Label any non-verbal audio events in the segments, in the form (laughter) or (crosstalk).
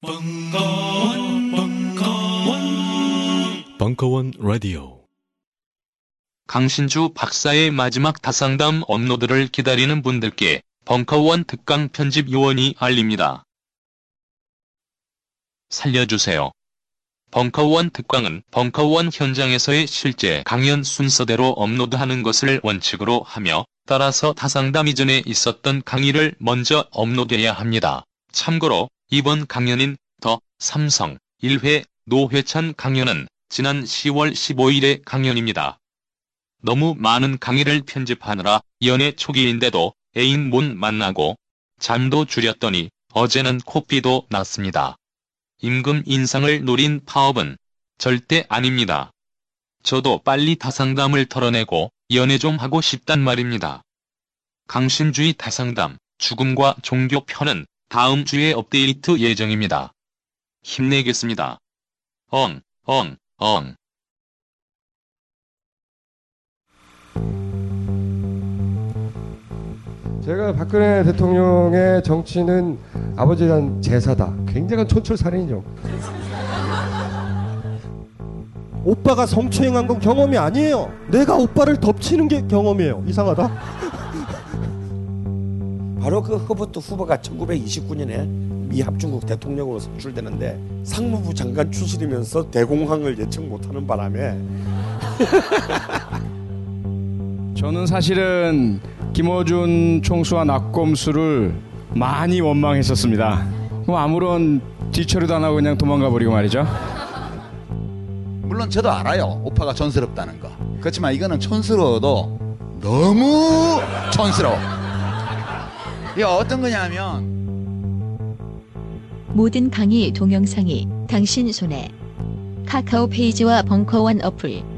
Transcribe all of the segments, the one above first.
벙커원, 벙커원, 벙커원 라디오. 강신주 박사의 마지막 다상담 업로드를 기다리는 분들께 벙커원 특강 편집 요원이 알립니다. 살려주세요. 벙커원 특강은 벙커원 현장에서의 실제 강연 순서대로 업로드하는 것을 원칙으로 하며 따라서 다상담 이전에 있었던 강의를 먼저 업로드해야 합니다. 참고로 이번 강연인 더 삼성 1회 노회찬 강연은 지난 10월 15일의 강연입니다. 너무 많은 강의를 편집하느라 연애 초기인데도 애인 못 만나고 잠도 줄였더니 어제는 코피도 났습니다. 임금 인상을 노린 파업은 절대 아닙니다. 저도 빨리 다상담을 털어내고 연애 좀 하고 싶단 말입니다. 강신주의 다상담, 죽음과 종교 편은 다음 주에 업데이트 예정입니다. 힘내겠습니다. 엉, 엉, 엉. 제가 박근혜 대통령의 정치는 아버지에 대한 제사다. 굉장한 촌철살인이죠. 오빠가 성추행한 건 경험이 아니에요. 내가 오빠를 덮치는 게 경험이에요. 이상하다. 바로 그 허버트 후보가 1929년에 미 합중국 대통령으로 선출되는데 상무부 장관 출신이면서 대공황을 예측 못하는 바람에 (laughs) 저는 사실은 김어준 총수와 낙검수를 많이 원망했었습니다. 그럼 아무런 뒤처리도 안 하고 그냥 도망가 버리고 말이죠. 물론 저도 알아요. 오빠가 촌스럽다는 거. 그렇지만 이거는 촌스러워도 너무 촌스러워. 이게 어떤 거냐면 모든 강의 동영상이 당신 손에 카카오 페이지와 벙커원 어플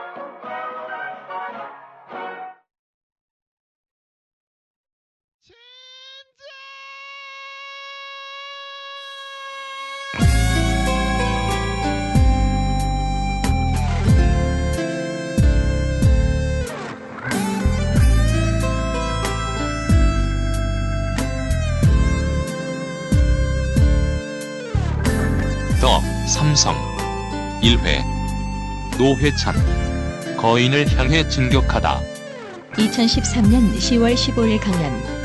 삼성 1회 노회찬 거인을 향해 진격하다 2013년 10월 15일 강연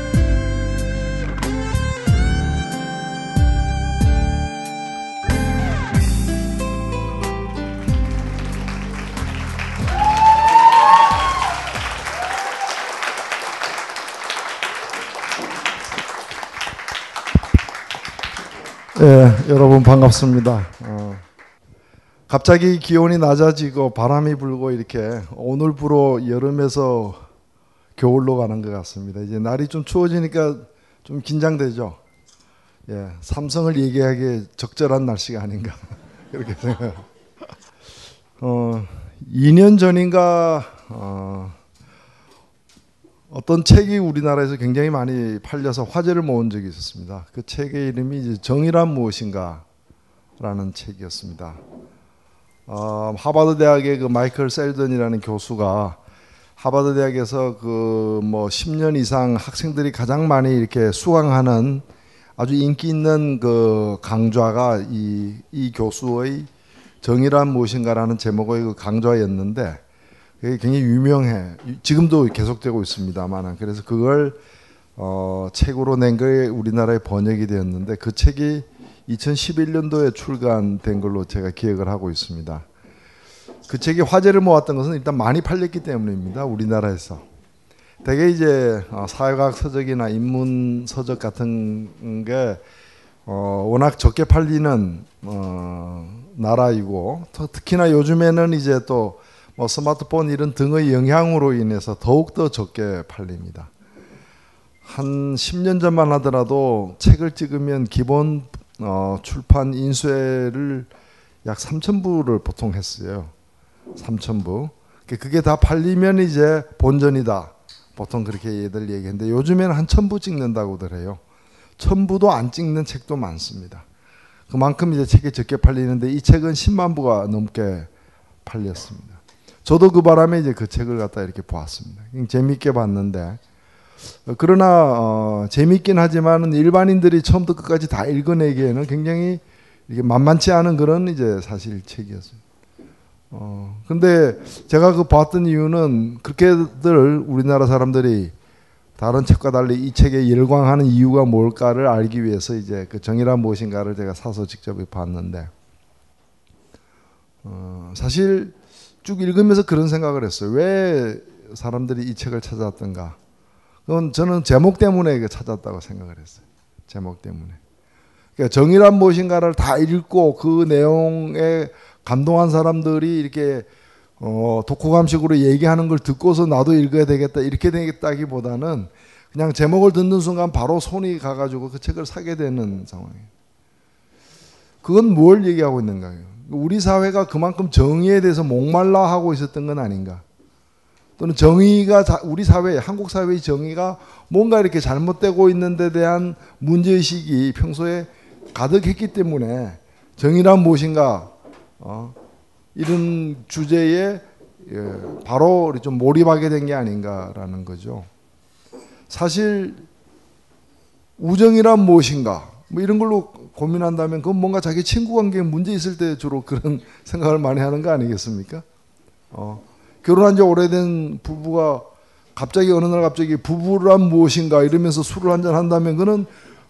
예, 여러분 반갑습니다. 어, 갑자기 기온이 낮아지고 바람이 불고 이렇게 오늘부로 여름에서 겨울로 가는 것 같습니다. 이제 날이 좀 추워지니까 좀 긴장되죠. 예, 삼성을 얘기하기에 적절한 날씨가 아닌가 (laughs) 그렇게 생각. 어, 2년 전인가 어, 어떤 책이 우리나라에서 굉장히 많이 팔려서 화제를 모은 적이 있었습니다. 그 책의 이름이 이제 정의란 무엇인가라는 책이었습니다. 어, 하버드 대학의 그 마이클 셀던이라는 교수가 하버드 대학에서 그 뭐 10년 이상 학생들이 가장 많이 이렇게 수강하는 아주 인기 있는 그 강좌가 이, 이 교수의 정의란 무엇인가라는 제목의 그 강좌였는데 그게 굉장히 유명해. 지금도 계속되고 있습니다만 그래서 그걸 어, 책으로 낸 게 우리나라에 번역이 되었는데 그 책이 2011년도에 출간된 걸로 제가 기억을 하고 있습니다. 그 책이 화제를 모았던 것은 일단 많이 팔렸기 때문입니다. 우리나라에서. 대개 이제 어, 사회과학 서적이나 인문 서적 같은 게 어, 워낙 적게 팔리는 어, 나라이고 더- 특히나 요즘에는 이제 또 뭐 스마트폰 이런 등의 영향으로 인해서 더욱 더 적게 팔립니다. 한 10년 전만 하더라도 책을 찍으면 기본 어, 출판 인쇄를 약 3천 부를 보통 했어요. 3천 부. 그게 다 팔리면 이제 본전이다. 보통 그렇게 얘들 얘기했는데 요즘에는 한천부 찍는다고들 해요. 천 부도 안 찍는 책도 많습니다. 그만큼 이제 책이 적게 팔리는데 이 책은 10만 부가 넘게 팔렸습니다. 저도 그 바람에 이제 그 책을 갖다 이렇게 보았습니다. 재미있게 봤는데 어, 그러나 어, 재미있긴 하지만 일반인들이 처음부터 끝까지 다 읽어내기에는 굉장히 이게 만만치 않은 그런 이제 사실 책이었어요. 어, 근데 제가 그 봤던 이유는 그렇게들 우리나라 사람들이 다른 책과 달리 이 책에 열광하는 이유가 뭘까를 알기 위해서 이제 그 정의란 무엇인가를 제가 사서 직접 봤는데 어, 사실 쭉 읽으면서 그런 생각을 했어요. 왜 사람들이 이 책을 찾았던가? 그건 저는 제목 때문에 그 찾았다고 생각을 했어요. 제목 때문에. 그러니까 정의란 무엇인가를 다 읽고 그 내용에 감동한 사람들이 이렇게 어, 독후감식으로 얘기하는 걸 듣고서 나도 읽어야 되겠다 이렇게 되겠다기보다는 그냥 제목을 듣는 순간 바로 손이 가가지고 그 책을 사게 되는 상황이에요. 그건 뭘 얘기하고 있는가요? 우리 사회가 그만큼 정의에 대해서 목말라 하고 있었던 건 아닌가? 또는 정의가 자- 우리 사회, 한국 사회의 정의가 뭔가 이렇게 잘못되고 있는 데 대한 문제의식이 평소에 가득했기 때문에 정의란 무엇인가 어, 이런 주제에 예, 바로 좀 몰입하게 된 게 아닌가라는 거죠. 사실 우정이란 무엇인가 뭐 이런 걸로 고민한다면 그건 뭔가 자기 친구 관계에 문제 있을 때 주로 그런 (laughs) 생각을 많이 하는 거 아니겠습니까? 어, 결혼한 지 오래된 부부가 갑자기 어느 날 갑자기 부부란 무엇인가 이러면서 술을 한잔 한다면 그는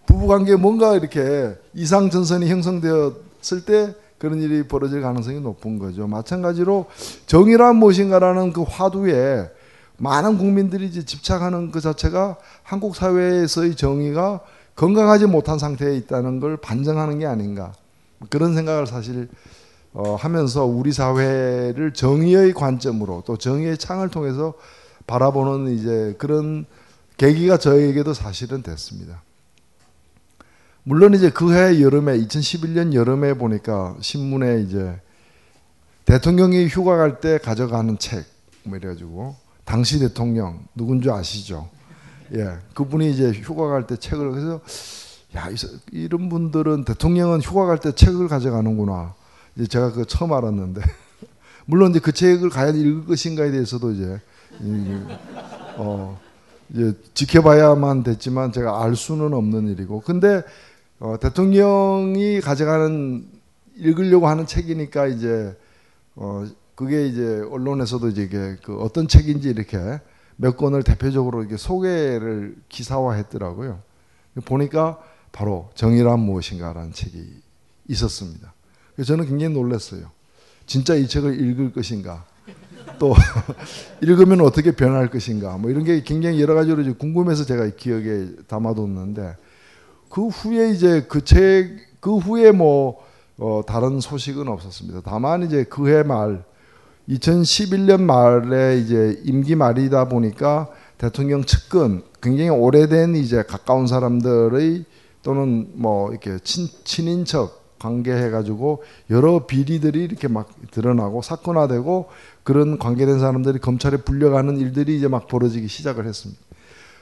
부부 관계에 뭔가 이렇게 이상 전선이 형성되었을 때 그런 일이 벌어질 가능성이 높은 거죠. 마찬가지로 정의란 무엇인가라는 그 화두에 많은 국민들이 이제 집착하는 그 자체가 한국 사회에서의 정의가 건강하지 못한 상태에 있다는 걸 반증하는 게 아닌가 그런 생각을 사실 어, 하면서 우리 사회를 정의의 관점으로 또 정의의 창을 통해서 바라보는 이제 그런 계기가 저에게도 사실은 됐습니다. 물론 이제 그해 여름에 2011년 여름에 보니까 신문에 이제 대통령이 휴가 갈 때 가져가는 책 뭐 이래가지고 당시 대통령 누군 줄 아시죠? 예, 그분이 이제 휴가 갈 때 책을 그래서 야 이- 이런 분들은 대통령은 휴가 갈 때 책을 가져가는구나. 이제 제가 그 처음 알았는데 (laughs) 물론 이제 그 책을 과연 읽을 것인가에 대해서도 이제 이- 어 이제 지켜봐야만 됐지만 제가 알 수는 없는 일이고 근데 어, 대통령이 가져가는 읽으려고 하는 책이니까 이제 어 그게 이제 언론에서도 이제 이게 그 어떤 책인지 이렇게 몇 권을 대표적으로 이렇게 소개를 기사화했더라고요. 보니까 바로 정의란 무엇인가라는 책이 있었습니다. 저는 굉장히 놀랐어요. 진짜 이 책을 읽을 것인가? 또 (laughs) 읽으면 어떻게 변할 것인가? 뭐 이런 게 굉장히 여러 가지로 궁금해서 제가 기억에 담아뒀는데 그 후에 이제 그 책 그 후에 뭐 어, 다른 소식은 없었습니다. 다만 이제 그 해 말 2011년 말에 이제 임기 말이다 보니까 대통령 측근 굉장히 오래된 이제 가까운 사람들의 또는 뭐 이렇게 친, 친인척 관계해 가지고 여러 비리들이 이렇게 막 드러나고 사건화되고 그런 관계된 사람들이 검찰에 불려가는 일들이 이제 막 벌어지기 시작을 했습니다.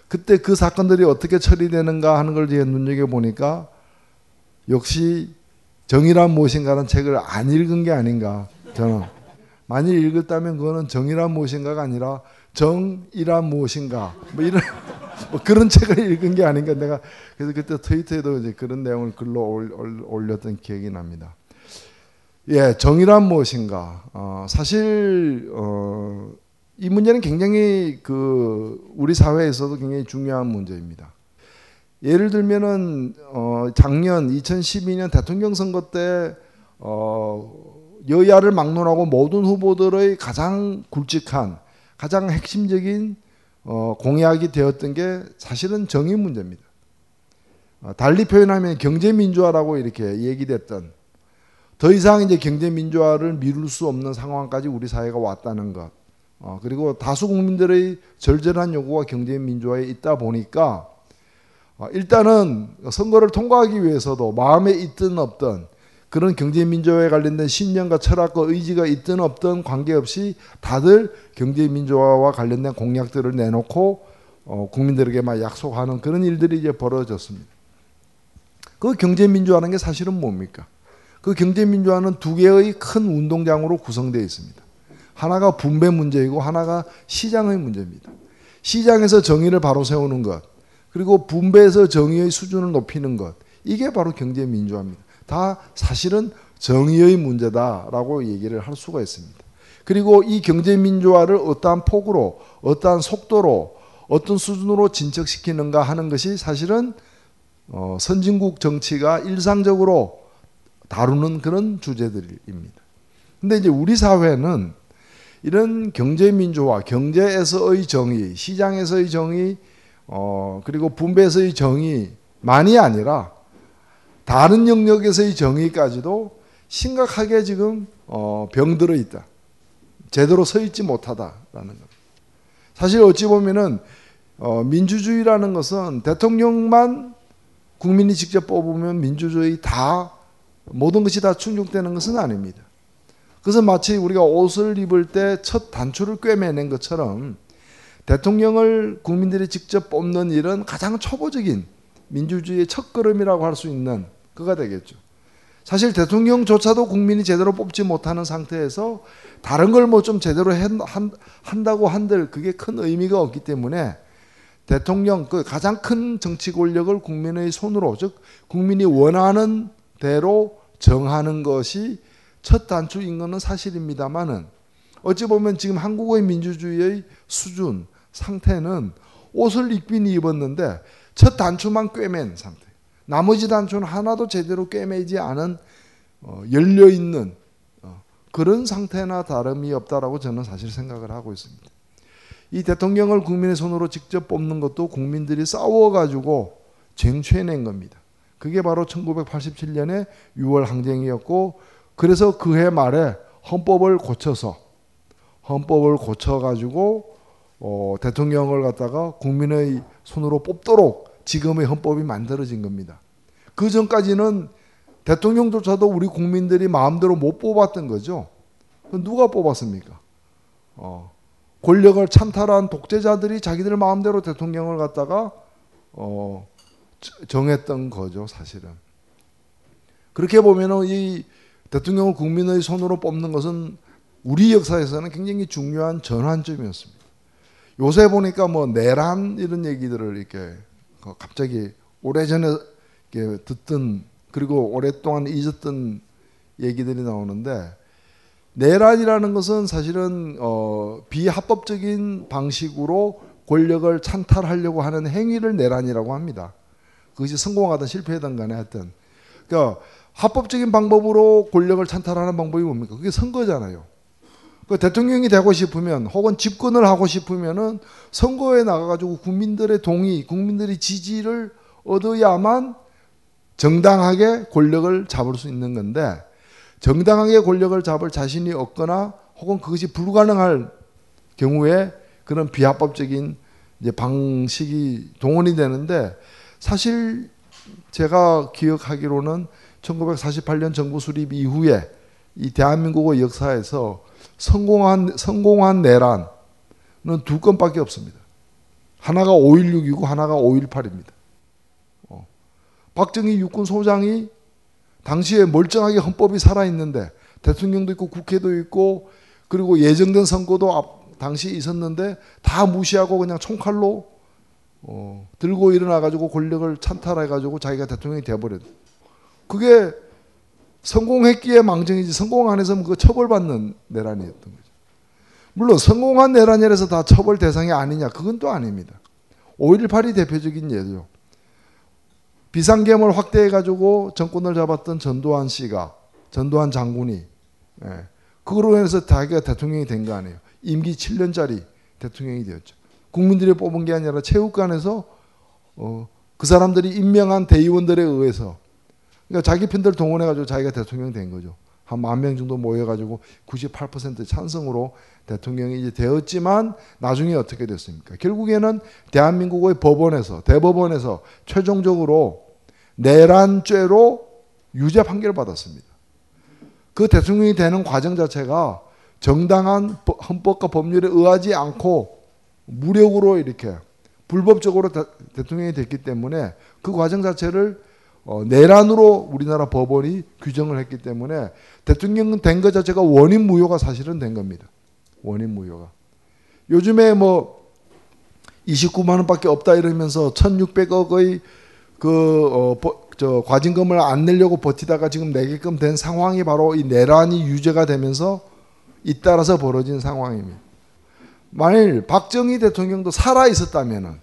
그때 그 사건들이 어떻게 처리되는가 하는 걸 제가 눈여겨 보니까 역시 정의란 무엇인가라는 책을 안 읽은 게 아닌가 저는 만일 읽었다면 그거는 정의란 무엇인가가 아니라 정이란 무엇인가 뭐 이런 뭐 그런 책을 읽은 게 아닌가 내가 그래서 그때 트위터에도 이제 그런 내용을 글로 올렸던 기억이 납니다. 예, 정의란 무엇인가? 어, 사실 어, 이 문제는 굉장히 그 우리 사회에서도 굉장히 중요한 문제입니다. 예를 들면은 어, 작년 2012년 대통령 선거 때 어, 여야를 막론하고 모든 후보들의 가장 굵직한 가장 핵심적인 어, 공약이 되었던 게 사실은 정의 문제입니다. 어, 달리 표현하면 경제 민주화라고 이렇게 얘기됐던 더 이상 이제 경제 민주화를 미룰 수 없는 상황까지 우리 사회가 왔다는 것. 어, 그리고 다수 국민들의 절절한 요구가 경제 민주화에 있다 보니까 어, 일단은 선거를 통과하기 위해서도 마음에 있든 없든 그런 경제 민주화에 관련된 신념과 철학과 의지가 있든 없든 관계없이 다들 경제 민주화와 관련된 공약들을 내놓고 어, 국민들에게 막 약속하는 그런 일들이 이제 벌어졌습니다. 그 경제 민주화라는 게 사실은 뭡니까? 그 경제 민주화는 두 개의 큰 운동장으로 구성되어 있습니다. 하나가 분배 문제이고 하나가 시장의 문제입니다. 시장에서 정의를 바로 세우는 것, 그리고 분배에서 정의의 수준을 높이는 것, 이게 바로 경제 민주화입니다. 다 사실은 정의의 문제다라고 얘기를 할 수가 있습니다. 그리고 이 경제 민주화를 어떠한 폭으로, 어떠한 속도로, 어떤 수준으로 진척시키는가 하는 것이 사실은 어, 선진국 정치가 일상적으로 다루는 그런 주제들입니다. 근데 이제 우리 사회는 이런 경제 민주화, 경제에서의 정의, 시장에서의 정의, 어, 그리고 분배에서의 정의만이 아니라 다른 영역에서의 정의까지도 심각하게 지금 어, 병들어 있다. 제대로 서 있지 못하다라는 겁니다. 사실 어찌 보면은 어, 민주주의라는 것은 대통령만 국민이 직접 뽑으면 민주주의 다 모든 것이 다 충족되는 것은 아닙니다. 그래서 마치 우리가 옷을 입을 때 첫 단추를 꿰매낸 것처럼 대통령을 국민들이 직접 뽑는 일은 가장 초보적인 민주주의의 첫 걸음이라고 할 수 있는 그가 되겠죠. 사실 대통령조차도 국민이 제대로 뽑지 못하는 상태에서 다른 걸 뭐 좀 제대로 한다고 한들 그게 큰 의미가 없기 때문에 대통령 그 가장 큰 정치 권력을 국민의 손으로 즉 국민이 원하는 대로 정하는 것이 첫 단추인 것은 사실입니다만은 어찌 보면 지금 한국의 민주주의의 수준 상태는 옷을 입긴 입었는데 첫 단추만 꿰맨 상태. 나머지 단추는 하나도 제대로 꿰매지 않은 어, 열려 있는 어, 그런 상태나 다름이 없다라고 저는 사실 생각을 하고 있습니다. 이 대통령을 국민의 손으로 직접 뽑는 것도 국민들이 싸워가지고 쟁취해낸 겁니다. 그게 바로 1987년에 6월 항쟁이었고 그래서 그해 말에 헌법을 고쳐서 헌법을 고쳐가지고 어, 대통령을 갖다가 국민의 손으로 뽑도록 지금의 헌법이 만들어진 겁니다. 그 전까지는 대통령조차도 우리 국민들이 마음대로 못 뽑았던 거죠. 누가 뽑았습니까? 어, 권력을 찬탈한 독재자들이 자기들 마음대로 대통령을 갖다가 어, 정했던 거죠, 사실은. 그렇게 보면은 이 대통령을 국민의 손으로 뽑는 것은 우리 역사에서는 굉장히 중요한 전환점이었습니다. 요새 보니까 뭐 내란 이런 얘기들을 이렇게 갑자기 오래전에 듣던 그리고 오랫동안 잊었던 얘기들이 나오는데 내란이라는 것은 사실은 어 비합법적인 방식으로 권력을 찬탈하려고 하는 행위를 내란이라고 합니다. 그것이 성공하든 실패하든 간에 하여튼. 그러니까 합법적인 방법으로 권력을 찬탈하는 방법이 뭡니까? 그게 선거잖아요. 그 대통령이 되고 싶으면 혹은 집권을 하고 싶으면은 선거에 나가가지고 국민들의 동의, 국민들의 지지를 얻어야만 정당하게 권력을 잡을 수 있는 건데 정당하게 권력을 잡을 자신이 없거나 혹은 그것이 불가능할 경우에 그런 비합법적인 방식이 동원이 되는데 사실 제가 기억하기로는 1948년 정부 수립 이후에 이 대한민국의 역사에서 성공한 성공한 내란은 두 건밖에 없습니다. 하나가 5.16이고 하나가 5.18입니다. 어. 박정희 육군 소장이 당시에 멀쩡하게 헌법이 살아 있는데 대통령도 있고 국회도 있고 그리고 예정된 선거도 앞, 당시 있었는데 다 무시하고 그냥 총칼로 어, 들고 일어나 가지고 권력을 찬탈해 가지고 자기가 대통령이 되어버렸. 그게 성공했기에 망정이지 성공 안 했으면 그 처벌받는 내란이었던 거죠. 물론 성공한 내란이라서 다 처벌 대상이 아니냐 그건 또 아닙니다. 5.18이 대표적인 예죠. 비상계엄을 확대해 가지고 정권을 잡았던 전두환 씨가 전두환 장군이 예, 그거로 인해서 자기가 대통령이 된 거 아니에요. 임기 7년짜리 대통령이 되었죠. 국민들이 뽑은 게 아니라 체육관에서 어, 그 사람들이 임명한 대의원들에 의해서 그러니까 자기 편들 동원해 가지고 자기가 대통령 된 거죠. 한 만 명 정도 모여 가지고 98% 찬성으로 대통령이 이제 되었지만 나중에 어떻게 됐습니까? 결국에는 대한민국의 법원에서 대법원에서 최종적으로 내란죄로 유죄 판결을 받았습니다. 그 대통령이 되는 과정 자체가 정당한 법- 헌법과 법률에 의하지 않고 무력으로 이렇게 불법적으로 대, 대통령이 됐기 때문에 그 과정 자체를 어, 내란으로 우리나라 법원이 규정을 했기 때문에 대통령 된 것 자체가 원인 무효가 사실은 된 겁니다. 원인 무효가. 요즘에 뭐 29만 원밖에 없다 이러면서 1,600억의 그 어, 버- 저 과징금을 안 내려고 버티다가 지금 내게끔 된 상황이 바로 이 내란이 유죄가 되면서 잇따라서 벌어진 상황입니다. 만일 박정희 대통령도 살아 있었다면은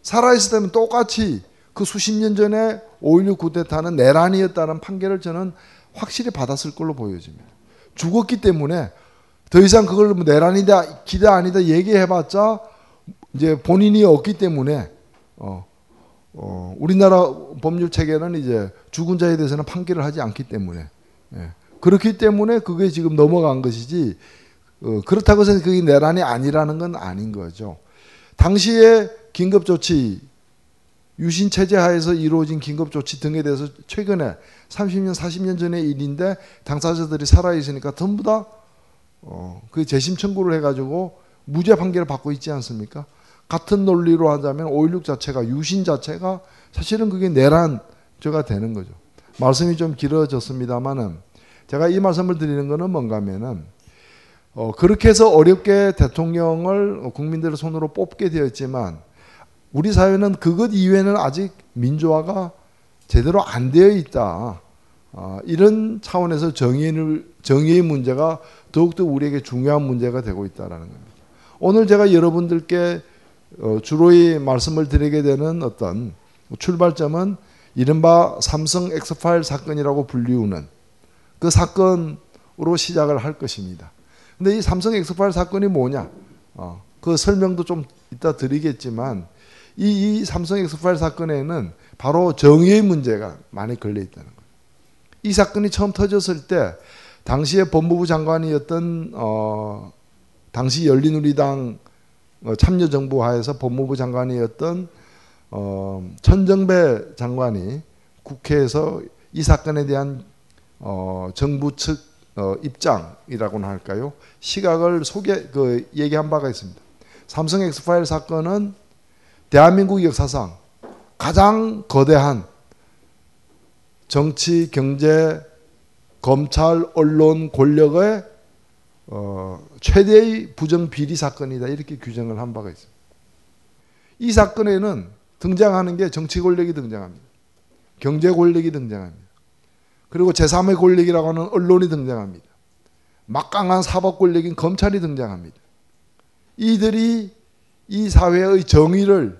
살아 있었다면 똑같이 그 수십 년 전에 5.16 쿠데타는 내란이었다는 판결을 저는 확실히 받았을 걸로 보여집니다. 죽었기 때문에 더 이상 그걸 뭐 내란이다 기다 아니다 얘기해봤자 이제 본인이 없기 때문에 어, 어, 우리나라 법률 체계는 이제 죽은 자에 대해서는 판결을 하지 않기 때문에 예. 그렇기 때문에 그게 지금 넘어간 것이지 어, 그렇다고 해서 그게 내란이 아니라는 건 아닌 거죠. 당시에 긴급 조치 유신 체제 하에서 이루어진 긴급 조치 등에 대해서 최근에 30년 40년 전의 일인데 당사자들이 살아 있으니까 전부 다 어, 그 재심 청구를 해가지고 무죄 판결을 받고 있지 않습니까? 같은 논리로 하자면 5.16 자체가 유신 자체가 사실은 그게 내란죄가 되는 거죠. 말씀이 좀 길어졌습니다만은 제가 이 말씀을 드리는 거는 뭔가면은 어, 그렇게 해서 어렵게 대통령을 국민들의 손으로 뽑게 되었지만 우리 사회는 그것 이외에는 아직 민주화가 제대로 안 되어 있다. 어, 이런 차원에서 정의를 정의의 문제가 더욱더 우리에게 중요한 문제가 되고 있다라는 겁니다. 오늘 제가 여러분들께 어, 주로의 말씀을 드리게 되는 어떤 출발점은 이른바 삼성 엑스파일 사건이라고 불리우는 그 사건으로 시작을 할 것입니다. 근데 이 삼성 엑스파일 사건이 뭐냐? 어, 그 설명도 좀 이따 드리겠지만 이, 이 삼성 엑스파일 사건에는 바로 정의의 문제가 많이 걸려 있다는 거예요. 이 사건이 처음 터졌을 때 당시에 법무부 장관이었던 어, 당시 열린우리당 어, 참여정부 하에서 법무부 장관이었던 어, 천정배 장관이 국회에서 이 사건에 대한 어, 정부 측 어, 입장이라고나 할까요? 시각을 소개 그 얘기한 바가 있습니다. 삼성 엑스파일 사건은 대한민국 역사상 가장 거대한 정치, 경제, 검찰, 언론, 권력의 어, 최대의 부정 비리 사건이다 이렇게 규정을 한 바가 있습니다. 이 사건에는 등장하는 게 정치 권력이 등장합니다. 경제 권력이 등장합니다. 그리고 제3의 권력이라고 하는 언론이 등장합니다. 막강한 사법 권력인 검찰이 등장합니다. 이들이 이 사회의 정의를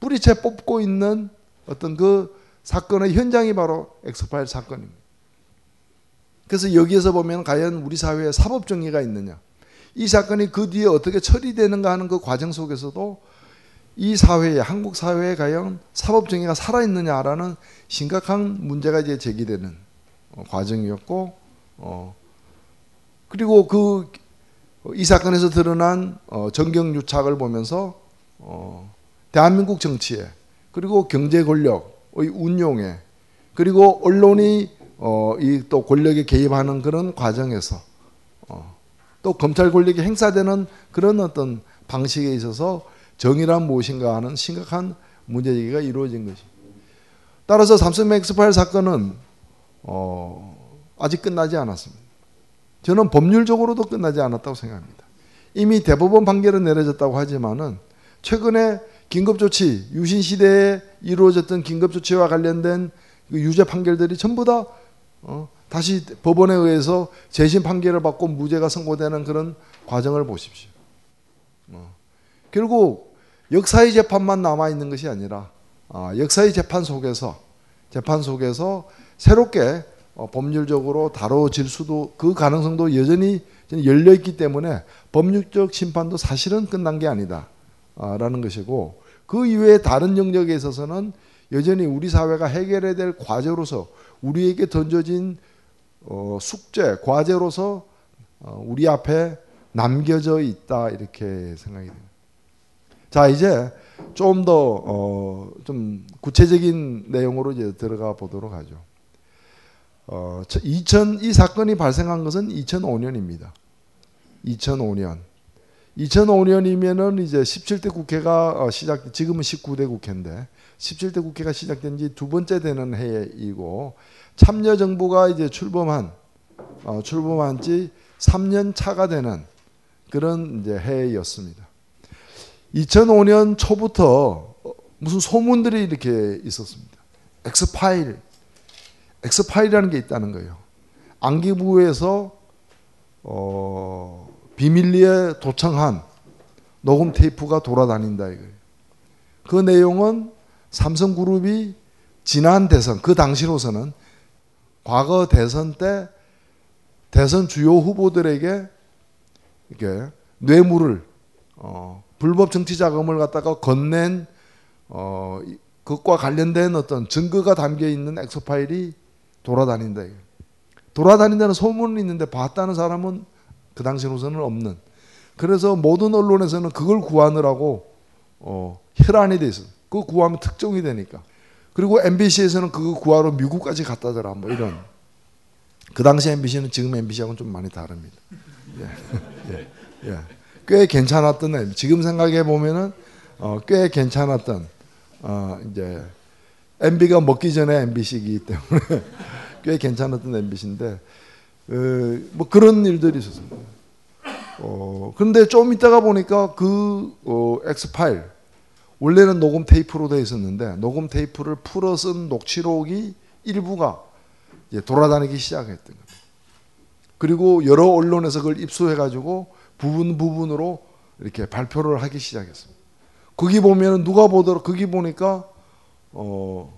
뿌리채 뽑고 있는 어떤 그 사건의 현장이 바로 엑스파일 사건입니다. 그래서 여기에서 보면 과연 우리 사회에 사법 정의가 있느냐. 이 사건이 그 뒤에 어떻게 처리되는가 하는 그 과정 속에서도 이 사회에 한국 사회에 과연 사법 정의가 살아 있느냐라는 심각한 문제가 이제 제기되는 어, 과정이었고 어, 그리고 그 이 사건에서 드러난 어, 정경유착을 보면서 어, 대한민국 정치에 그리고 경제 권력의 운용에 그리고 언론이 어, 이 또 권력에 개입하는 그런 과정에서 어, 또 검찰 권력이 행사되는 그런 어떤 방식에 있어서 정의란 무엇인가 하는 심각한 문제 제기가 이루어진 것이. 따라서 삼성 맥스파일 사건은 어, 아직 끝나지 않았습니다. 저는 법률적으로도 끝나지 않았다고 생각합니다. 이미 대법원 판결은 내려졌다고 하지만은 최근에 긴급조치 유신 시대에 이루어졌던 긴급조치와 관련된 그 유죄 판결들이 전부 다 어, 다시 법원에 의해서 재심 판결을 받고 무죄가 선고되는 그런 과정을 보십시오. 어. 결국 역사의 재판만 남아 있는 것이 아니라 어, 역사의 재판 속에서 재판 속에서 새롭게 어, 법률적으로 다뤄질 수도 그 가능성도 여전히 열려 있기 때문에 법률적 심판도 사실은 끝난 게 아니다라는 것이고 그 이외에 다른 영역에 있어서는 여전히 우리 사회가 해결해야 될 과제로서 우리에게 던져진 어, 숙제 과제로서 어, 우리 앞에 남겨져 있다 이렇게 생각이 됩니다. 자 이제 좀더 어, 좀 구체적인 내용으로 이제 들어가 보도록 하죠. 어, 2000, 이 사건이 발생한 것은 2005년입니다. 2005년. 2005년이면은 이제 17대 국회가 어, 시작, 지금은 19대 국회인데 17대 국회가 시작된 지 두 번째 되는 해이고 참여 정부가 이제 출범한 어, 출범한 지 3년 차가 되는 그런 이제 해였습니다. 2005년 초부터 무슨 소문들이 이렇게 있었습니다. 엑스파일, 엑스파일이라는 게 있다는 거예요. 안기부에서 어, 비밀리에 도청한 녹음 테이프가 돌아다닌다 이거예요. 그 내용은 삼성그룹이 지난 대선 그 당시로서는 과거 대선 때 대선 주요 후보들에게 이렇게 뇌물을 어, 불법 정치 자금을 갖다가 건넨 어, 그것과 관련된 어떤 증거가 담겨 있는 엑스파일이 돌아다닌다. 돌아다닌다는 소문은 있는데 봤다는 사람은 그 당시로서는 없는. 그래서 모든 언론에서는 그걸 구하느라고 어, 혈안이 돼 있어. 그 구하면 특종이 되니까. 그리고 MBC에서는 그거 구하러 미국까지 갖다 대라 뭐 이런. 그 당시 MBC는 지금 MBC하고는 좀 많이 다릅니다. 예. (laughs) 예. 예. 꽤 괜찮았던 지금 생각해 보면은 어, 꽤 괜찮았던 어, 이제 MB가 먹기 전에 MBC이기 때문에 (laughs) 꽤 괜찮았던 MBC인데 어, 뭐 그런 일들이 있었습니다. 어, 그런데 좀 있다가 보니까 그 어, 엑스파일 원래는 녹음 테이프로 되어 있었는데 녹음 테이프를 풀어 쓴 녹취록이 일부가 돌아다니기 시작했던 겁니다. 그리고 여러 언론에서 그걸 입수해 가지고 부분 부분으로 이렇게 발표를 하기 시작했습니다. 거기 보면 누가 보더라도 거기 보니까 어,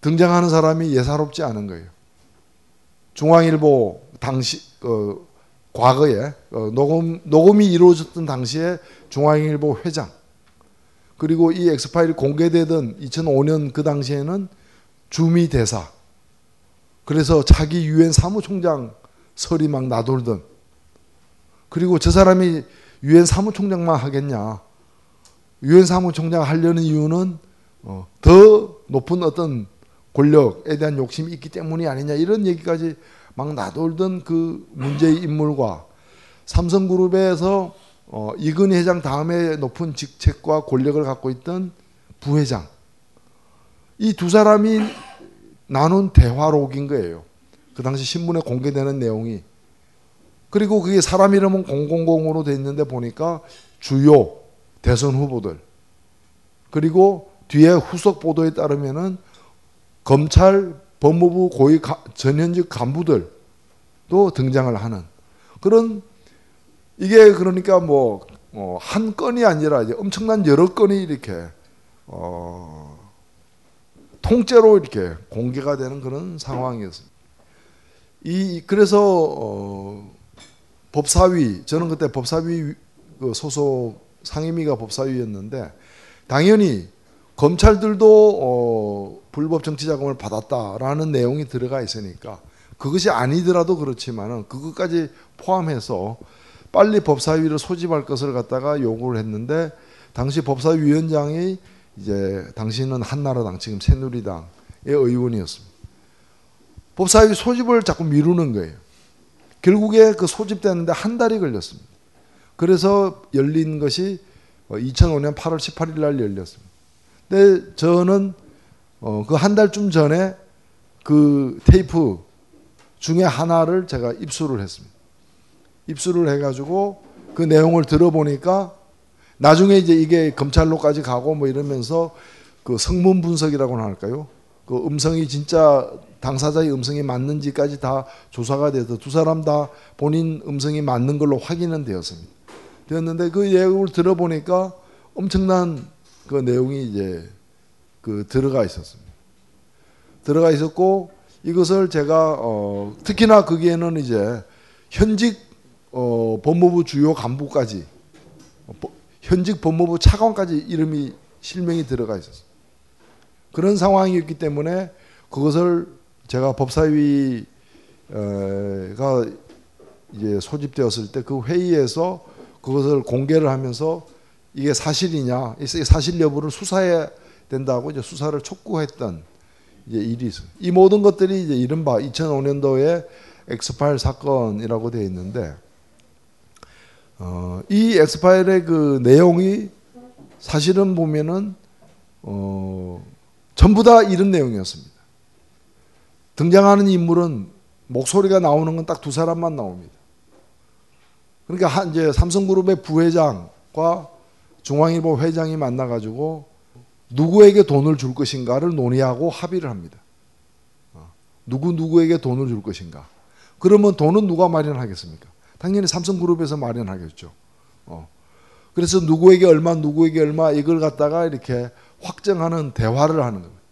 등장하는 사람이 예사롭지 않은 거예요. 중앙일보 당시 어, 과거에 어, 녹음 녹음이 이루어졌던 당시에 중앙일보 회장 그리고 이 엑스파일이 공개되던 2005년 그 당시에는 주미 대사 그래서 차기 유엔 사무총장 설이 막 나돌던 그리고 저 사람이 유엔 사무총장만 하겠냐 유엔 사무총장 하려는 이유는 어, 더 높은 어떤 권력에 대한 욕심이 있기 때문이 아니냐 이런 얘기까지 막 나돌던 그 문제의 인물과 삼성그룹에서 어, 이근희 회장 다음에 높은 직책과 권력을 갖고 있던 부회장. 이 두 사람이 나눈 대화록인 거예요. 그 당시 신문에 공개되는 내용이. 그리고 그게 사람 이름은 000으로 돼 있는데 보니까 주요 대선 후보들. 그리고 뒤에 후속 보도에 따르면은 검찰 법무부 고위 가, 전현직 간부들도 등장을 하는 그런 이게 그러니까 뭐한 어, 건이 아니라 이제 엄청난 여러 건이 이렇게 어, 통째로 이렇게 공개가 되는 그런 상황이었습니다. 이 그래서 어, 법사위 저는 그때 법사위 그 소속 상임위가 법사위였는데 당연히 검찰들도 어, 불법 정치 자금을 받았다라는 내용이 들어가 있으니까 그것이 아니더라도 그렇지만은 그것까지 포함해서 빨리 법사위를 소집할 것을 갖다가 요구를 했는데 당시 법사위원장이 이제 당신은 한나라당 지금 새누리당의 의원이었습니다. 법사위 소집을 자꾸 미루는 거예요. 결국에 그 소집되는데 한 달이 걸렸습니다. 그래서 열린 것이 2005년 8월 18일 날 열렸습니다. 근데 저는 어, 그 한 달쯤 전에 그 테이프 중에 하나를 제가 입수를 했습니다. 입수를 해가지고 그 내용을 들어보니까 나중에 이제 이게 검찰로까지 가고 뭐 이러면서 그 성문 분석이라고나 할까요? 그 음성이 진짜 당사자의 음성이 맞는지까지 다 조사가 돼서 두 사람 다 본인 음성이 맞는 걸로 확인은 되었습니다. 되었는데 그 내용을 들어보니까 엄청난 그 내용이 이제 그 들어가 있었습니다. 들어가 있었고 이것을 제가 어, 특히나 거기에는 이제 현직 어, 법무부 주요 간부까지 어, 버- 현직 법무부 차관까지 이름이 실명이 들어가 있었어요. 그런 상황이었기 때문에 그것을 제가 법사위가 이제 소집되었을 때 그 회의에서 그것을 공개를 하면서 이게 사실이냐, 이 사실 여부를 수사해야 된다고 이제 수사를 촉구했던 이제 일이 있어요. 이 모든 것들이 이제 이른바 2005년도에 엑스파일 사건이라고 되어 있는데 어, 이 엑스파일의 그 내용이 사실은 보면은 어, 전부 다 이런 내용이었습니다. 등장하는 인물은 목소리가 나오는 건 딱 두 사람만 나옵니다. 그러니까 한 이제 삼성그룹의 부회장과 중앙일보 회장이 만나가지고 누구에게 돈을 줄 것인가를 논의하고 합의를 합니다. 어, 누구 누구에게 돈을 줄 것인가. 그러면 돈은 누가 마련하겠습니까? 당연히 삼성그룹에서 마련하겠죠. 어. 그래서 누구에게 얼마, 누구에게 얼마 이걸 갖다가 이렇게 확정하는 대화를 하는 겁니다.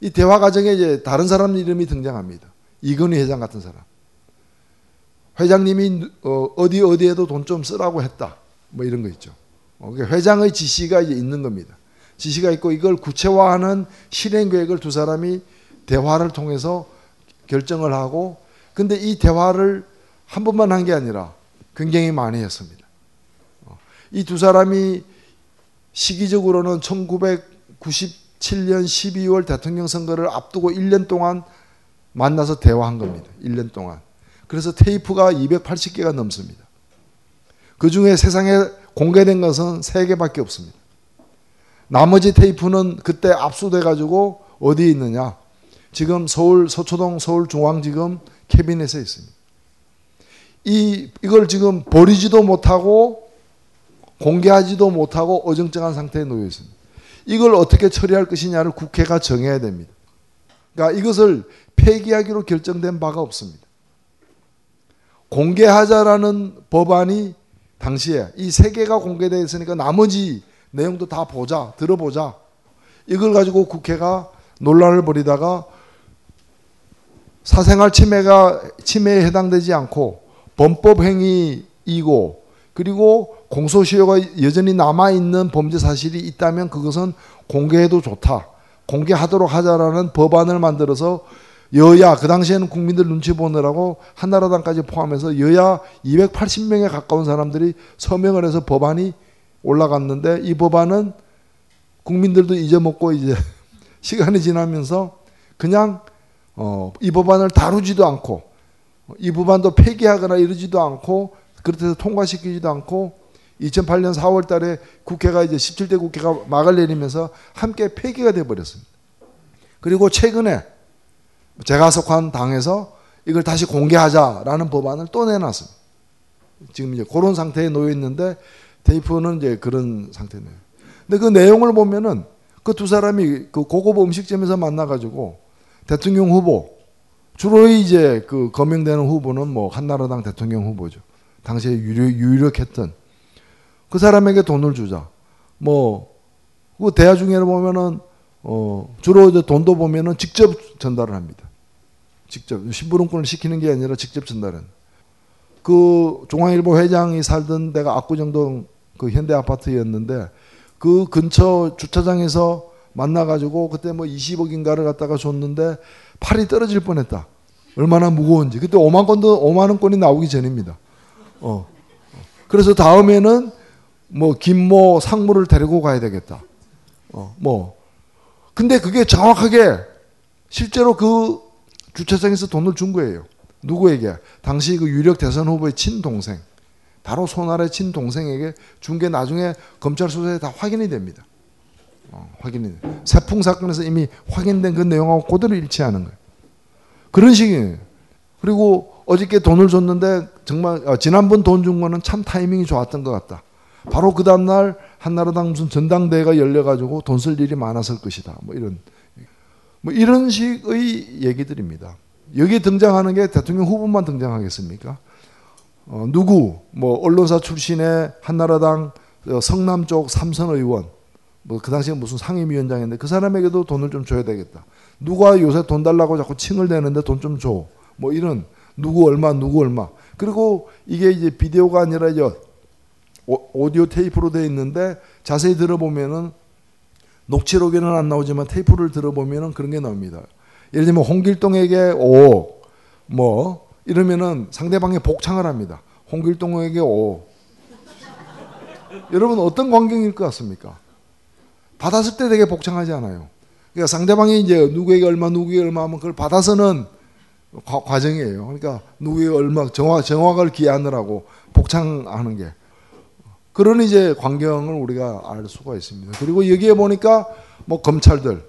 이 대화 과정에 이제 다른 사람 이름이 등장합니다. 이건희 회장 같은 사람. 회장님이 어, 어디 어디에도 돈 좀 쓰라고 했다. 뭐 이런 거 있죠. 어, 회장의 지시가 있는 겁니다. 지시가 있고 이걸 구체화하는 실행 계획을 두 사람이 대화를 통해서 결정을 하고 근데 이 대화를 한 번만 한 게 아니라 굉장히 많이 했습니다. 이 두 사람이 시기적으로는 1997년 12월 대통령 선거를 앞두고 1년 동안 만나서 대화한 겁니다. 1년 동안. 그래서 테이프가 280개가 넘습니다. 그 중에 세상에 공개된 것은 3개밖에 없습니다. 나머지 테이프는 그때 압수돼 가지고 어디에 있느냐? 지금 서울 서초동 서울중앙지검 캐비넷에 있습니다. 이 이걸 지금 버리지도 못하고 공개하지도 못하고 어정쩡한 상태에 놓여 있습니다. 이걸 어떻게 처리할 것이냐를 국회가 정해야 됩니다. 그러니까 이것을 폐기하기로 결정된 바가 없습니다. 공개하자라는 법안이 당시에 이 세 개가 공개되어 있으니까 나머지 내용도 다 보자, 들어보자. 이걸 가지고 국회가 논란을 벌이다가 사생활 침해가 침해에 해당되지 않고 범법 행위이고 그리고 공소시효가 여전히 남아 있는 범죄 사실이 있다면 그것은 공개해도 좋다. 공개하도록 하자라는 법안을 만들어서 여야 그 당시에는 국민들 눈치 보느라고 한나라당까지 포함해서 여야 280명에 가까운 사람들이 서명을 해서 법안이 올라갔는데 이 법안은 국민들도 잊어먹고 이제 (laughs) 시간이 지나면서 그냥 어, 이 법안을 다루지도 않고 이 법안도 폐기하거나 이러지도 않고 그렇게 해서 통과시키지도 않고 2008년 4월 달에 국회가 이제 17대 국회가 막을 내리면서 함께 폐기가 돼 버렸습니다. 그리고 최근에 제가 속한 당에서 이걸 다시 공개하자라는 법안을 또 내놨습니다. 지금 이제 그런 상태에 놓여 있는데 테이프는 이제 그런 상태네요. 근데 그 내용을 보면은 그 두 사람이 그 고급 음식점에서 만나가지고 대통령 후보 주로 이제 그 거명되는 후보는 뭐 한나라당 대통령 후보죠. 당시에 유력, 유력했던 그 사람에게 돈을 주자. 뭐 그 대화 중에 보면은 어 주로 이제 돈도 보면은 직접 전달을 합니다. 직접 심부름꾼을 시키는 게 아니라 직접 전달은. 그 중앙일보 회장이 살던 데가 압구정동 그 현대 아파트였는데 그 근처 주차장에서 만나가지고 그때 뭐 20억인가를 갖다가 줬는데 팔이 떨어질 뻔했다. 얼마나 무거운지. 그때 5만 건도 5만 원권이 나오기 전입니다. 어. 그래서 다음에는 뭐 김모 상무를 데리고 가야 되겠다. 어, 뭐. 근데 그게 정확하게 실제로 그 주차장에서 돈을 준 거예요. 누구에게? 당시 그 유력 대선 후보의 친동생. 바로 손아래 친동생에게 준 게 나중에 검찰 수사에 다 확인이 됩니다. 어, 확인이 돼. 세풍 사건에서 이미 확인된 그 내용하고 그대로 일치하는 거예요. 그런 식이에요. 그리고 어저께 돈을 줬는데 정말 어, 지난번 돈 준 거는 참 타이밍이 좋았던 것 같다. 바로 그 다음날 한나라당 무슨 전당대회가 열려가지고 돈 쓸 일이 많았을 것이다. 뭐 이런 뭐 이런 식의 얘기들입니다. 여기에 등장하는 게 대통령 후보만 등장하겠습니까? 어, 누구 뭐 언론사 출신의 한나라당 어, 성남 쪽 삼선 의원 뭐 그 당시에 무슨 상임위원장인데 그 사람에게도 돈을 좀 줘야 되겠다. 누가 요새 돈 달라고 자꾸 칭을 대는데 돈 좀 줘. 뭐 이런 누구 얼마 누구 얼마. 그리고 이게 이제 비디오가 아니라 오- 오디오 테이프로 돼 있는데 자세히 들어보면은 녹취록에는 안 나오지만 테이프를 들어보면은 그런 게 나옵니다. 예를 들면 홍길동에게 5, 뭐 이러면은 상대방이 복창을 합니다. 홍길동에게 5. (laughs) 여러분 어떤 광경일 것 같습니까? 받았을 때 되게 복창하지 않아요. 그러니까 상대방이 이제 누구에게 얼마 누구에게 얼마 하면 그걸 받아서는 과, 과정이에요. 그러니까 누구에게 얼마 정화 정확을 기하느라고 복창하는 게 그런 이제 광경을 우리가 알 수가 있습니다. 그리고 여기에 보니까 뭐 검찰들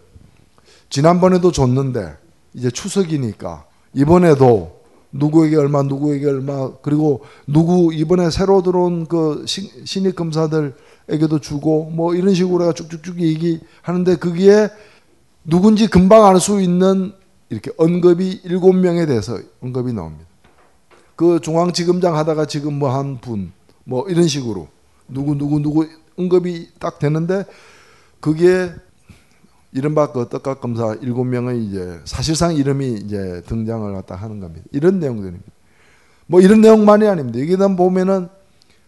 지난번에도 줬는데 이제 추석이니까 이번에도 누구에게 얼마 누구에게 얼마 그리고 누구 이번에 새로 들어온 그 신- 신입 검사들에게도 주고 뭐 이런 식으로 쭉쭉쭉 얘기하는데 거기에 누군지 금방 알 수 있는 이렇게 언급이 일곱 명에 대해서 언급이 나옵니다. 그 중앙지검장 하다가 지금 뭐 한 분 뭐 이런 식으로 누구 누구 누구 언급이 딱 되는데 그게 이른바 그 떡값 검사 일곱 명의 이제 사실상 이름이 이제 등장을 갖다 하는 겁니다. 이런 내용들입니다. 뭐 이런 내용만이 아닙니다. 여기다 보면은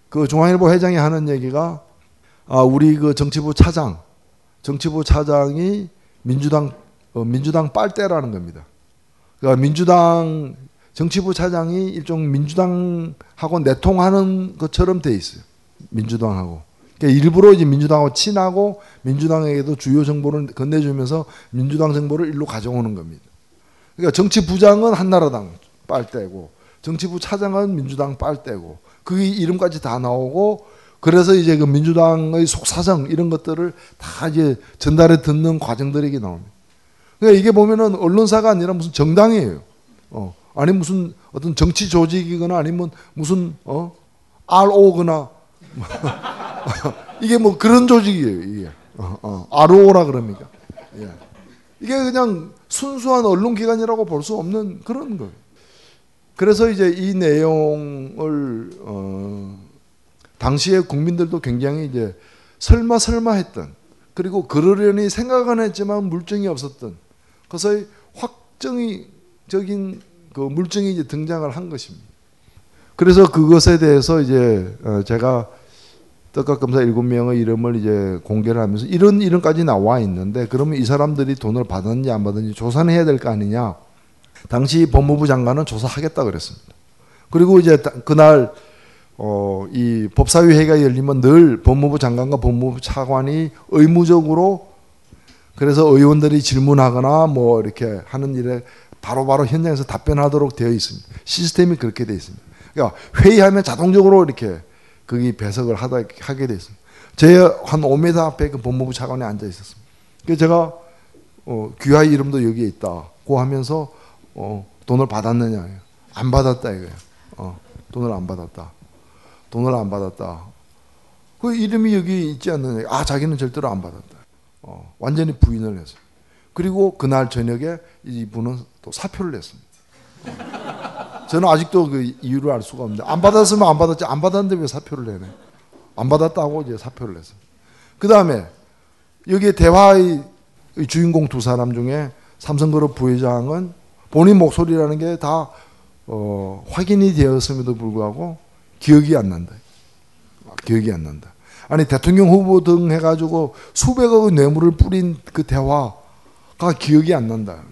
그 중앙일보 회장이 하는 얘기가 아 우리 그 정치부 차장 정치부 차장이 민주당 어, 민주당 빨대라는 겁니다. 그러니까 민주당 정치부 차장이 일종 민주당하고 내통하는 것처럼 돼 있어요. 민주당하고. 그러니까 일부러 이제 민주당하고 친하고 민주당에게도 주요 정보를 건네주면서 민주당 정보를 일로 가져오는 겁니다. 그러니까 정치 부장은 한나라당 빨대고 정치부 차장은 민주당 빨대고 그 이름까지 다 나오고 그래서 이제 그 민주당의 속사정 이런 것들을 다 이제 전달해 듣는 과정들이 나옵니다. 그러니까 이게 보면은 언론사가 아니라 무슨 정당이에요. 어. 아니 무슨 어떤 정치 조직이거나 아니면 무슨 어 RO거나 (laughs) 이게 뭐 그런 조직이에요. 이게 어, 어. RO라 그럽니까? 예. 이게 그냥 순수한 언론 기관이라고 볼 수 없는 그런 거예요. 그래서 이제 이 내용을 어, 당시에 국민들도 굉장히 이제 설마 설마 했던 그리고 그러려니 생각은 했지만 물증이 없었던 그래서 확정적인 그 물증이 이제 등장을 한 것입니다. 그래서 그것에 대해서 이제 어, 제가 떡값 검사 일곱 명의 이름을 이제 공개를 하면서 이런 이름까지 나와 있는데 그러면 이 사람들이 돈을 받았는지 안 받았는지 조사는 해야 될 거 아니냐. 당시 법무부 장관은 조사하겠다 그랬습니다. 그리고 이제 다- 그날 어, 이 법사위 회의가 열리면 늘 법무부 장관과 법무부 차관이 의무적으로 그래서 의원들이 질문하거나 뭐 이렇게 하는 일에 바로바로 현장에서 답변하도록 되어 있습니다. 시스템이 그렇게 되어 있습니다. 그러니까 회의하면 자동적으로 이렇게 거기 배석을 하다 하게 되어 있습니다. 제한 5m 앞에 그 법무부 차관이 앉아 있었습니다. 그래서 제가 어, 귀하의 이름도 여기에 있다고 하면서 어, 돈을 받았느냐 안 받았다 이거예요. 어, 돈을 안 받았다. 돈을 안 받았다. 그 이름이 여기 있지 않느냐. 아 자기는 절대로 안 받았다. 어, 완전히 부인을 했어요. 그리고 그날 저녁에 이분은 또 사표를 냈습니다. 저는 아직도 그 이유를 알 수가 없는데 안 받았으면 안 받았지 안 받았는데 왜 사표를 내네? 안 받았다고 이제 사표를 냈습니다. 그 다음에 여기에 대화의 주인공 두 사람 중에 삼성그룹 부회장은 본인 목소리라는 게다 어, 확인이 되었음에도 불구하고 기억이 안 난다. 아, 기억이 안 난다. 아니 대통령 후보 등 해가지고 수백억의 뇌물을 뿌린 그 대화가 기억이 안 난다.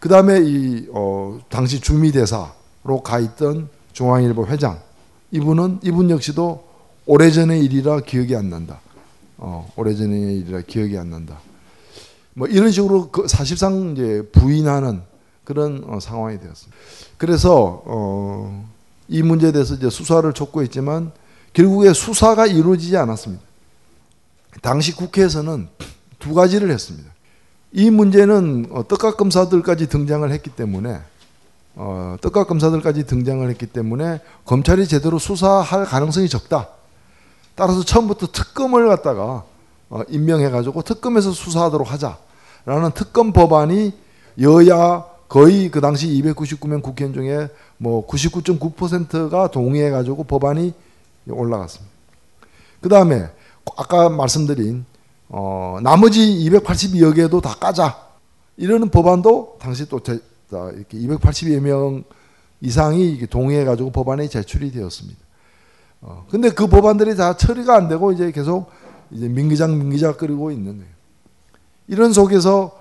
그 다음에 이 어, 당시 주미대사로 가 있던 중앙일보 회장 이분은 이분 역시도 오래전의 일이라 기억이 안 난다. 어, 오래전의 일이라 기억이 안 난다. 뭐 이런 식으로 그 사실상 이제 부인하는 그런 어, 상황이 되었습니다. 그래서 어, 이 문제에 대해서 이제 수사를 촉구했지만 결국에 수사가 이루어지지 않았습니다. 당시 국회에서는 두 가지를 했습니다. 이 문제는 어, 떡값 검사들까지 등장을 했기 때문에 어, 떡값 검사들까지 등장을 했기 때문에 검찰이 제대로 수사할 가능성이 적다. 따라서 처음부터 특검을 갖다가 어, 임명해가지고 특검에서 수사하도록 하자라는 특검 법안이 여야 거의 그 당시 299명 국회의원 중에 뭐 99.9%가 동의해가지고 법안이 올라갔습니다. 그 다음에 아까 말씀드린 어, 나머지 282여 개도 다 까자. 이러는 법안도 당시 또 제, 자, 이렇게 282여 명 이상이 동의해가지고 법안이 제출이 되었습니다. 어, 근데 그 법안들이 다 처리가 안 되고 이제 계속 이제 민기작 민기작 끓이고 있는 거예요. 이런 속에서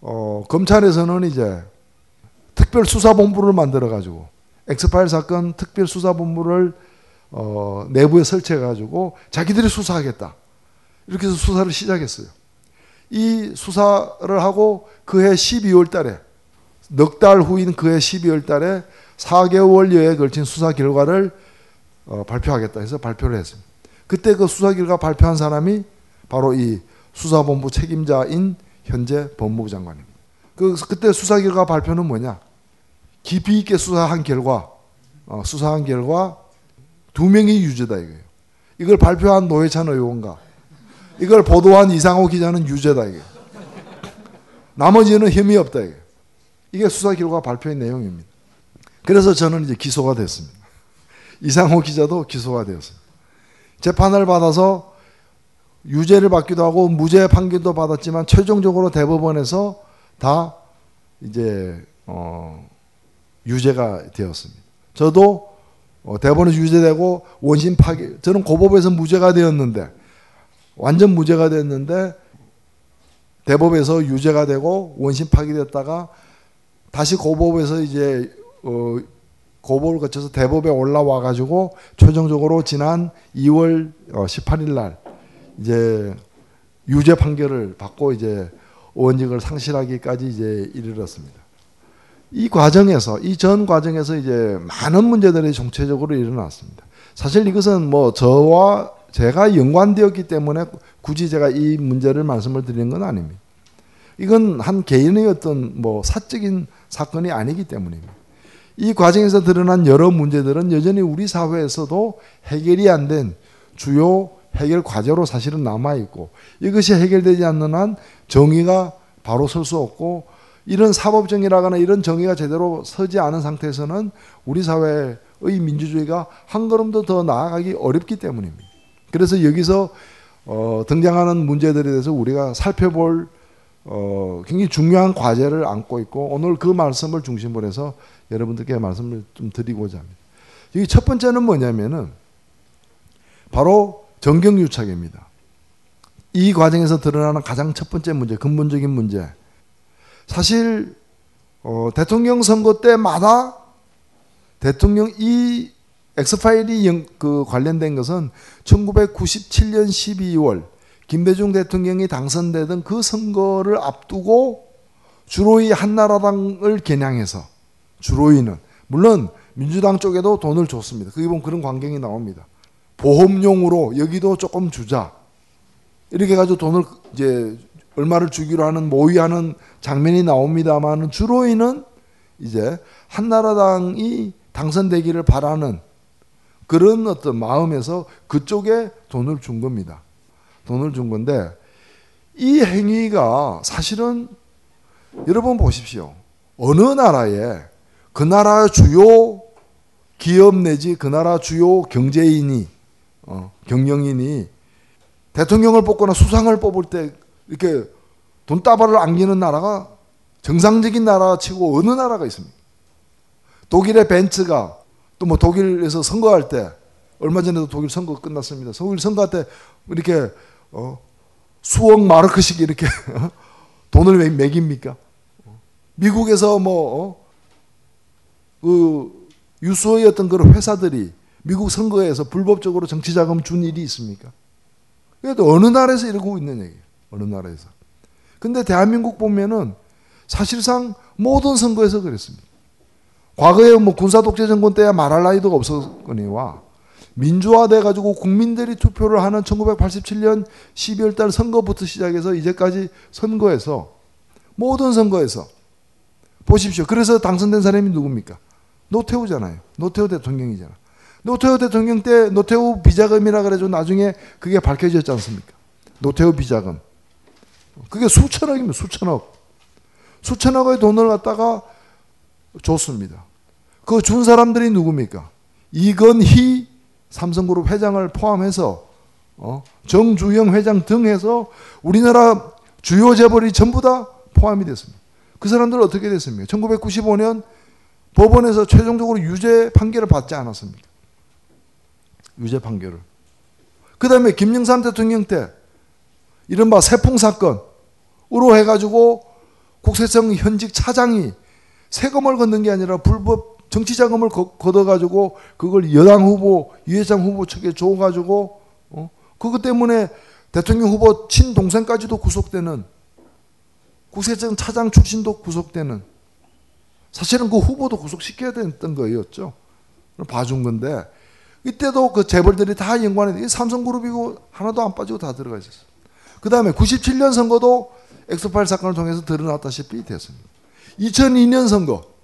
어, 검찰에서는 이제 특별수사본부를 만들어가지고 엑스파일 사건 특별수사본부를 어, 내부에 설치해가지고 자기들이 수사하겠다. 이렇게 해서 수사를 시작했어요. 이 수사를 하고 그해 12월 달에 넉 달 후인 그해 12월 달에 4개월여에 걸친 수사 결과를 어, 발표하겠다 해서 발표를 했습니다. 그때 그 수사 결과 발표한 사람이 바로 이 수사본부 책임자인 현재 법무부 장관입니다. 그 그때 수사 결과 발표는 뭐냐? 깊이 있게 수사한 결과 어, 수사한 결과 두 명이 유죄다 이거예요. 이걸 발표한 노회찬 의원과 이걸 보도한 이상호 기자는 유죄다 이게. 나머지는 혐의 없다 이게. 이게 수사 결과 발표의 내용입니다. 그래서 저는 이제 기소가 됐습니다. 이상호 기자도 기소가 되었어요. 재판을 받아서 유죄를 받기도 하고 무죄 판결도 받았지만 최종적으로 대법원에서 다 이제 어 유죄가 되었습니다. 저도 어 대법원에서 유죄되고 원심 파기 저는 고법에서 무죄가 되었는데 완전 무죄가 됐는데 대법에서 유죄가 되고 원심 파기됐다가 다시 고법에서 이제 어 고법을 거쳐서 대법에 올라와 가지고 최종적으로 지난 2월 18일 날 이제 유죄 판결을 받고 이제 원직을 상실하기까지 이제 이르렀습니다. 이 과정에서 이 전 과정에서 이제 많은 문제들이 정체적으로 일어났습니다. 사실 이것은 뭐 저와 제가 연관되었기 때문에 굳이 제가 이 문제를 말씀을 드리는 건 아닙니다. 이건 한 개인의 어떤 뭐 사적인 사건이 아니기 때문입니다. 이 과정에서 드러난 여러 문제들은 여전히 우리 사회에서도 해결이 안 된 주요 해결 과제로 사실은 남아 있고 이것이 해결되지 않는 한 정의가 바로 설 수 없고 이런 사법 정의라거나 이런 정의가 제대로 서지 않은 상태에서는 우리 사회의 민주주의가 한 걸음도 더 나아가기 어렵기 때문입니다. 그래서 여기서 어, 등장하는 문제들에 대해서 우리가 살펴볼 어, 굉장히 중요한 과제를 안고 있고 오늘 그 말씀을 중심으로 해서 여러분들께 말씀을 좀 드리고자 합니다. 여기 첫 번째는 뭐냐면은 바로 정경유착입니다. 이 과정에서 드러나는 가장 첫 번째 문제, 근본적인 문제. 사실 어, 대통령 선거 때마다 대통령 이 엑스파일이 그 관련된 것은 1997년 12월 김대중 대통령이 당선되던 그 선거를 앞두고 주로이 한나라당을 겨냥해서 주로이는 물론 민주당 쪽에도 돈을 줬습니다. 그게 보면 그런 광경이 나옵니다. 보험용으로 여기도 조금 주자. 이렇게 가지고 돈을 이제 얼마를 주기로 하는 모의하는 장면이 나옵니다만 주로이는 이제 한나라당이 당선되기를 바라는 그런 어떤 마음에서 그쪽에 돈을 준 겁니다. 돈을 준 건데 이 행위가 사실은 여러분 보십시오. 어느 나라에 그 나라 주요 기업 내지 그 나라 주요 경제인이 어, 경영인이 대통령을 뽑거나 수상을 뽑을 때 이렇게 돈다발을 안기는 나라가 정상적인 나라 치고 어느 나라가 있습니까? 독일의 벤츠가 또 뭐 독일에서 선거할 때 얼마 전에도 독일 선거 끝났습니다. 독일 선거 때 이렇게 어, 수억 마르크씩 이렇게 돈을 매깁니까? 미국에서 뭐 어, 그 유수의 어떤 그런 회사들이 미국 선거에서 불법적으로 정치 자금 준 일이 있습니까? 그래도 어느 나라에서 이러고 있는 얘기예요. 어느 나라에서. 근데 대한민국 보면은 사실상 모든 선거에서 그랬습니다. 과거에 뭐 군사 독재 정권 때야 말할 나이도 없었거니와 민주화돼 가지고 국민들이 투표를 하는 1987년 12월 달 선거부터 시작해서 이제까지 선거에서 모든 선거에서 보십시오. 그래서 당선된 사람이 누굽니까? 노태우잖아요. 노태우 대통령이잖아. 노태우 대통령 때 노태우 비자금이라 그래가지고 나중에 그게 밝혀졌지 않습니까? 노태우 비자금. 그게 수천억입니다. 수천억. 수천억의 돈을 갖다가 줬습니다. 그 준 사람들이 누굽니까? 이건희 삼성그룹 회장을 포함해서 어, 정주영 회장 등 해서 우리나라 주요 재벌이 전부 다 포함이 됐습니다. 그 사람들은 어떻게 됐습니까? 1995년 법원에서 최종적으로 유죄 판결을 받지 않았습니까? 유죄 판결을. 그 다음에 김영삼 대통령 때 이른바 세풍 사건으로 해가지고 국세청 현직 차장이 세금을 걷는 게 아니라 불법 정치 자금을 걷어가지고 그걸 여당 후보, 유 회장 후보 측에 줘가지고 어? 그것 때문에 대통령 후보 친동생까지도 구속되는 국세청 차장 출신도 구속되는 사실은 그 후보도 구속시켜야 됐던 거였죠. 봐준 건데 이때도 그 재벌들이 다 연관이 삼성그룹이고 하나도 안 빠지고 다 들어가 있었어요. 그 다음에 97년 선거도 엑스파일 사건을 통해서 드러났다시피 됐습니다. 2002년 선거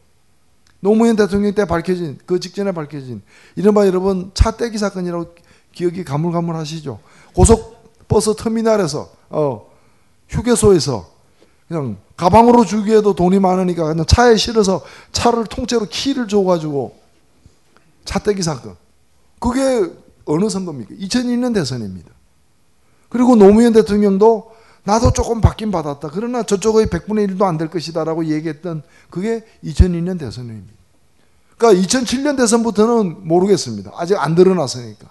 노무현 대통령 때 밝혀진 그 직전에 밝혀진 이른바 여러분 차 떼기 사건이라고 기억이 가물가물하시죠. 고속버스 터미널에서 어, 휴게소에서 그냥 가방으로 주기에도 돈이 많으니까 그냥 차에 실어서 차를 통째로 키를 줘가지고 차 떼기 사건. 그게 어느 선거입니까? 2002년 대선입니다. 그리고 노무현 대통령도 나도 조금 받긴 받았다. 그러나 저쪽의 100분의 1도 안 될 것이다 라고 얘기했던 그게 2002년 대선입니다. 그러니까 2007년 대선부터는 모르겠습니다. 아직 안 드러났으니까.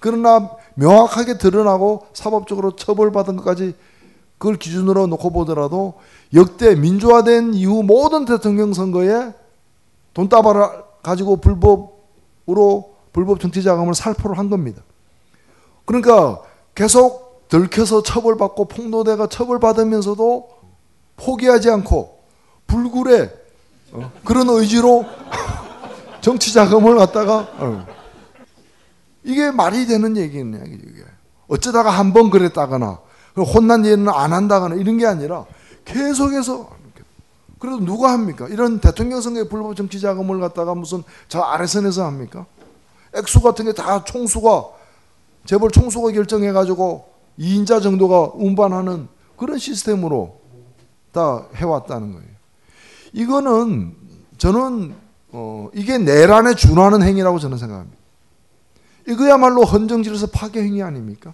그러나 명확하게 드러나고 사법적으로 처벌받은 것까지 그걸 기준으로 놓고 보더라도 역대 민주화된 이후 모든 대통령 선거에 돈다발을 가지고 불법으로 불법 정치 자금을 살포를 한 겁니다. 그러니까 계속 들켜서 처벌받고 폭로대가 처벌받으면서도 포기하지 않고 불굴의 어, 그런 의지로 (laughs) 정치 자금을 갖다가 어. 이게 말이 되는 얘기냐 이게 어쩌다가 한 번 그랬다거나 혼난 일은 안 한다거나 이런 게 아니라 계속해서 그래도 누가 합니까? 이런 대통령 선거에 불법 정치 자금을 갖다가 무슨 저 아래선에서 합니까? 액수 같은 게 다 총수가 재벌 총수가 결정해 가지고 2인자 정도가 운반하는 그런 시스템으로 다 해왔다는 거예요. 이거는 저는 어, 이게 내란에 준하는 행위라고 저는 생각합니다. 이거야말로 헌정질에서 파괴 행위 아닙니까?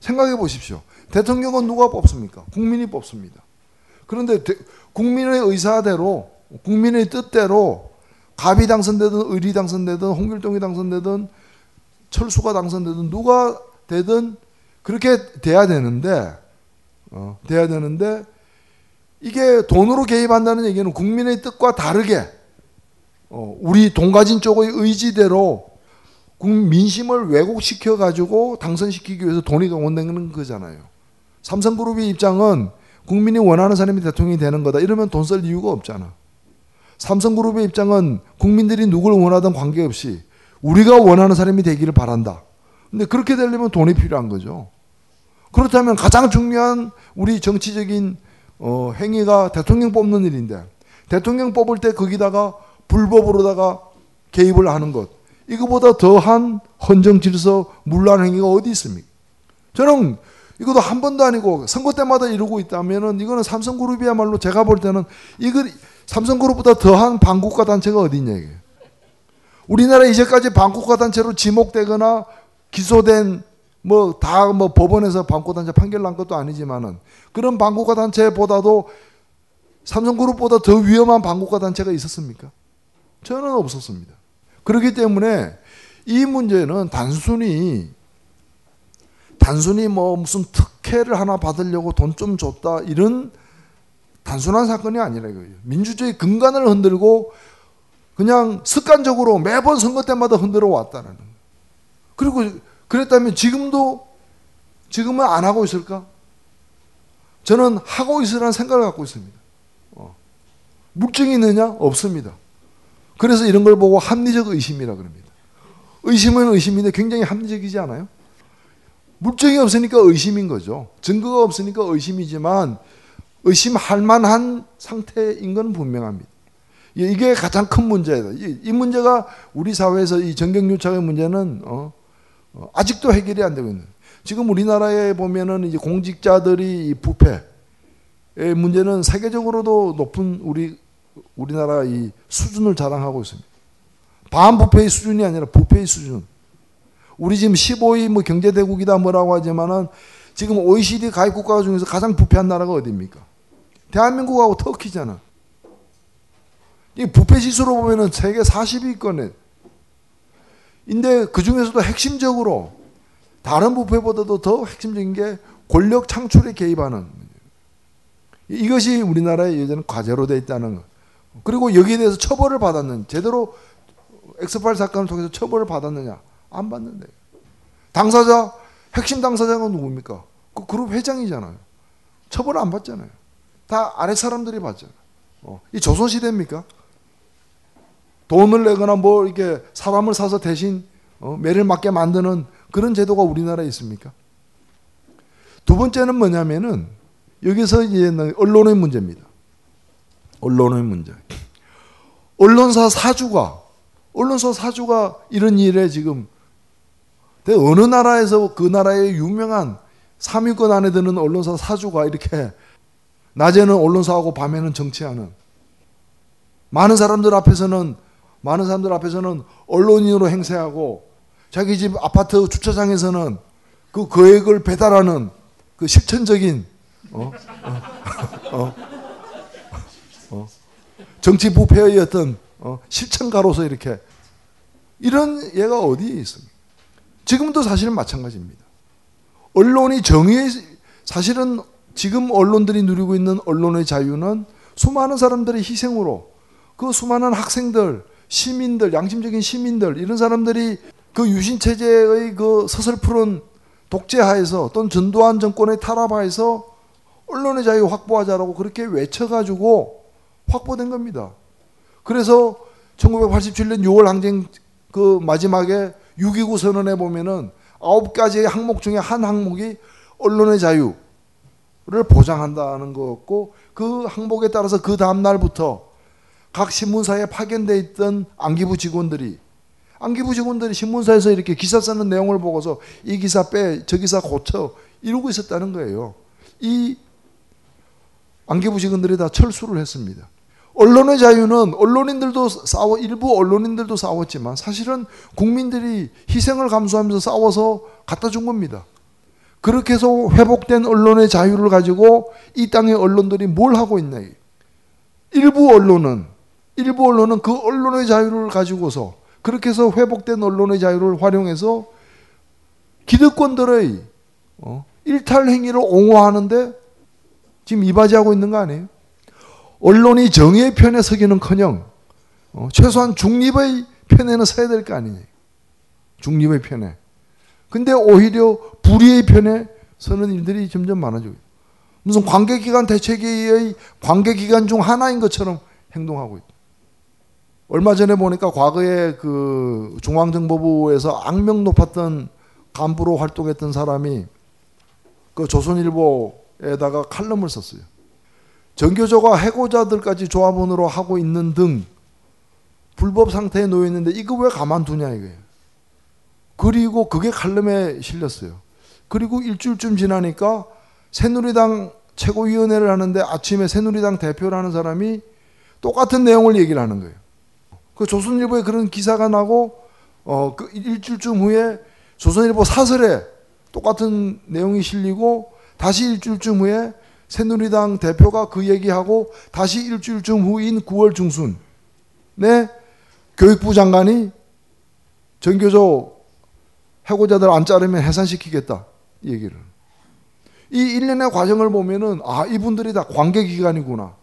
생각해 보십시오. 대통령은 누가 뽑습니까? 국민이 뽑습니다. 그런데 대, 국민의 의사대로 국민의 뜻대로 갑이 당선되든 의리 당선되든 홍길동이 당선되든 철수가 당선되든 누가 되든 그렇게 돼야 되는데 어, 돼야 되는데 이게 돈으로 개입한다는 얘기는 국민의 뜻과 다르게 어, 우리 돈 가진 쪽의 의지대로 민심을 왜곡시켜 가지고 당선시키기 위해서 돈이 동원되는 거잖아요. 삼성그룹의 입장은 국민이 원하는 사람이 대통령이 되는 거다. 이러면 돈 쓸 이유가 없잖아. 삼성그룹의 입장은 국민들이 누굴 원하든 관계없이 우리가 원하는 사람이 되기를 바란다. 근데 그렇게 되려면 돈이 필요한 거죠. 그렇다면 가장 중요한 우리 정치적인 어, 행위가 대통령 뽑는 일인데 대통령 뽑을 때 거기다가 불법으로다가 개입을 하는 것 이거보다 더한 헌정 질서 문란 행위가 어디 있습니까? 저는 이것도 한 번도 아니고 선거 때마다 이루고 있다면은 이거는 삼성그룹이야말로 제가 볼 때는 이거 삼성그룹보다 더한 반국가 단체가 어디 있냐 이게. 우리나라 이제까지 반국가 단체로 지목되거나 기소된 뭐 다뭐 뭐 법원에서 반국가 단체 판결 난 것도 아니지만은 그런 반국가 단체보다도 삼성그룹보다 더 위험한 반국가 단체가 있었습니까? 저는 없었습니다. 그렇기 때문에 이 문제는 단순히 단순히 뭐 무슨 특혜를 하나 받으려고 돈 좀 줬다 이런 단순한 사건이 아니라 이거예요. 민주주의 근간을 흔들고 그냥 습관적으로 매번 선거 때마다 흔들어 왔다는 거예요. 그리고 그랬다면 지금도 지금은 안 하고 있을까? 저는 하고 있으라는 생각을 갖고 있습니다. 어. 물증이 있느냐? 없습니다. 그래서 이런 걸 보고 합리적 의심이라 그럽니다. 의심은 의심인데 굉장히 합리적이지 않아요? 물증이 없으니까 의심인 거죠. 증거가 없으니까 의심이지만 의심할 만한 상태인 건 분명합니다. 이게 가장 큰 문제다. 이 문제가 우리 사회에서 이 정경유착의 문제는 어, 어, 아직도 해결이 안 되고 있는. 지금 우리나라에 보면은 이제 공직자들이 부패의 문제는 세계적으로도 높은 우리 우리나라 이 수준을 자랑하고 있습니다. 반부패의 수준이 아니라 부패의 수준. 우리 지금 15위 뭐 경제대국이다 뭐라고 하지만은 지금 OECD 가입 국가 중에서 가장 부패한 나라가 어디입니까? 대한민국하고 터키잖아. 이 부패 지수로 보면은 세계 40위권에. 인데 그 중에서도 핵심적으로 다른 부패보다도 더 핵심적인 게 권력 창출에 개입하는 이것이 우리나라의 예전 과제로 돼 있다는 거. 그리고 여기에 대해서 처벌을 받았는 제대로 엑스파일 사건을 통해서 처벌을 받았느냐 안 받는데 당사자 핵심 당사자가 누굽니까? 그 그룹 회장이잖아요. 처벌 안 받잖아요. 다 아래 사람들이 받잖아요. 어. 이 조선 시대입니까? 돈을 내거나 뭐 이렇게 사람을 사서 대신 어, 매를 맞게 만드는 그런 제도가 우리나라에 있습니까? 두 번째는 뭐냐면은 여기서 이제 언론의 문제입니다. 언론의 문제. 언론사 사주가 언론사 사주가 이런 일에 지금 어느 나라에서 그 나라의 유명한 3위권 안에 드는 언론사 사주가 이렇게 낮에는 언론사하고 밤에는 정치하는 많은 사람들 앞에서는 많은 사람들 앞에서는 언론인으로 행세하고 자기 집 아파트 주차장에서는 그 거액을 배달하는 그 실천적인 어? 어? 어? 어? 정치 부패의 어떤 어? 실천가로서 이렇게 이런 예가 어디에 있습니까? 지금도 사실은 마찬가지입니다. 언론이 정의의 사실은 지금 언론들이 누리고 있는 언론의 자유는 수많은 사람들의 희생으로 그 수많은 학생들, 시민들, 양심적인 시민들 이런 사람들이 그 유신 체제의 그 서슬푸른 독재하에서 또는 전두환 정권의 탄압하에서 언론의 자유 확보하자라고 그렇게 외쳐가지고 확보된 겁니다. 그래서 1987년 6월 항쟁 그 마지막에 6.29 선언에 보면은 아홉 가지의 항목 중에 한 항목이 언론의 자유를 보장한다는 거였고 그 항목에 따라서 그 다음 날부터 각 신문사에 파견돼 있던 안기부 직원들이 안기부 직원들이 신문사에서 이렇게 기사 쓰는 내용을 보고서 이 기사 빼, 저 기사 고쳐 이러고 있었다는 거예요. 이 안기부 직원들이 다 철수를 했습니다. 언론의 자유는 언론인들도 싸워 일부 언론인들도 싸웠지만 사실은 국민들이 희생을 감수하면서 싸워서 갖다 준 겁니다. 그렇게 해서 회복된 언론의 자유를 가지고 이 땅의 언론들이 뭘 하고 있나? 일부 언론은 일부 언론은 그 언론의 자유를 가지고서 그렇게 해서 회복된 언론의 자유를 활용해서 기득권들의 어, 일탈 행위를 옹호하는데 지금 이바지하고 있는 거 아니에요? 언론이 정의의 편에 서기는커녕 어, 최소한 중립의 편에는 서야 될 거 아니냐. 중립의 편에. 근데 오히려 불의의 편에 서는 일들이 점점 많아지고 무슨 관계기관 대책회의의 관계기관 중 하나인 것처럼 행동하고 있다. 얼마 전에 보니까 과거에 그 중앙정보부에서 악명 높았던 간부로 활동했던 사람이 그 조선일보에다가 칼럼을 썼어요. 정교조가 해고자들까지 조합원으로 하고 있는 등 불법 상태에 놓여 있는데 이거 왜 가만두냐 이거예요. 그리고 그게 칼럼에 실렸어요. 그리고 일주일쯤 지나니까 새누리당 최고위원회를 하는데 아침에 새누리당 대표라는 사람이 똑같은 내용을 얘기를 하는 거예요. 그 조선일보에 그런 기사가 나고 어 그 일주일쯤 후에 조선일보 사설에 똑같은 내용이 실리고 다시 일주일쯤 후에 새누리당 대표가 그 얘기하고 다시 일주일쯤 후인 9월 중순 네 교육부 장관이 전교조 해고자들 안 자르면 해산시키겠다 이 얘기를. 이 일련의 과정을 보면은 아 이분들이 다 관계 기관이구나.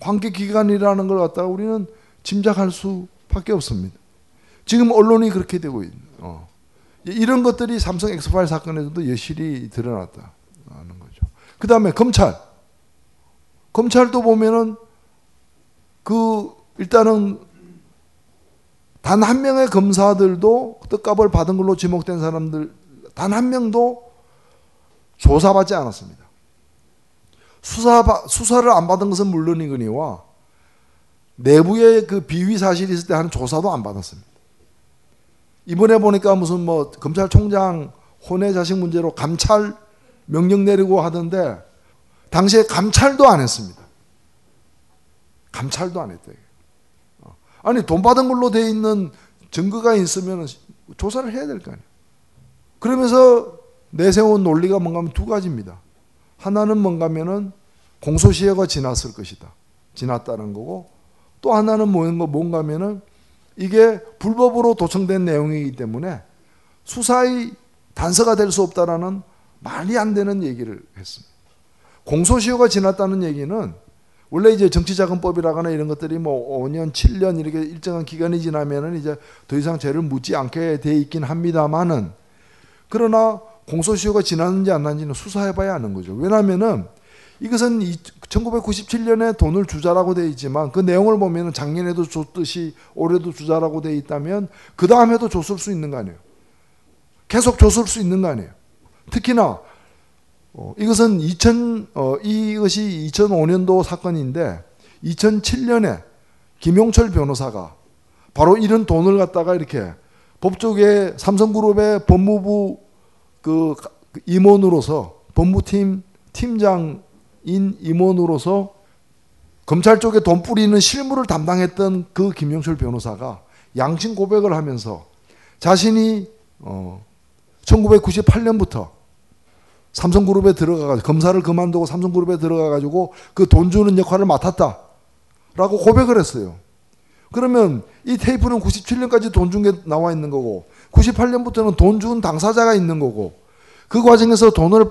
관계 기관이라는 걸 갖다가 우리는 짐작할 수밖에 없습니다. 지금 언론이 그렇게 되고 있는 어. 이런 것들이 삼성 엑스파일 사건에서도 여실히 드러났다. 그 다음에 검찰. 검찰도 보면은 그 일단은 단 한 명의 검사들도 뜻값을 받은 걸로 지목된 사람들 단 한 명도 조사받지 않았습니다. 수사 수사를 안 받은 것은 물론이거니와 내부에 그 비위 사실이 있을 때 하는 조사도 안 받았습니다. 이번에 보니까 무슨 뭐 검찰총장 혼외 자식 문제로 감찰 명령 내리고 하던데 당시에 감찰도 안 했습니다. 감찰도 안 했대. 어. 아니 돈 받은 걸로 돼 있는 증거가 있으면 조사를 해야 될 거 아니에요. 그러면서 내세운 논리가 뭔가 하면 두 가지입니다. 하나는 뭔가 하면은 공소시효가 지났을 것이다. 지났다는 거고 또 하나는 뭔가 하면은 이게 불법으로 도청된 내용이기 때문에 수사의 단서가 될 수 없다라는 말이 안 되는 얘기를 했습니다. 공소시효가 지났다는 얘기는 원래 이제 정치자금법이라거나 이런 것들이 뭐 5년, 7년 이렇게 일정한 기간이 지나면은 이제 더 이상 죄를 묻지 않게 돼 있긴 합니다만은 그러나 공소시효가 지났는지 안 났는지는 수사해봐야 아는 거죠. 왜냐하면은 이것은 1997년에 돈을 주자라고 돼 있지만 그 내용을 보면은 작년에도 줬듯이 올해도 주자라고 돼 있다면 그 다음에도 줬을 수 있는 거 아니에요. 계속 줬을 수 있는 거 아니에요. 특히나 어, 이것은 2000 어, 이것이 2005년도 사건인데 2007년에 김용철 변호사가 바로 이런 돈을 갖다가 이렇게 법조계 삼성그룹의 법무부 그 임원으로서 법무팀 팀장 인 임원으로서 검찰 쪽에 돈 뿌리는 실무를 담당했던 그 김용철 변호사가 양심 고백을 하면서 자신이 어 1998년부터 삼성그룹에 들어가가지고 검사를 그만두고 삼성그룹에 들어가 가지고 그 돈 주는 역할을 맡았다라고 고백을 했어요. 그러면 이 테이프는 97년까지 돈 준 게 나와 있는 거고 98년부터는 돈 준 당사자가 있는 거고 그 과정에서 돈을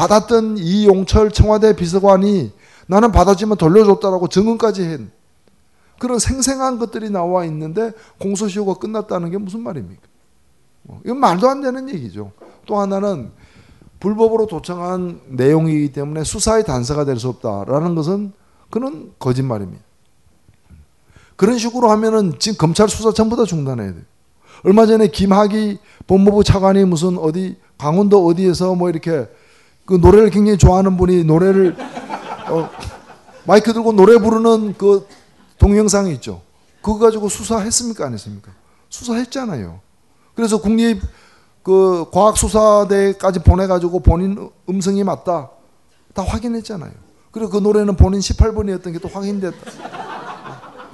받았던 이용철 청와대 비서관이 나는 받았지만 돌려줬다라고 증언까지 한 그런 생생한 것들이 나와 있는데 공소시효가 끝났다는 게 무슨 말입니까? 뭐, 이건 말도 안 되는 얘기죠. 또 하나는 불법으로 도청한 내용이기 때문에 수사의 단서가 될 수 없다라는 것은 그는 거짓말입니다. 그런 식으로 하면은 지금 검찰 수사 전부 다 중단해야 돼요. 얼마 전에 김학의 법무부 차관이 무슨 어디 강원도 어디에서 뭐 이렇게 그 노래를 굉장히 좋아하는 분이 노래를 어 마이크 들고 노래 부르는 그 동영상이 있죠. 그거 가지고 수사했습니까 안 했습니까? 수사했잖아요. 그래서 국립 그 과학수사대까지 보내가지고 본인 음성이 맞다. 다 확인했잖아요. 그리고 그 노래는 본인 18번이었던 게 또 확인됐다.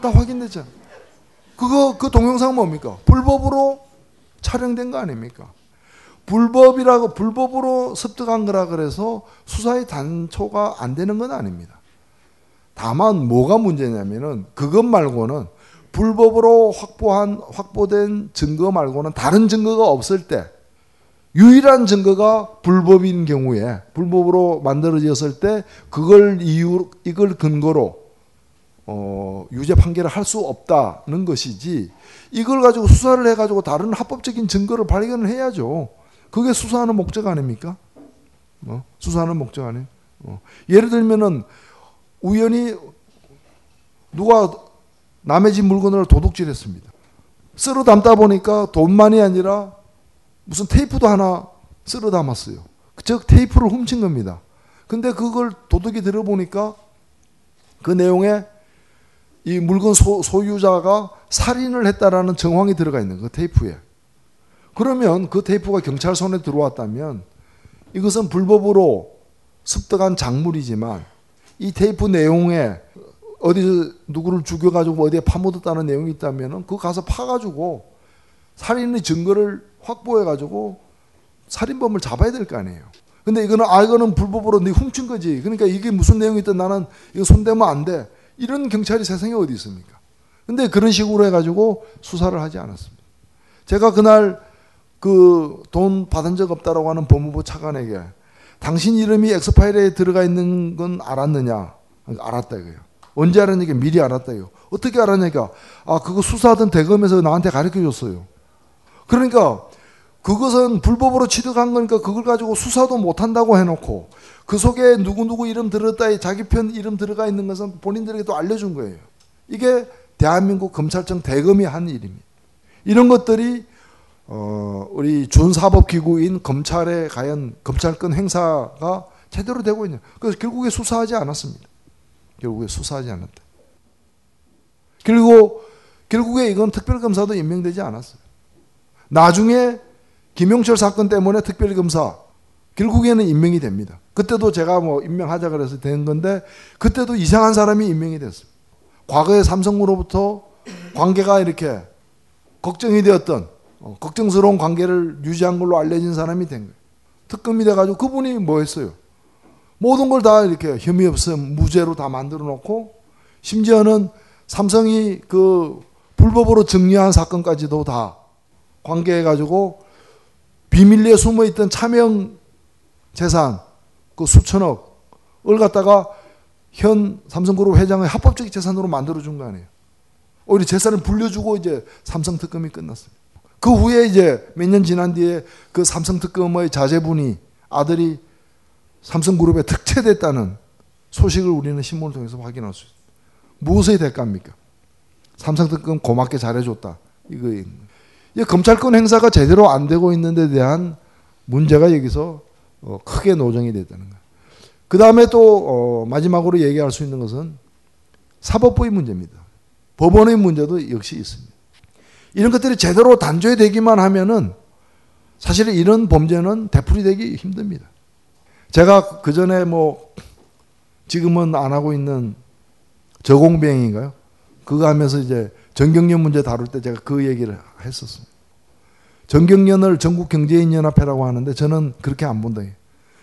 다 확인됐잖아. 그거, 그 동영상 뭡니까? 불법으로 촬영된 거 아닙니까? 불법이라고, 불법으로 습득한 거라 그래서 수사의 단초가 안 되는 건 아닙니다. 다만 뭐가 문제냐면은 그것 말고는 불법으로 확보한, 확보된 증거 말고는 다른 증거가 없을 때 유일한 증거가 불법인 경우에 불법으로 만들어졌을 때 그걸 이유 이걸 근거로 어, 유죄 판결을 할 수 없다는 것이지 이걸 가지고 수사를 해가지고 다른 합법적인 증거를 발견을 해야죠. 그게 수사하는 목적 아닙니까? 어? 수사하는 목적 아니에요. 어. 예를 들면은 우연히 누가 남의 집 물건을 도둑질했습니다. 쓸어 담다 보니까 돈만이 아니라 무슨 테이프도 하나 쓸어 담았어요. 즉 테이프를 훔친 겁니다. 근데 그걸 도둑이 들어보니까 그 내용에 이 물건 소, 소유자가 살인을 했다라는 정황이 들어가 있는 그 테이프에. 그러면 그 테이프가 경찰 손에 들어왔다면 이것은 불법으로 습득한 작물이지만 이 테이프 내용에 어디서 누구를 죽여가지고 어디에 파묻었다는 내용이 있다면 그거 가서 파가지고 살인의 증거를 확보해가지고 살인범을 잡아야 될 거 아니에요. 근데 이거는 아 이거는 불법으로 네 훔친 거지. 그러니까 이게 무슨 내용이 있든 나는 이거 손대면 안 돼. 이런 경찰이 세상에 어디 있습니까? 근데 그런 식으로 해가지고 수사를 하지 않았습니다. 제가 그날 그 돈 받은 적 없다라고 하는 법무부 차관에게 당신 이름이 엑스파일에 들어가 있는 건 알았느냐? 알았다 이거예요. 언제 알았냐니까 미리 알았다 이거. 어떻게 알았냐니까 아 그거 수사하던 대검에서 나한테 가르쳐 줬어요. 그러니까 그것은 불법으로 취득한 거니까 그걸 가지고 수사도 못 한다고 해놓고 그 속에 누구누구 이름 들었다 자기 편 이름 들어가 있는 것은 본인들에게도 알려준 거예요. 이게 대한민국 검찰청 대검이 한 일입니다. 이런 것들이 어 우리 준사법기구인 검찰에 과연 검찰권 행사가 제대로 되고 있냐. 그래서 결국에 수사하지 않았습니다. 결국에 수사하지 않았다. 그리고 결국에 이건 특별검사도 임명되지 않았어요. 나중에 김용철 사건 때문에 특별검사 결국에는 임명이 됩니다. 그때도 제가 뭐 임명하자 그래서 된 건데 그때도 이상한 사람이 임명이 됐습니다. 과거에 삼성으로부터 관계가 이렇게 걱정이 되었던 어, 걱정스러운 관계를 유지한 걸로 알려진 사람이 된 거예요. 특검이 돼가지고 그분이 뭐 했어요? 모든 걸 다 이렇게 혐의 없음 무죄로 다 만들어 놓고 심지어는 삼성이 그 불법으로 정리한 사건까지도 다 관계해가지고 비밀리에 숨어있던 차명 재산 그 수천억을 갖다가 현 삼성그룹 회장의 합법적 재산으로 만들어준 거 아니에요. 오히려 재산을 불려주고 이제 삼성 특검이 끝났습니다. 그 후에 이제 몇 년 지난 뒤에 그 삼성 특검의 자제분이 아들이 삼성그룹에 특채됐다는 소식을 우리는 신문을 통해서 확인할 수 있습니다. 무엇의 대가입니까? 삼성 특검 고맙게 잘해줬다. 이거 검찰권 행사가 제대로 안 되고 있는데 대한 문제가 여기서 어, 크게 노정이 됐다는 거예요. 그 다음에 또 어, 마지막으로 얘기할 수 있는 것은 사법부의 문제입니다. 법원의 문제도 역시 있습니다. 이런 것들이 제대로 단죄되기만 하면은 사실 이런 범죄는 되풀이되기 힘듭니다. 제가 그 전에 뭐 지금은 안 하고 있는 저공병인가요? 그거 하면서 이제 전경련 문제 다룰 때 제가 그 얘기를 했었습니다. 전경련을 전국경제인연합회라고 하는데 저는 그렇게 안 본다.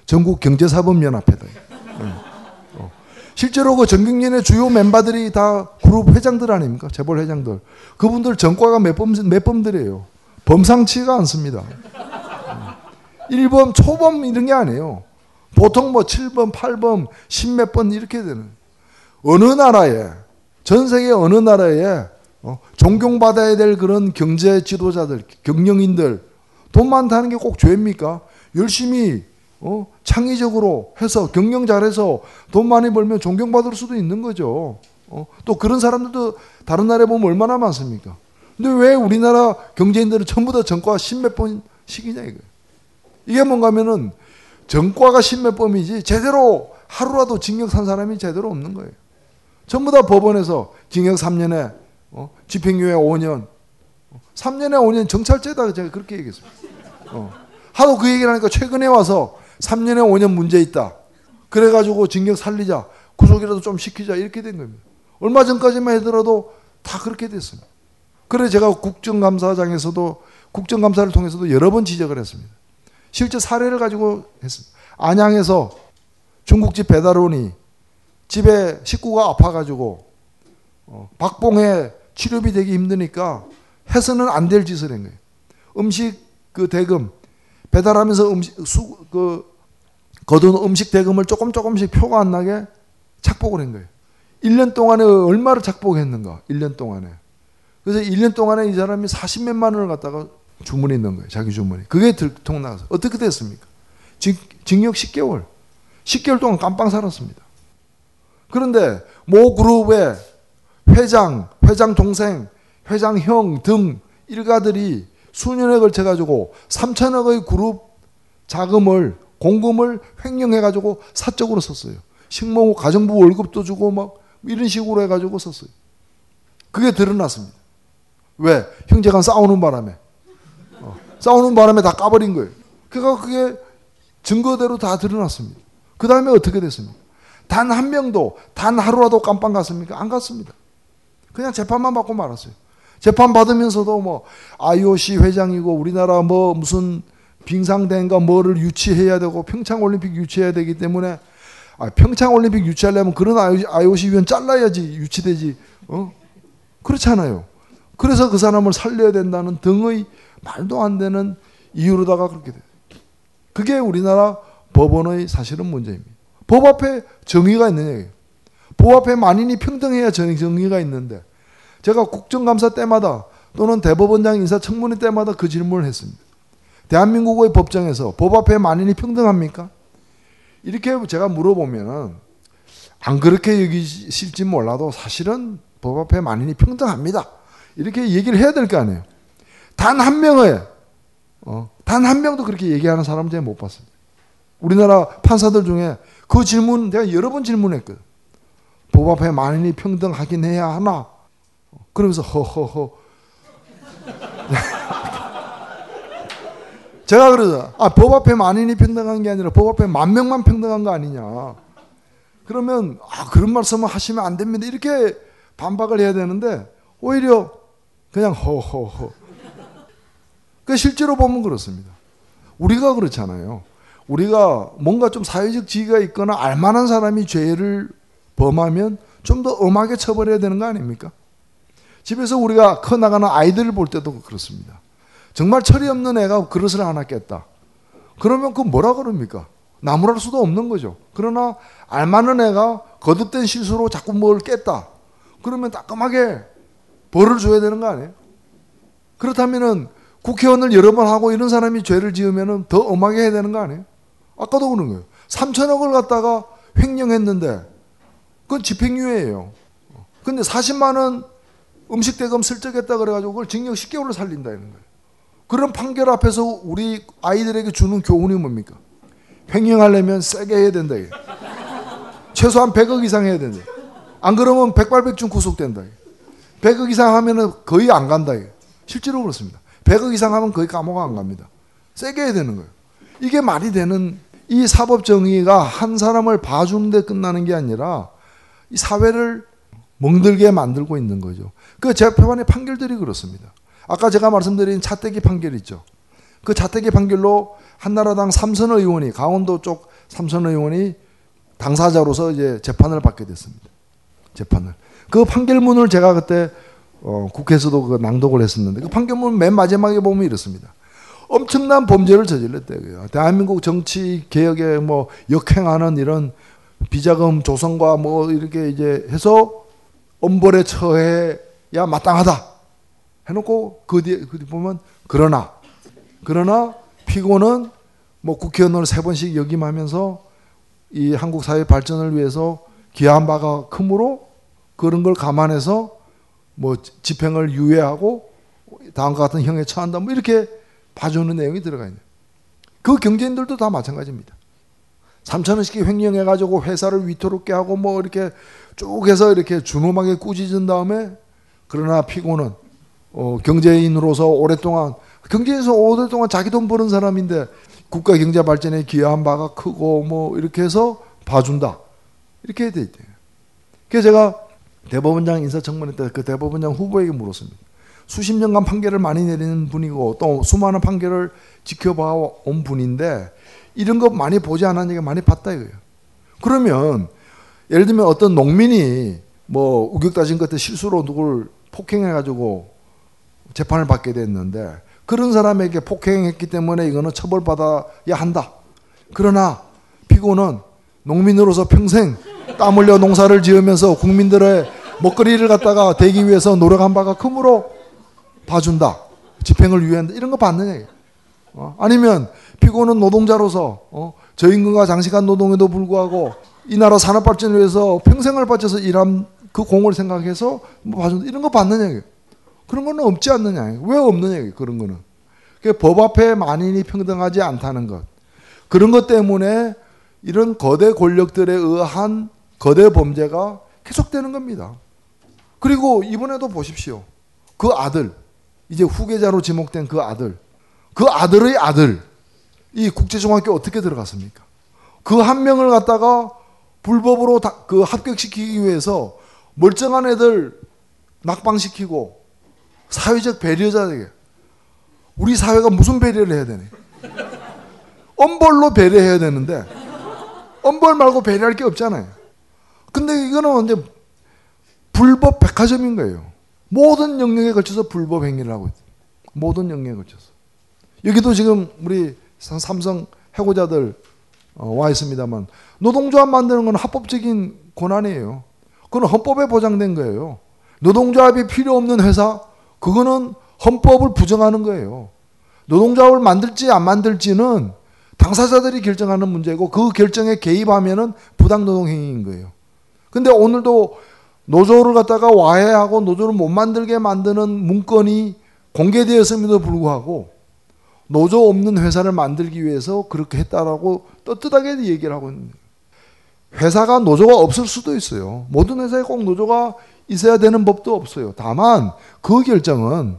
전국경제사법연합회다. 어. 실제로 그 전경련의 주요 멤버들이 다 그룹 회장들 아닙니까? 재벌 회장들. 그분들 전과가 몇 범, 몇 범들이에요. 범상치가 않습니다. 1범, 초범 이런 게 아니에요. 보통 뭐 7범, 8범, 10몇 번 이렇게 되는. 어느 나라에, 전 세계 어느 나라에 어, 존경받아야 될 그런 경제 지도자들, 경영인들, 돈 많다는 게 꼭 죄입니까? 열심히 어, 창의적으로 해서 경영 잘해서 돈 많이 벌면 존경받을 수도 있는 거죠. 어, 또 그런 사람들도 다른 나라에 보면 얼마나 많습니까? 근데 왜 우리나라 경제인들은 전부 다 전과 십몇 번씩이냐 이거예요. 이게 뭔가 하면은 전과가 십몇 번이지 제대로 하루라도 징역 산 사람이 제대로 없는 거예요. 전부 다 법원에서 징역 3년에 어? 집행유예 5년. 3년에 5년 정찰제다 제가 그렇게 얘기했습니다. 어. 하도 그 얘기를 하니까 최근에 와서 3년에 5년 문제 있다. 그래가지고 징역 살리자. 구속이라도 좀 시키자. 이렇게 된 겁니다. 얼마 전까지만 하더라도 다 그렇게 됐습니다. 그래 제가 국정감사장에서도 국정감사를 통해서도 여러 번 지적을 했습니다. 실제 사례를 가지고 했습니다. 안양에서 중국집 배달원이 집에 식구가 아파가지고 어, 박봉에 치료비 되기 힘드니까 해서는 안 될 짓을 한 거예요. 음식 그 대금 배달하면서 음식 수, 그 거둔 음식 대금을 조금 조금씩 표가 안 나게 착복을 한 거예요. 1년 동안에 얼마를 착복했는가? 1년 동안에. 그래서 1년 동안에 이 사람이 40몇만 원을 갖다가 주문해 넣은 거예요. 자기 주문이. 그게 들통 나가서 어떻게 됐습니까? 징, 징역 10개월. 10개월 동안 깜빵 살았습니다. 그런데 모 그룹의 회장, 회장 동생, 회장 형 등 일가들이 수년에 걸쳐 가지고 3천억의 그룹 자금을 공금을 횡령해 가지고 사적으로 썼어요. 식모 가정부 월급도 주고 막 이런 식으로 해 가지고 썼어요. 그게 드러났습니다. 왜? 형제간 싸우는 바람에 어, 싸우는 바람에 다 까버린 거예요. 그러니까 그게 증거대로 다 드러났습니다. 그 다음에 어떻게 됐습니까? 단 한 명도 단 하루라도 깜빵 갔습니까? 안 갔습니다. 그냥 재판만 받고 말았어요. 재판 받으면서도 뭐 IOC 회장이고 우리나라 뭐 무슨 빙상대인가 뭐를 유치해야 되고 평창올림픽 유치해야 되기 때문에 아, 평창올림픽 유치하려면 그런 IOC 위원 잘라야지 유치되지. 어? 그렇잖아요. 그래서 그 사람을 살려야 된다는 등의 말도 안 되는 이유로다가 그렇게 돼. 그게 우리나라 법원의 사실은 문제입니다. 법 앞에 정의가 얘기예요. 법 앞에 만인이 평등해야 정의가 있는데 제가 국정감사 때마다 또는 대법원장 인사청문회 때마다 그 질문을 했습니다. 대한민국의 법정에서 법 앞에 만인이 평등합니까? 이렇게 제가 물어보면안 그렇게 여기실지 몰라도 사실은 법 앞에 만인이 평등합니다. 이렇게 얘기를 해야 될 거 아니에요. 단 한 명의 어, 단 한 명도 그렇게 얘기하는 사람 제가 못 봤습니다. 우리나라 판사들 중에 그 질문 내가 여러 번 질문했거든. 법 앞에 만인이 평등하긴 해야 하나? 그러면서 허허허. 제가 그러죠. 아, 법 앞에 만인이 평등한 게 아니라 법 앞에 만 명만 평등한 거 아니냐. 그러면 아, 그런 말씀을 하시면 안 됩니다. 이렇게 반박을 해야 되는데 오히려 그냥 허허허. 그 실제로 보면 그렇습니다. 우리가 그렇잖아요. 우리가 뭔가 좀 사회적 지위가 있거나 알만한 사람이 죄를 범하면 좀 더 엄하게 처벌해야 되는 거 아닙니까? 집에서 우리가 커나가는 아이들을 볼 때도 그렇습니다. 정말 철이 없는 애가 그릇을 하나 깼다. 그러면 그 뭐라 그럽니까? 나무랄 수도 없는 거죠. 그러나 알만한 애가 거듭된 실수로 자꾸 뭘 깼다. 그러면 따끔하게 벌을 줘야 되는 거 아니에요? 그렇다면은 국회의원을 여러 번 하고 이런 사람이 죄를 지으면은 더 엄하게 해야 되는 거 아니에요? 아까도 그런 거예요. 3천억을 갖다가 횡령했는데 그건 집행유예예요. 근데 40만 원 음식 대금 슬쩍했다 그래가지고 그걸 징역 10개월을 살린다 이런 거예요. 그런 판결 앞에서 우리 아이들에게 주는 교훈이 뭡니까? 횡령하려면 세게 해야 된다. 최소한 100억 이상 해야 된다. 안 그러면 백발백중 구속된다. 100억 이상 하면은 거의 안 간다. 실제로 그렇습니다. 100억 이상 하면 거의 감옥 안 갑니다. 세게 해야 되는 거예요. 이게 말이 되는 이 사법 정의가 한 사람을 봐주는데 끝나는 게 아니라 이 사회를 멍들게 만들고 있는 거죠. 그 재판의 판결들이 그렇습니다. 아까 제가 말씀드린 차떼기 판결 있죠. 그 차떼기 판결로 한나라당 삼선 의원이 강원도 쪽 삼선 의원이 당사자로서 이제 재판을 받게 됐습니다. 재판을. 그 판결문을 제가 그때 어, 국회에서도 그 낭독을 했었는데 그 판결문 맨 마지막에 보면 이렇습니다. 엄청난 범죄를 저질렀대요. 대한민국 정치 개혁에 뭐 역행하는 이런 비자금 조성과 뭐 이렇게 이제 해서 엄벌에 처해야 마땅하다. 해놓고 그 뒤에 그 뒤에 보면 그러나 그러나 피고는 뭐 국회의원을 세 번씩 역임하면서 이 한국 사회 발전을 위해서 기여한 바가 크므로 그런 걸 감안해서 뭐 집행을 유예하고 다음과 같은 형에 처한다 뭐 이렇게 봐주는 내용이 들어가 있네요. 그 경제인들도 다 마찬가지입니다. 3천 원씩 횡령해 가지고 회사를 위태롭게 하고 뭐 이렇게 쭉 해서 이렇게 준엄하게 꾸짖은 다음에 그러나 피고는 어, 경제인으로서 오랫동안 경제에서 오랫동안 자기 돈 버는 사람인데 국가 경제 발전에 기여한 바가 크고 뭐 이렇게 해서 봐준다 이렇게 돼 있대요. 그래서 제가 대법원장 인사청문회 때 그 대법원장 후보에게 물었습니다. 수십 년간 판결을 많이 내리는 분이고 또 수많은 판결을 지켜봐 온 분인데 이런 거 많이 보지 않았으니까 많이 봤다 이거예요. 그러면 예를 들면 어떤 농민이 뭐 우격다진 것 때 실수로 누굴 폭행해가지고 재판을 받게 됐는데 그런 사람에게 폭행했기 때문에 이거는 처벌받아야 한다. 그러나 피고는 농민으로서 평생 땀 흘려 농사를 지으면서 국민들의 먹거리를 갖다가 대기 위해서 노력한 바가 크므로 봐준다. 집행을 위한다. 이런 거 받느냐. 어? 아니면 피고는 노동자로서 어? 저임금과 장시간 노동에도 불구하고 이 나라 산업 발전을 위해서 평생을 바쳐서 일한 그 공을 생각해서 뭐 봐준다. 이런 거 받느냐. 그런 거는 없지 않느냐. 왜 없느냐. 그런 거는. 법 앞에 만인이 평등하지 않다는 것. 그런 것 때문에 이런 거대 권력들에 의한 거대 범죄가 계속되는 겁니다. 그리고 이번에도 보십시오. 그 아들, 이제 후계자로 지목된 그 아들, 그 아들의 아들, 이 국제중학교 어떻게 들어갔습니까? 그 한 명을 갖다가 불법으로 그 합격시키기 위해서 멀쩡한 애들 낙방시키고 사회적 배려자에게 우리 사회가 무슨 배려를 해야 되네? 엄벌로 배려해야 되는데 엄벌 말고 배려할 게 없잖아요. 근데 이거는 이제 불법 백화점인 거예요. 모든 영역에 걸쳐서 불법 행위를 하고 있어요. 모든 영역에 걸쳐서. 여기도 지금 우리 삼성 해고자들 어, 와 있습니다만 노동조합 만드는 건 합법적인 권한이에요. 그건 헌법에 보장된 거예요. 노동조합이 필요 없는 회사 그거는 헌법을 부정하는 거예요. 노동조합을 만들지 안 만들지는 당사자들이 결정하는 문제고 그 결정에 개입하면은 부당노동 행위인 거예요. 근데 오늘도 노조를 갖다가 와해하고 노조를 못 만들게 만드는 문건이 공개되었음에도 불구하고 노조 없는 회사를 만들기 위해서 그렇게 했다라고 떳떳하게 얘기를 하고 있는 거예요. 회사가 노조가 없을 수도 있어요. 모든 회사에 꼭 노조가 있어야 되는 법도 없어요. 다만 그 결정은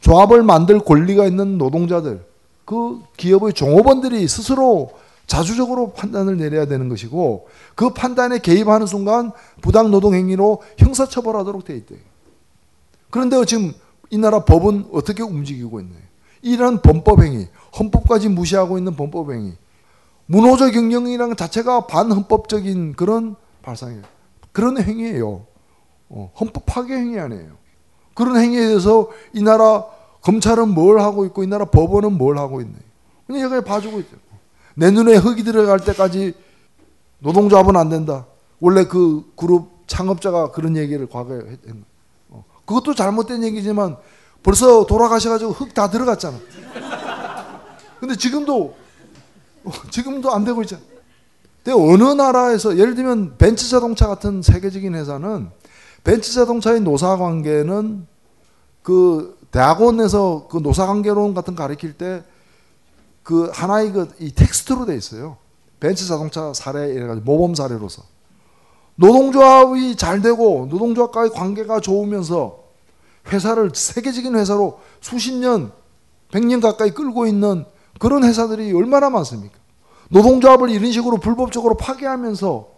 조합을 만들 권리가 있는 노동자들, 그 기업의 종업원들이 스스로 자주적으로 판단을 내려야 되는 것이고 그 판단에 개입하는 순간 부당 노동 행위로 형사 처벌하도록 돼 있대요. 그런데 지금 이 나라 법은 어떻게 움직이고 있나요? 이런 범법 행위, 헌법까지 무시하고 있는 범법 행위, 문호조 경영이라는 자체가 반헌법적인 그런 발상이에요. 그런 행위예요. 어, 헌법 파괴 행위 아니에요. 그런 행위에 대해서 이 나라 검찰은 뭘 하고 있고 이 나라 법원은 뭘 하고 있네. 그냥 여기에 봐주고 있죠. 내 눈에 흙이 들어갈 때까지 노동조합은 안 된다. 원래 그 그룹 창업자가 그런 얘기를 과거에 했는 어. 그것도 잘못된 얘기지만 벌써 돌아가셔가지고 흙 다 들어갔잖아. 근데 지금도 어, 지금도 안 되고 있잖아. 근데 어느 나라에서 예를 들면 벤츠 자동차 같은 세계적인 회사는 벤츠 자동차의 노사 관계는 그 대학원에서 그 노사 관계론 같은 거 가르칠 때 그 하나의 그 이 텍스트로 돼 있어요. 벤츠 자동차 사례 이래 가지고 모범 사례로서 노동조합이 잘 되고 노동조합과의 관계가 좋으면서 회사를 세계적인 회사로 수십 년, 백 년 가까이 끌고 있는 그런 회사들이 얼마나 많습니까? 노동조합을 이런 식으로 불법적으로 파괴하면서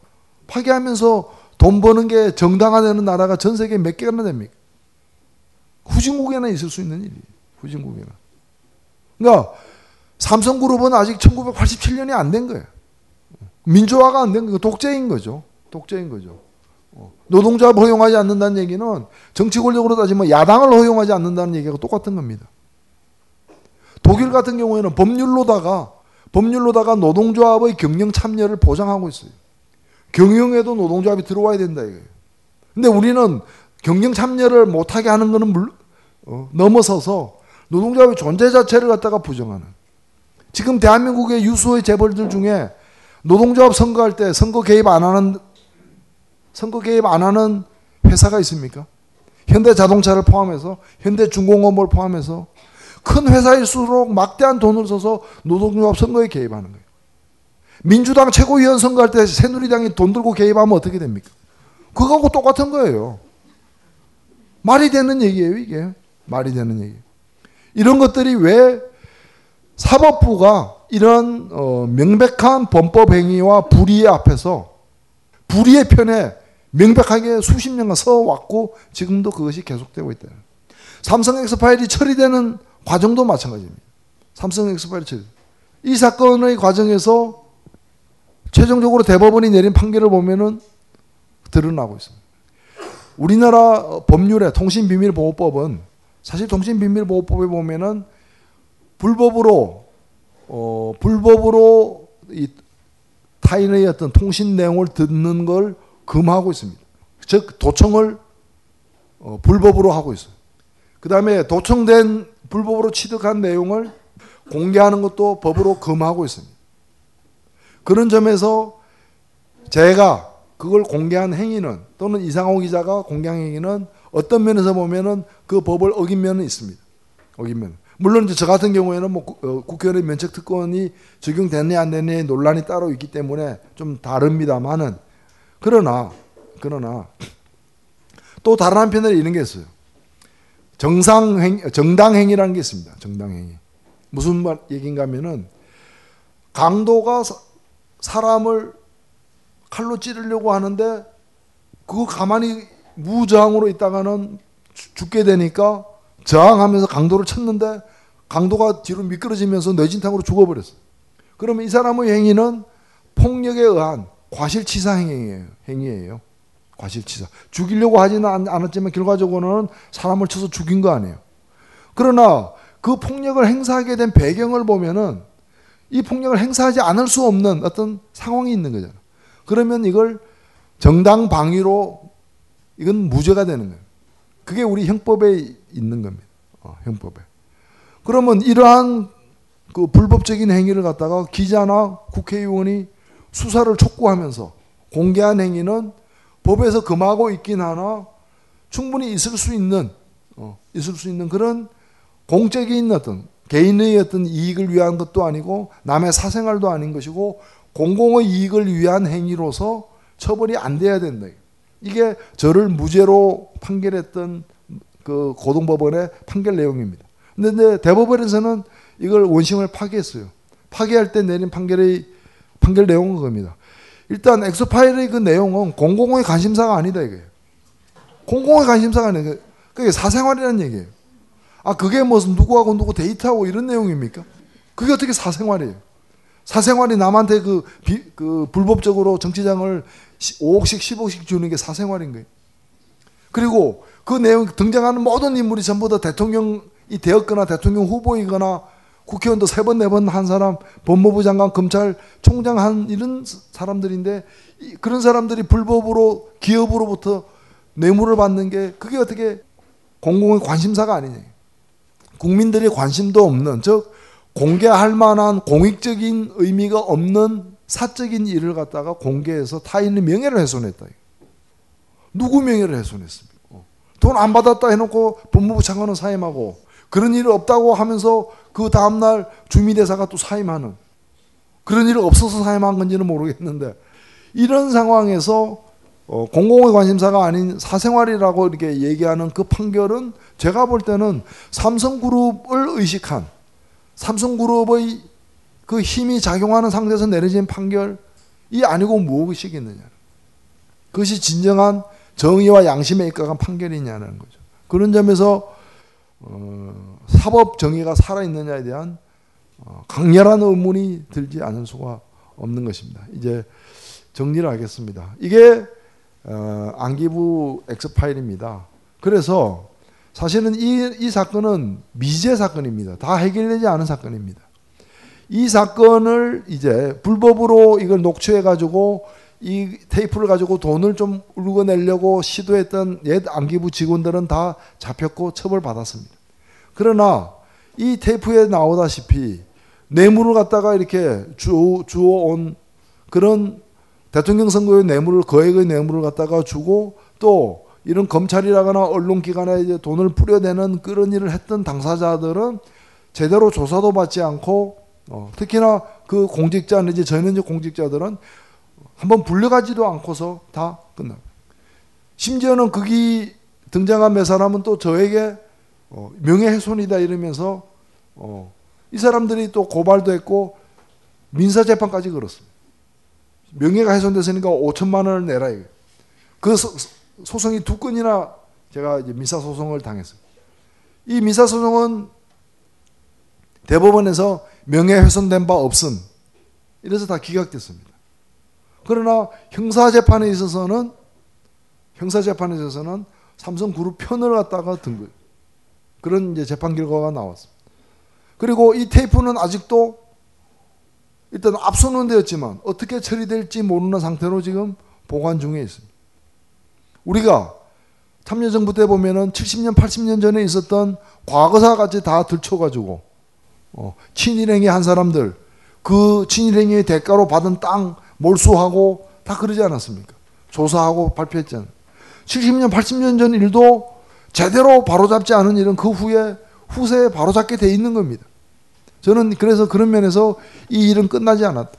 파괴하면서 돈 버는 게 정당화되는 나라가 전 세계에 몇 개나 됩니까? 후진국에나 있을 수 있는 일이에요. 후진국에나. 그러니까 삼성그룹은 아직 1987년이 안 된 거예요. 민주화가 안 된 거예요. 독재인 거죠. 독재인 거죠. 어. 노동조합 허용하지 않는다는 얘기는 정치 권력으로 따지면 야당을 허용하지 않는다는 얘기가 똑같은 겁니다. 독일 같은 경우에는 법률로다가 법률로다가 노동조합의 경영 참여를 보장하고 있어요. 경영에도 노동조합이 들어와야 된다 이거예요. 근데 우리는 경영 참여를 못하게 하는 것은 물, 어, 넘어서서 노동조합의 존재 자체를 갖다가 부정하는. 지금 대한민국의 유수의 재벌들 중에 노동조합 선거할 때 선거 개입 안 하는 선거 개입 안 하는 회사가 있습니까? 현대자동차를 포함해서 현대중공업을 포함해서 큰 회사일수록 막대한 돈을 써서 노동조합 선거에 개입하는 거예요. 민주당 최고위원 선거할 때 새누리당이 돈 들고 개입하면 어떻게 됩니까? 그거하고 똑같은 거예요. 말이 되는 얘기예요, 이게. 말이 되는 얘기. 이런 것들이 왜 사법부가 이런 어, 명백한 범법 행위와 불의의 앞에서 불의의 편에 명백하게 수십 년간 서왔고 지금도 그것이 계속되고 있다. 삼성 엑스파일이 처리되는 과정도 마찬가지입니다. 삼성 엑스파일 처리. 이 사건의 과정에서 최종적으로 대법원이 내린 판결을 보면은 드러나고 있습니다. 우리나라 법률의 통신비밀보호법은 사실 통신비밀보호법에 보면은 불법으로 어, 불법으로 이 타인의 어떤 통신 내용을 듣는 걸 금하고 있습니다. 즉 도청을 어, 불법으로 하고 있어요. 그 다음에 도청된 불법으로 취득한 내용을 공개하는 것도 법으로 금하고 있습니다. 그런 점에서 제가 그걸 공개한 행위는 또는 이상호 기자가 공개한 행위는 어떤 면에서 보면은 그 법을 어긴 면은 있습니다. 어긴 면. 물론 이제 저 같은 경우에는 뭐 어, 국회의원의 면책 특권이 적용됐냐 안 됐냐의 논란이 따로 있기 때문에 좀 다릅니다만은 그러나 그러나 또 다른 한편에 이런 게 있어요. 정상 행 정당 행위라는 게 있습니다. 정당 행위. 무슨 말 얘기인가 하면은 강도가 사람을 칼로 찌르려고 하는데 그거 가만히 무저항으로 있다가는 죽게 되니까 저항하면서 강도를 쳤는데 강도가 뒤로 미끄러지면서 뇌진탕으로 죽어버렸어요. 그러면 이 사람의 행위는 폭력에 의한 과실치사 행위예요. 행위예요. 과실치사. 죽이려고 하지는 않았지만 결과적으로는 사람을 쳐서 죽인 거 아니에요. 그러나 그 폭력을 행사하게 된 배경을 보면은 이 폭력을 행사하지 않을 수 없는 어떤 상황이 있는 거잖아요. 그러면 이걸 정당 방위로 이건 무죄가 되는 거예요. 그게 우리 형법에 있는 겁니다. 어, 형법에. 그러면 이러한 그 불법적인 행위를 갖다가 기자나 국회의원이 수사를 촉구하면서 공개한 행위는 법에서 금하고 있긴 하나 충분히 있을 수 있는 어, 있을 수 있는 그런 공적인 어떤 개인의 어떤 이익을 위한 것도 아니고 남의 사생활도 아닌 것이고 공공의 이익을 위한 행위로서 처벌이 안 돼야 된다. 이게 저를 무죄로 판결했던 그 고등법원의 판결 내용입니다. 근데 대법원에서는 이걸 원심을 파기했어요. 파기할 때 내린 판결의 판결 내용은 그겁니다. 일단 엑소파일의 그 내용은 공공의 관심사가 아니다 이거예요. 공공의 관심사가 아니에요. 그게 사생활이라는 얘기예요. 아 그게 무슨 누구하고 누구 데이트하고 이런 내용입니까? 그게 어떻게 사생활이에요? 사생활이 남한테 그, 비, 그 불법적으로 정치장을 5억씩 10억씩 주는 게 사생활인 거예요. 그리고 그 내용 등장하는 모든 인물이 전부 다 대통령이 되었거나 대통령 후보이거나 국회의원도 세 번 네 번 한 사람, 법무부 장관, 검찰 총장 한 이런 사람들인데 그런 사람들이 불법으로 기업으로부터 뇌물을 받는 게 그게 어떻게 공공의 관심사가 아니냐. 국민들이 관심도 없는 즉 공개할 만한 공익적인 의미가 없는 사적인 일을 갖다가 공개해서 타인의 명예를 훼손했다. 누구 명예를 훼손했습니까? 돈 안 받았다 해놓고 법무부 장관은 사임하고 그런 일 없다고 하면서 그 다음날 주미대사가 또 사임하는 그런 일 없어서 사임한 건지는 모르겠는데 이런 상황에서 어, 공공의 관심사가 아닌 사생활이라고 이렇게 얘기하는 그 판결은 제가 볼 때는 삼성그룹을 의식한 삼성그룹의 그 힘이 작용하는 상태에서 내려진 판결이 아니고 무엇이겠느냐. 그것이 진정한 정의와 양심에 입각한 판결이냐는 거죠. 그런 점에서 어, 사법 정의가 살아있느냐에 대한 어, 강렬한 의문이 들지 않을 수가 없는 것입니다. 이제 정리를 하겠습니다. 이게 어, 안기부 엑스파일입니다. 그래서 사실은 이, 이 사건은 미제 사건입니다. 다 해결되지 않은 사건입니다. 이 사건을 이제 불법으로 이걸 녹취해 가지고 이 테이프를 가지고 돈을 좀 울고내려고 시도했던 옛 안기부 직원들은 다 잡혔고 처벌받았습니다. 그러나 이 테이프에 나오다시피 뇌물을 갖다가 이렇게 주, 주어온 그런 대통령 선거의 뇌물을 거액의 뇌물을 갖다가 주고 또 이런 검찰이라거나 언론기관에 이제 돈을 뿌려대는 그런 일을 했던 당사자들은 제대로 조사도 받지 않고 어, 특히나 그 공직자 내지 전현직 공직자들은 한번 불려가지도 않고서 다 끝나. 심지어는 거기 등장한 몇 사람은 또 저에게 어, 명예훼손이다 이러면서 어, 이 사람들이 또 고발도 했고 민사재판까지 걸었습니다. 명예가 훼손됐으니까 5천만 원을 내라 이거. 그 소, 소송이 두 건이나 제가 이제 민사 소송을 당했어요. 이 민사 소송은 대법원에서 명예 훼손된 바 없음. 이래서 다 기각됐습니다. 그러나 형사 재판에 있어서는 형사 재판에 있어서는 삼성그룹 편을 갖다가 든 거예요. 그런 이제 재판 결과가 나왔습니다. 그리고 이 테이프는 아직도 일단 압수는 되었지만 어떻게 처리될지 모르는 상태로 지금 보관 중에 있습니다. 우리가 참여정부 때 보면은 70년, 80년 전에 있었던 과거사 같이 다 들춰가지고 어, 친일행위 한 사람들 그 친일행위의 대가로 받은 땅 몰수하고 다 그러지 않았습니까? 조사하고 발표했잖아요. 70년, 80년 전 일도 제대로 바로잡지 않은 일은 그 후에 후세에 바로잡게 돼 있는 겁니다. 저는 그래서 그런 면에서 이 일은 끝나지 않았다.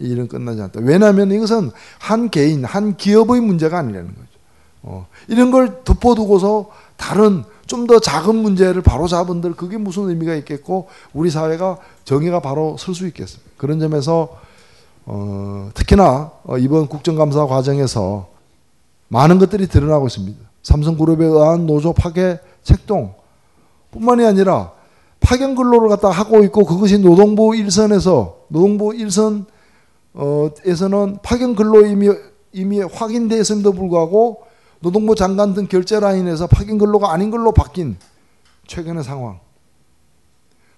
이 일은 끝나지 않았다. 왜냐하면 이것은 한 개인, 한 기업의 문제가 아니라는 거죠. 어, 이런 걸 덮어두고서 다른 좀 더 작은 문제를 바로 잡은들 그게 무슨 의미가 있겠고 우리 사회가 정의가 바로 설 수 있겠습니까? 그런 점에서 어, 특히나 어, 이번 국정감사 과정에서 많은 것들이 드러나고 있습니다. 삼성그룹에 의한 노조 파괴 책동 뿐만이 아니라 파견 근로를 갖다 하고 있고 그것이 노동부 일선에서 노동부 일선에서는 파견 근로 이미 이미 확인돼 있음에도 불구하고 노동부 장관 등 결제 라인에서 파견 근로가 아닌 걸로 바뀐 최근의 상황.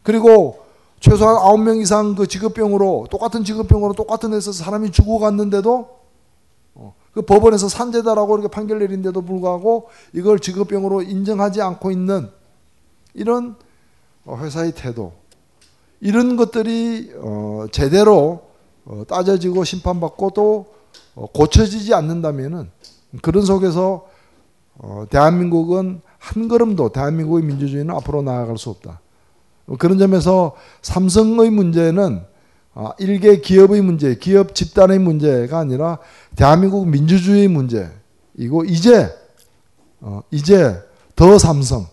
그리고 최소한 9명 이상 그 직업병으로 똑같은 직업병으로 똑같은 데서 사람이 죽어갔는데도 어, 그 법원에서 산재다라고 이렇게 판결 내린데도 불구하고 이걸 직업병으로 인정하지 않고 있는 이런 어, 회사의 태도 이런 것들이 어, 제대로 따져지고 심판받고 또 고쳐지지 않는다면은 그런 속에서 대한민국은 한 걸음도 대한민국의 민주주의는 앞으로 나아갈 수 없다. 그런 점에서 삼성의 문제는 아, 일개 기업의 문제, 기업 집단의 문제가 아니라 대한민국 민주주의 문제이고 이제 어, 이제 더 삼성,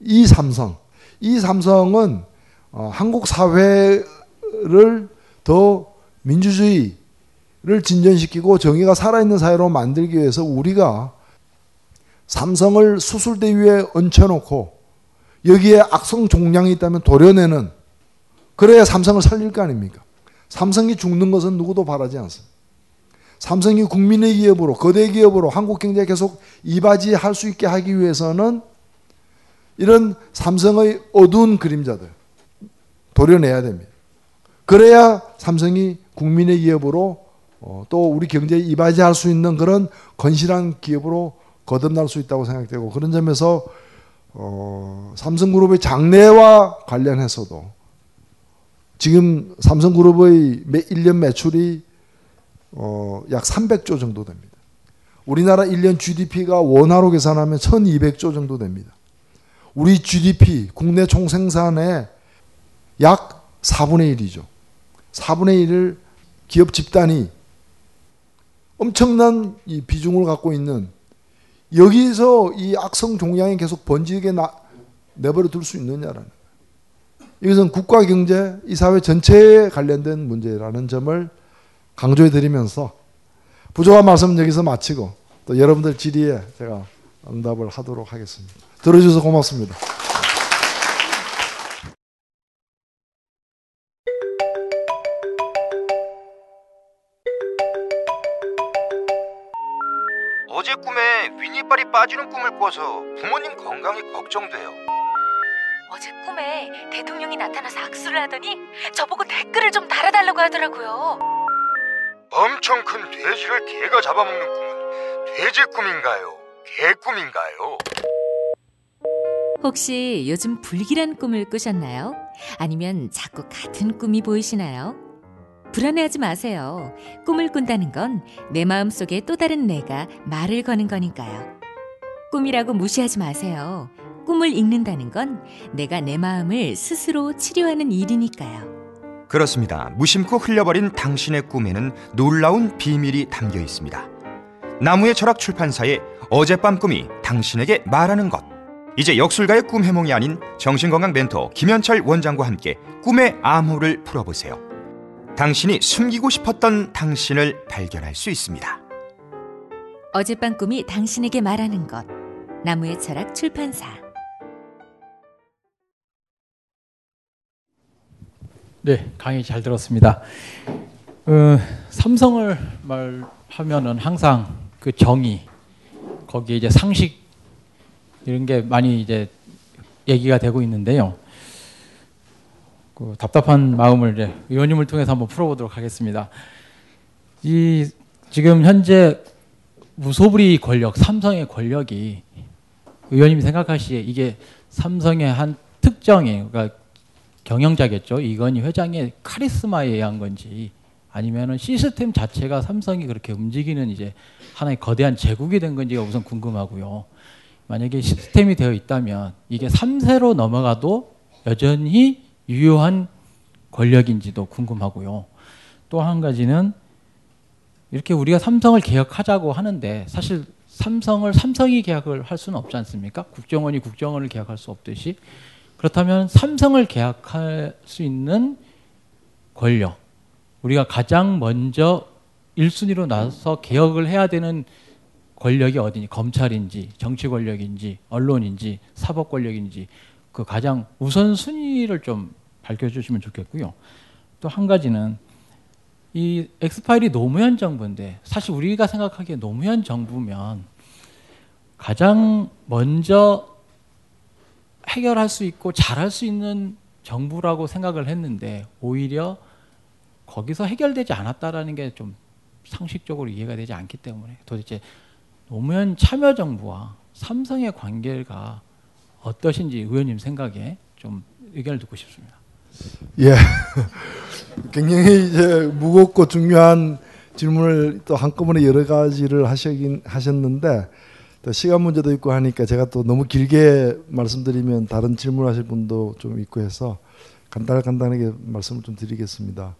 이 삼성, 이 삼성은 어, 한국 사회를 더 민주주의를 진전시키고 정의가 살아있는 사회로 만들기 위해서 우리가 삼성을 수술대 위에 얹혀놓고 여기에 악성 종량이 있다면 도려내는 그래야 삼성을 살릴 거 아닙니까? 삼성이 죽는 것은 누구도 바라지 않습니다. 삼성이 국민의 기업으로 거대 기업으로 한국 경제에 계속 이바지할 수 있게 하기 위해서는 이런 삼성의 어두운 그림자들 도려내야 됩니다. 그래야 삼성이 국민의 기업으로 어, 또 우리 경제에 이바지할 수 있는 그런 건실한 기업으로 거듭날 수 있다고 생각되고 그런 점에서 어, 삼성그룹의 장래와 관련해서도 지금 삼성그룹의 매 1년 매출이 어, 약 300조 정도 됩니다. 우리나라 1년 GDP가 원화로 계산하면 1200조 정도 됩니다. 우리 GDP, 국내 총생산의 약 4분의 1이죠. 4분의 1을 기업 집단이 엄청난 이 비중을 갖고 있는 여기서 이 악성 종양이 계속 번지게 나, 내버려 둘 수 있느냐라는 이것은 국가 경제, 이 사회 전체에 관련된 문제라는 점을 강조해 드리면서 부족한 말씀은 여기서 마치고 또 여러분들 질의에 제가 응답을 하도록 하겠습니다. 들어주셔서 고맙습니다. 어제 꿈에 윗니빨이 빠지는 꿈을 꿔서 부모님 건강이 걱정돼요. 어제 꿈에 대통령이 나타나서 악수를 하더니 저보고 댓글을 좀 달아달라고 하더라고요. 엄청 큰 돼지를 개가 잡아먹는 꿈은 돼지 꿈인가요? 개 꿈인가요? 혹시 요즘 불길한 꿈을 꾸셨나요? 아니면 자꾸 같은 꿈이 보이시나요? 불안해하지 마세요. 꿈을 꾼다는 건 내 마음 속에 또 다른 내가 말을 거는 거니까요. 꿈이라고 무시하지 마세요. 꿈을 읽는다는 건 내가 내 마음을 스스로 치료하는 일이니까요. 그렇습니다. 무심코 흘려버린 당신의 꿈에는 놀라운 비밀이 담겨 있습니다. 나무의 철학 출판사의 어젯밤 꿈이 당신에게 말하는 것. 이제 역술가의 꿈 해몽이 아닌 정신건강 멘토 김현철 원장과 함께 꿈의 암호를 풀어보세요. 당신이 숨기고 싶었던 당신을 발견할 수 있습니다. 어젯밤 꿈이 당신에게 말하는 것. 나무의 철학 출판사. 네, 강의 잘 들었습니다. 어, 삼성을 말하면은 항상 그 정의, 거기에 이제 상식 이런 게 많이 이제 얘기가 되고 있는데요. 그 답답한 마음을 이제 의원님을 통해서 한번 풀어보도록 하겠습니다. 이 지금 현재 무소불위 권력, 삼성의 권력이 의원님이 생각하시기에 이게 삼성의 한 특정의 그러니까 경영자겠죠. 이건희 회장의 카리스마에 의한 건지 아니면은 시스템 자체가 삼성이 그렇게 움직이는 이제 하나의 거대한 제국이 된 건지가 우선 궁금하고요. 만약에 시스템이 되어 있다면 이게 3세로 넘어가도 여전히 유효한 권력인지도 궁금하고요. 또 한 가지는 이렇게 우리가 삼성을 개혁하자고 하는데 사실 삼성을 삼성이 계약을 할 수는 없지 않습니까? 국정원이 국정원을 계약할 수 없듯이 그렇다면 삼성을 계약할 수 있는 권력 우리가 가장 먼저 1순위로 나서 개혁을 해야 되는 권력이 어디니 검찰인지 정치 권력인지 언론인지 사법 권력인지 그 가장 우선 순위를 좀 밝혀 주시면 좋겠고요. 또 한 가지는 이 엑스파일이 노무현 정부인데 사실 우리가 생각하기에 노무현 정부면 가장 먼저 해결할 수 있고 잘할 수 있는 정부라고 생각을 했는데 오히려 거기서 해결되지 않았다라는 게 좀 상식적으로 이해가 되지 않기 때문에 도대체 노무현 참여정부와 삼성의 관계가 어떠신지 의원님 생각에 좀 의견을 듣고 싶습니다. 예, (laughs) 굉장히 이제 무겁고 중요한 질문을 또 한꺼번에 여러 가지를 하시긴 하셨는데 또 시간 문제도 있고 하니까 제가 또 너무 길게 말씀드리면 다른 질문하실 분도 좀 있고 해서 간단 간단하게 말씀을 좀 드리겠습니다.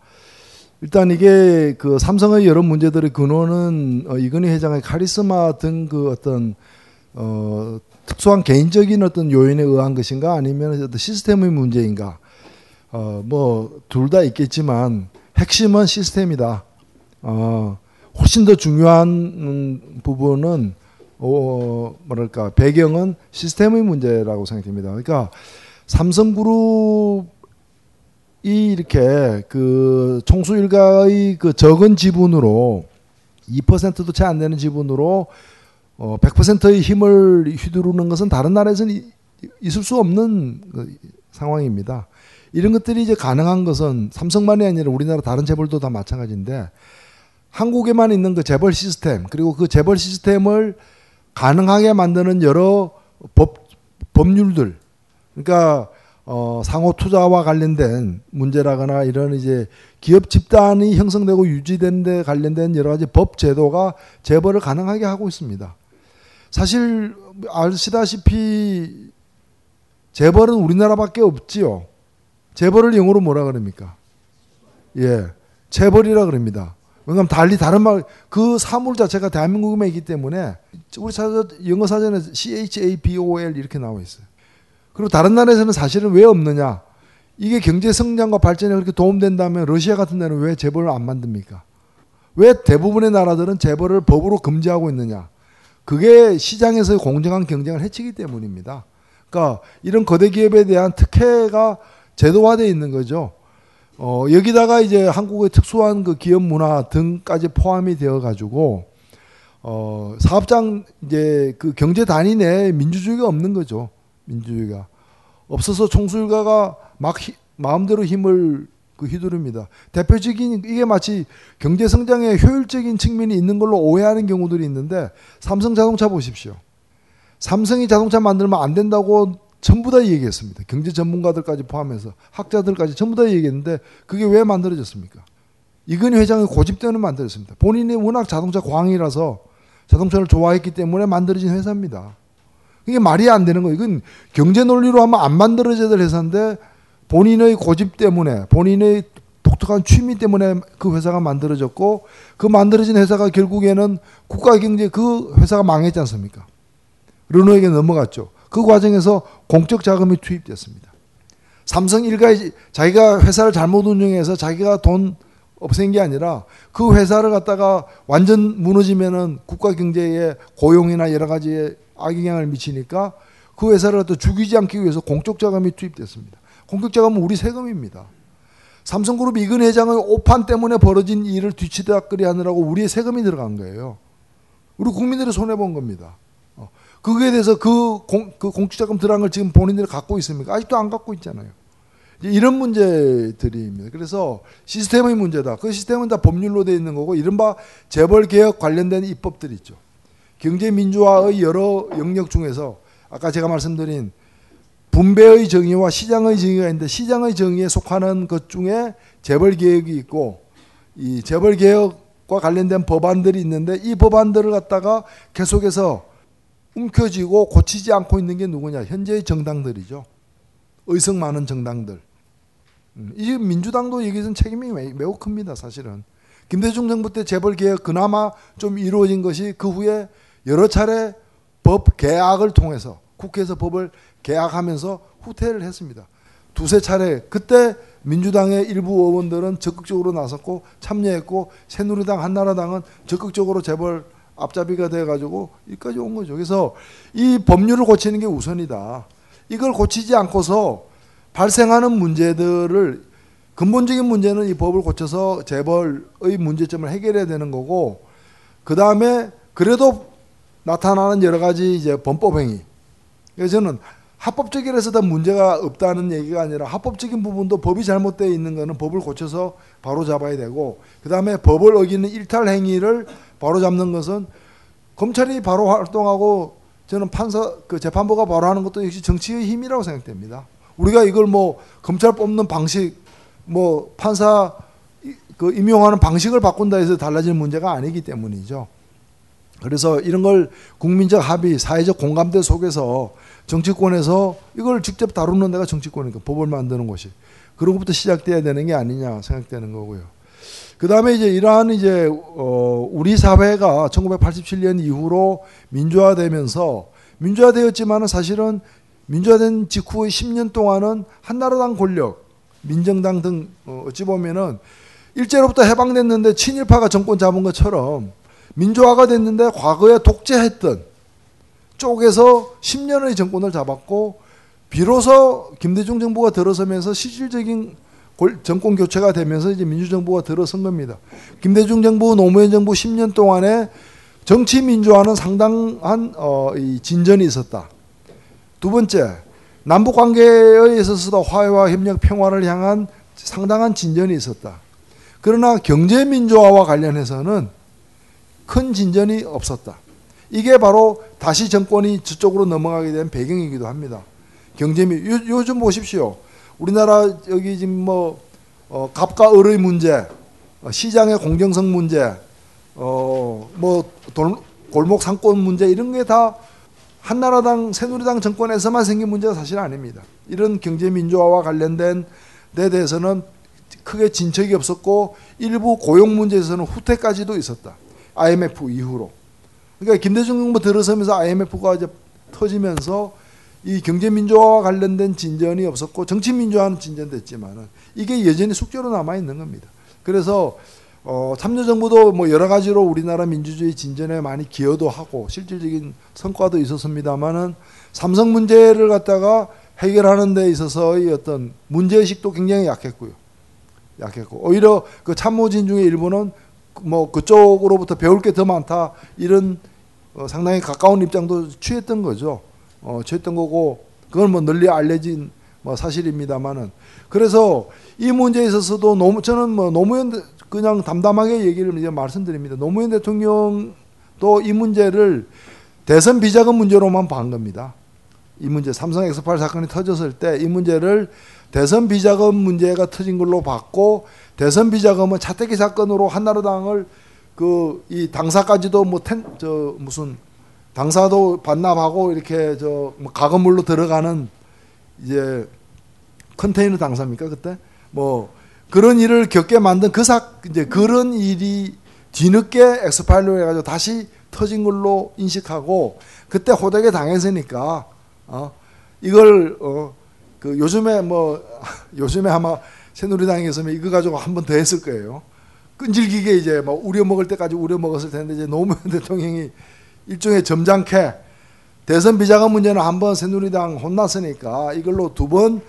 일단 이게 그 삼성의 여러 문제들의 근원은 어, 이건희 회장의 카리스마 등 그 어떤 어, 특수한 개인적인 어떤 요인에 의한 것인가 아니면 어떤 시스템의 문제인가 어, 뭐 둘 다 있겠지만 핵심은 시스템이다. 어, 훨씬 더 중요한 부분은 어, 뭐랄까 배경은 시스템의 문제라고 생각됩니다. 그러니까 삼성그룹 이 이렇게 그 총수 일가의 그 적은 지분으로 2%도 채 안 되는 지분으로 어 100%의 힘을 휘두르는 것은 다른 나라에서는 이- 있을 수 없는 그 상황입니다. 이런 것들이 이제 가능한 것은 삼성만이 아니라 우리나라 다른 재벌도 다 마찬가지인데 한국에만 있는 그 재벌 시스템 그리고 그 재벌 시스템을 가능하게 만드는 여러 법 법률들 그러니까 어, 상호 투자와 관련된 문제라거나 이런 이제 기업 집단이 형성되고 유지되는 데 관련된 여러 가지 법 제도가 재벌을 가능하게 하고 있습니다. 사실 아시다시피 재벌은 우리나라밖에 없지요. 재벌을 영어로 뭐라 그럽니까? 예. 재벌이라 그럽니다. 왜냐하면 달리 다른 말, 그 사물 자체가 대한민국에 있기 때문에 우리 사전, 영어 사전에 CHABOL 이렇게 나와 있어요. 그리고 다른 나라에서는 사실은 왜 없느냐? 이게 경제 성장과 발전에 그렇게 도움된다면 러시아 같은 데는 왜 재벌을 안 만듭니까? 왜 대부분의 나라들은 재벌을 법으로 금지하고 있느냐? 그게 시장에서의 공정한 경쟁을 해치기 때문입니다. 그러니까 이런 거대 기업에 대한 특혜가 제도화되어 있는 거죠. 어, 여기다가 이제 한국의 특수한 그 기업 문화 등까지 포함이 되어 가지고 어, 사업장 이제 그 경제 단위 내에 민주주의가 없는 거죠. 민주주의가 없어서 총수일가가 막 히- 마음대로 힘을 그 휘두릅니다. 대표적인 이게 마치 경제 성장에 효율적인 측면이 있는 걸로 오해하는 경우들이 있는데 삼성 자동차 보십시오. 삼성이 자동차 만들면 안 된다고 전부 다 얘기했습니다. 경제 전문가들까지 포함해서 학자들까지 전부 다 얘기했는데 그게 왜 만들어졌습니까? 이건희 회장의 고집 때문에 만들어졌습니다. 본인이 워낙 자동차 광이라서 자동차를 좋아했기 때문에 만들어진 회사입니다. 이게 말이 안 되는 거예요. 이건 경제 논리로 하면 안 만들어져야 될 회사인데 본인의 고집 때문에 본인의 독특한 취미 때문에 그 회사가 만들어졌고 그 만들어진 회사가 결국에는 국가 경제 그 회사가 망했지 않습니까? 르노에게 넘어갔죠. 그 과정에서 공적 자금이 투입됐습니다. 삼성 일가의 자기가 회사를 잘못 운영해서 자기가 돈 없앤 게 아니라 그 회사를 갖다가 완전 무너지면은 국가 경제에 고용이나 여러 가지에 악영향을 미치니까 그 회사를 갖다 죽이지 않기 위해서 공적 자금이 투입됐습니다. 공적 자금은 우리 세금입니다. 삼성그룹 이근 회장의 오판 때문에 벌어진 일을 뒤치다거리 하느라고 우리의 세금이 들어간 거예요. 우리 국민들이 손해 본 겁니다. 어, 그거에 대해서 그, 공, 그 공적자금 들어간 걸 지금 본인들이 갖고 있습니까? 아직도 안 갖고 있잖아요. 이런 문제들입니다. 그래서 시스템의 문제다. 그 시스템은 다 법률로 되어 있는 거고 이른바 재벌 개혁 관련된 입법들이 있죠. 경제 민주화의 여러 영역 중에서 아까 제가 말씀드린 분배의 정의와 시장의 정의가 있는데 시장의 정의에 속하는 것 중에 재벌 개혁이 있고 이 재벌 개혁과 관련된 법안들이 있는데 이 법안들을 갖다가 계속해서 움켜쥐고 고치지 않고 있는 게 누구냐? 현재의 정당들이죠. 의석 많은 정당들. 음, 이 민주당도 여기선 책임이 매- 매우 큽니다, 사실은. 김대중 정부 때 재벌 개혁 그나마 좀 이루어진 것이 그 후에 여러 차례 법 개혁을 통해서 국회에서 법을 개혁하면서 후퇴를 했습니다. 두세 차례 그때 민주당의 일부 의원들은 적극적으로 나섰고 참여했고 새누리당 한나라당은 적극적으로 재벌 앞잡이가 돼 가지고 여기까지 온 거죠. 그래서 이 법률을 고치는 게 우선이다. 이걸 고치지 않고서 발생하는 문제들을 근본적인 문제는 이 법을 고쳐서 재벌의 문제점을 해결해야 되는 거고 그 다음에 그래도 나타나는 여러 가지 이제 범법 행위. 그래서 저는 합법적이라서 다 문제가 없다는 얘기가 아니라 합법적인 부분도 법이 잘못되어 있는 거는 법을 고쳐서 바로 잡아야 되고 그 다음에 법을 어기는 일탈 행위를 바로 잡는 것은 검찰이 바로 활동하고 저는 판사 그 재판부가 바로 하는 것도 역시 정치의 힘이라고 생각됩니다. 우리가 이걸 뭐 검찰 뽑는 방식 뭐 판사 이- 그 임용하는 방식을 바꾼다 해서 달라질 문제가 아니기 때문이죠. 그래서 이런 걸 국민적 합의, 사회적 공감대 속에서 정치권에서 이걸 직접 다루는 데가 정치권이니까 법을 만드는 것이 그로부터 시작돼야 되는 게 아니냐 생각되는 거고요. 그 다음에 이제 이러한 이제 어 우리 사회가 1987년 이후로 민주화되면서 민주화되었지만은 사실은 민주화된 직후의 10년 동안은 한나라당 권력, 민정당 등 어, 어찌 보면은 일제로부터 해방됐는데 친일파가 정권 잡은 것처럼 민주화가 됐는데 과거에 독재했던 쪼개서 10년의 정권을 잡았고 비로소 김대중 정부가 들어서면서 실질적인 골- 정권 교체가 되면서 이제 민주정부가 들어선 겁니다. 김대중 정부, 노무현 정부 10년 동안에 정치 민주화는 상당한 어, 이 진전이 있었다. 두 번째, 남북 관계에 있어서도 화해와 협력, 평화를 향한 상당한 진전이 있었다. 그러나 경제 민주화와 관련해서는 큰 진전이 없었다. 이게 바로 다시 정권이 저쪽으로 넘어가게 된 배경이기도 합니다. 경제 민 요, 요즘 보십시오. 우리나라 여기 지금 뭐 어, 갑과 을의 문제, 어, 시장의 공정성 문제, 어뭐 골목 상권 문제 이런 게 다 한나라당 새누리당 정권에서만 생긴 문제가 사실 아닙니다. 이런 경제 민주화와 관련된 데 대해서는 크게 진척이 없었고 일부 고용 문제에서는 후퇴까지도 있었다. IMF 이후로. 그러니까 김대중 정부 들어서면서 IMF가 이제 터지면서 이 경제 민주화와 관련된 진전이 없었고 정치 민주화는 진전됐지만은 이게 여전히 숙제로 남아 있는 겁니다. 그래서 어, 참여 정부도 뭐 여러 가지로 우리나라 민주주의 진전에 많이 기여도 하고 실질적인 성과도 있었습니다만은 삼성 문제를 갖다가 해결하는 데 있어서의 어떤 문제의식도 굉장히 약했고요. 약했고 오히려 그 참모진 중에 일부는 뭐 그쪽으로부터 배울 게 더 많다 이런 어, 상당히 가까운 입장도 취했던 거죠. 어, 취했던 거고 그건 뭐 널리 알려진 뭐 사실입니다만은 그래서 이 문제에 있어서도 노무, 저는 뭐 노무현 대- 그냥 담담하게 얘기를 이제 말씀드립니다. 노무현 대통령도 이 문제를 대선 비자금 문제로만 본 겁니다. 이 문제 삼성 엑스파일 사건이 터졌을 때 이 문제를 대선 비자금 문제가 터진 걸로 봤고 대선 비자금은 차태기 사건으로 한나라당을 그 이 당사까지도 뭐텐저 무슨 당사도 반납하고 이렇게 저 뭐 가건물로 들어가는 이제 컨테이너 당사입니까 그때? 뭐 그런 일을 겪게 만든 그사 이제 그런 일이 뒤늦게 엑스파일로 해가지고 다시 터진 걸로 인식하고 그때 호되게 당했으니까 어 이걸 어 그 요즘에 뭐 (laughs) 요즘에 아마 새누리당에서는 이거 가지고 한 번 더 했을 거예요. 끈질기게 이제 뭐 우려 먹을 때까지 우려 먹었을 텐데 이제 노무현 (laughs) 대통령이 일종의 점잖게 대선 비자금 문제는 한 번 새누리당 혼났으니까 이걸로 두번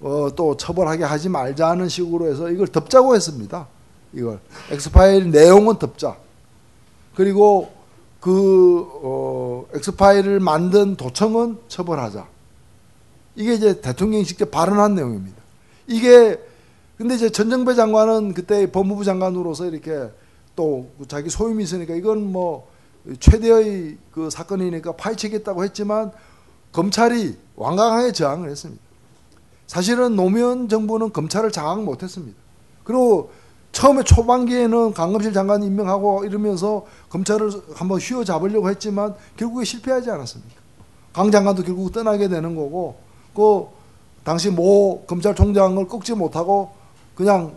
어, 또 처벌하게 하지 말자는 식으로 해서 이걸 덮자고 했습니다. 이걸 엑스파일 내용은 덮자. 그리고 그 어, 엑스파일을 만든 도청은 처벌하자. 이게 이제 대통령이 직접 발언한 내용입니다. 이게 근데 이제 전정배 장관은 그때 법무부 장관으로서 이렇게 또 자기 소임이 있으니까 이건 뭐 최대의 그 사건이니까 파헤치겠다고 했지만 검찰이 완강하게 저항을 했습니다. 사실은 노무현 정부는 검찰을 장악 못했습니다. 그리고 처음에 초반기에는 강검실 장관 임명하고 이러면서 검찰을 한번 휘어잡으려고 했지만 결국에 실패하지 않았습니까? 강 장관도 결국 떠나게 되는 거고 그 당시 모 검찰총장을 꺾지 못하고 그냥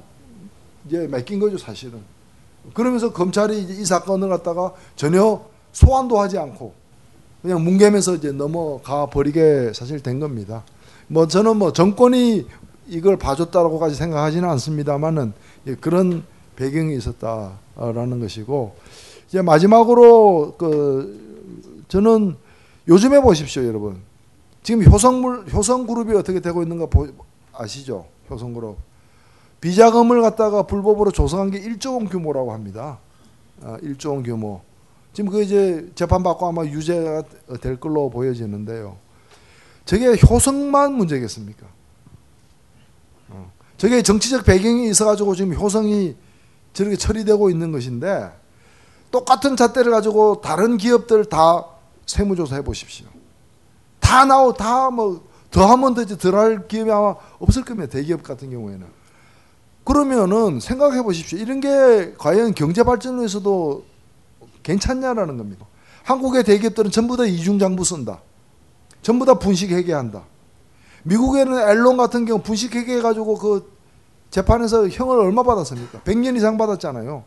이제 맡긴 거죠 사실은. 그러면서 검찰이 이 사건을 갖다가 전혀 소환도 하지 않고 그냥 뭉개면서 이제 넘어가 버리게 사실 된 겁니다. 뭐 저는 뭐 정권이 이걸 봐줬다라고까지 생각하지는 않습니다만은 예, 그런 배경이 있었다라는 것이고 이제 마지막으로 그 저는 요즘에 보십시오 여러분 지금 효성물 효성그룹이 어떻게 되고 있는가 보, 아시죠 효성그룹 비자금을 갖다가 불법으로 조성한 게 1조 원 규모라고 합니다. 아, 1조 원 규모. 지금 그 이제 재판 받고 아마 유죄가 될 걸로 보여지는데요. 저게 효성만 문제겠습니까? 어. 저게 정치적 배경이 있어가지고 지금 효성이 저렇게 처리되고 있는 것인데 똑같은 잣대를 가지고 다른 기업들 다 세무조사 해보십시오. 다 나오, 다뭐 더하면 더 덜할 기업이 아마 없을 겁니다. 대기업 같은 경우에는. 그러면은 생각해 보십시오. 이런 게 과연 경제 발전을 위해서도 괜찮냐라는 겁니다. 한국의 대기업들은 전부 다 이중장부 쓴다. 전부 다 분식회계한다. 미국에는 앨런 같은 경우 분식회계 해가지고 그 재판에서 형을 얼마 받았습니까? 100년 이상 받았잖아요.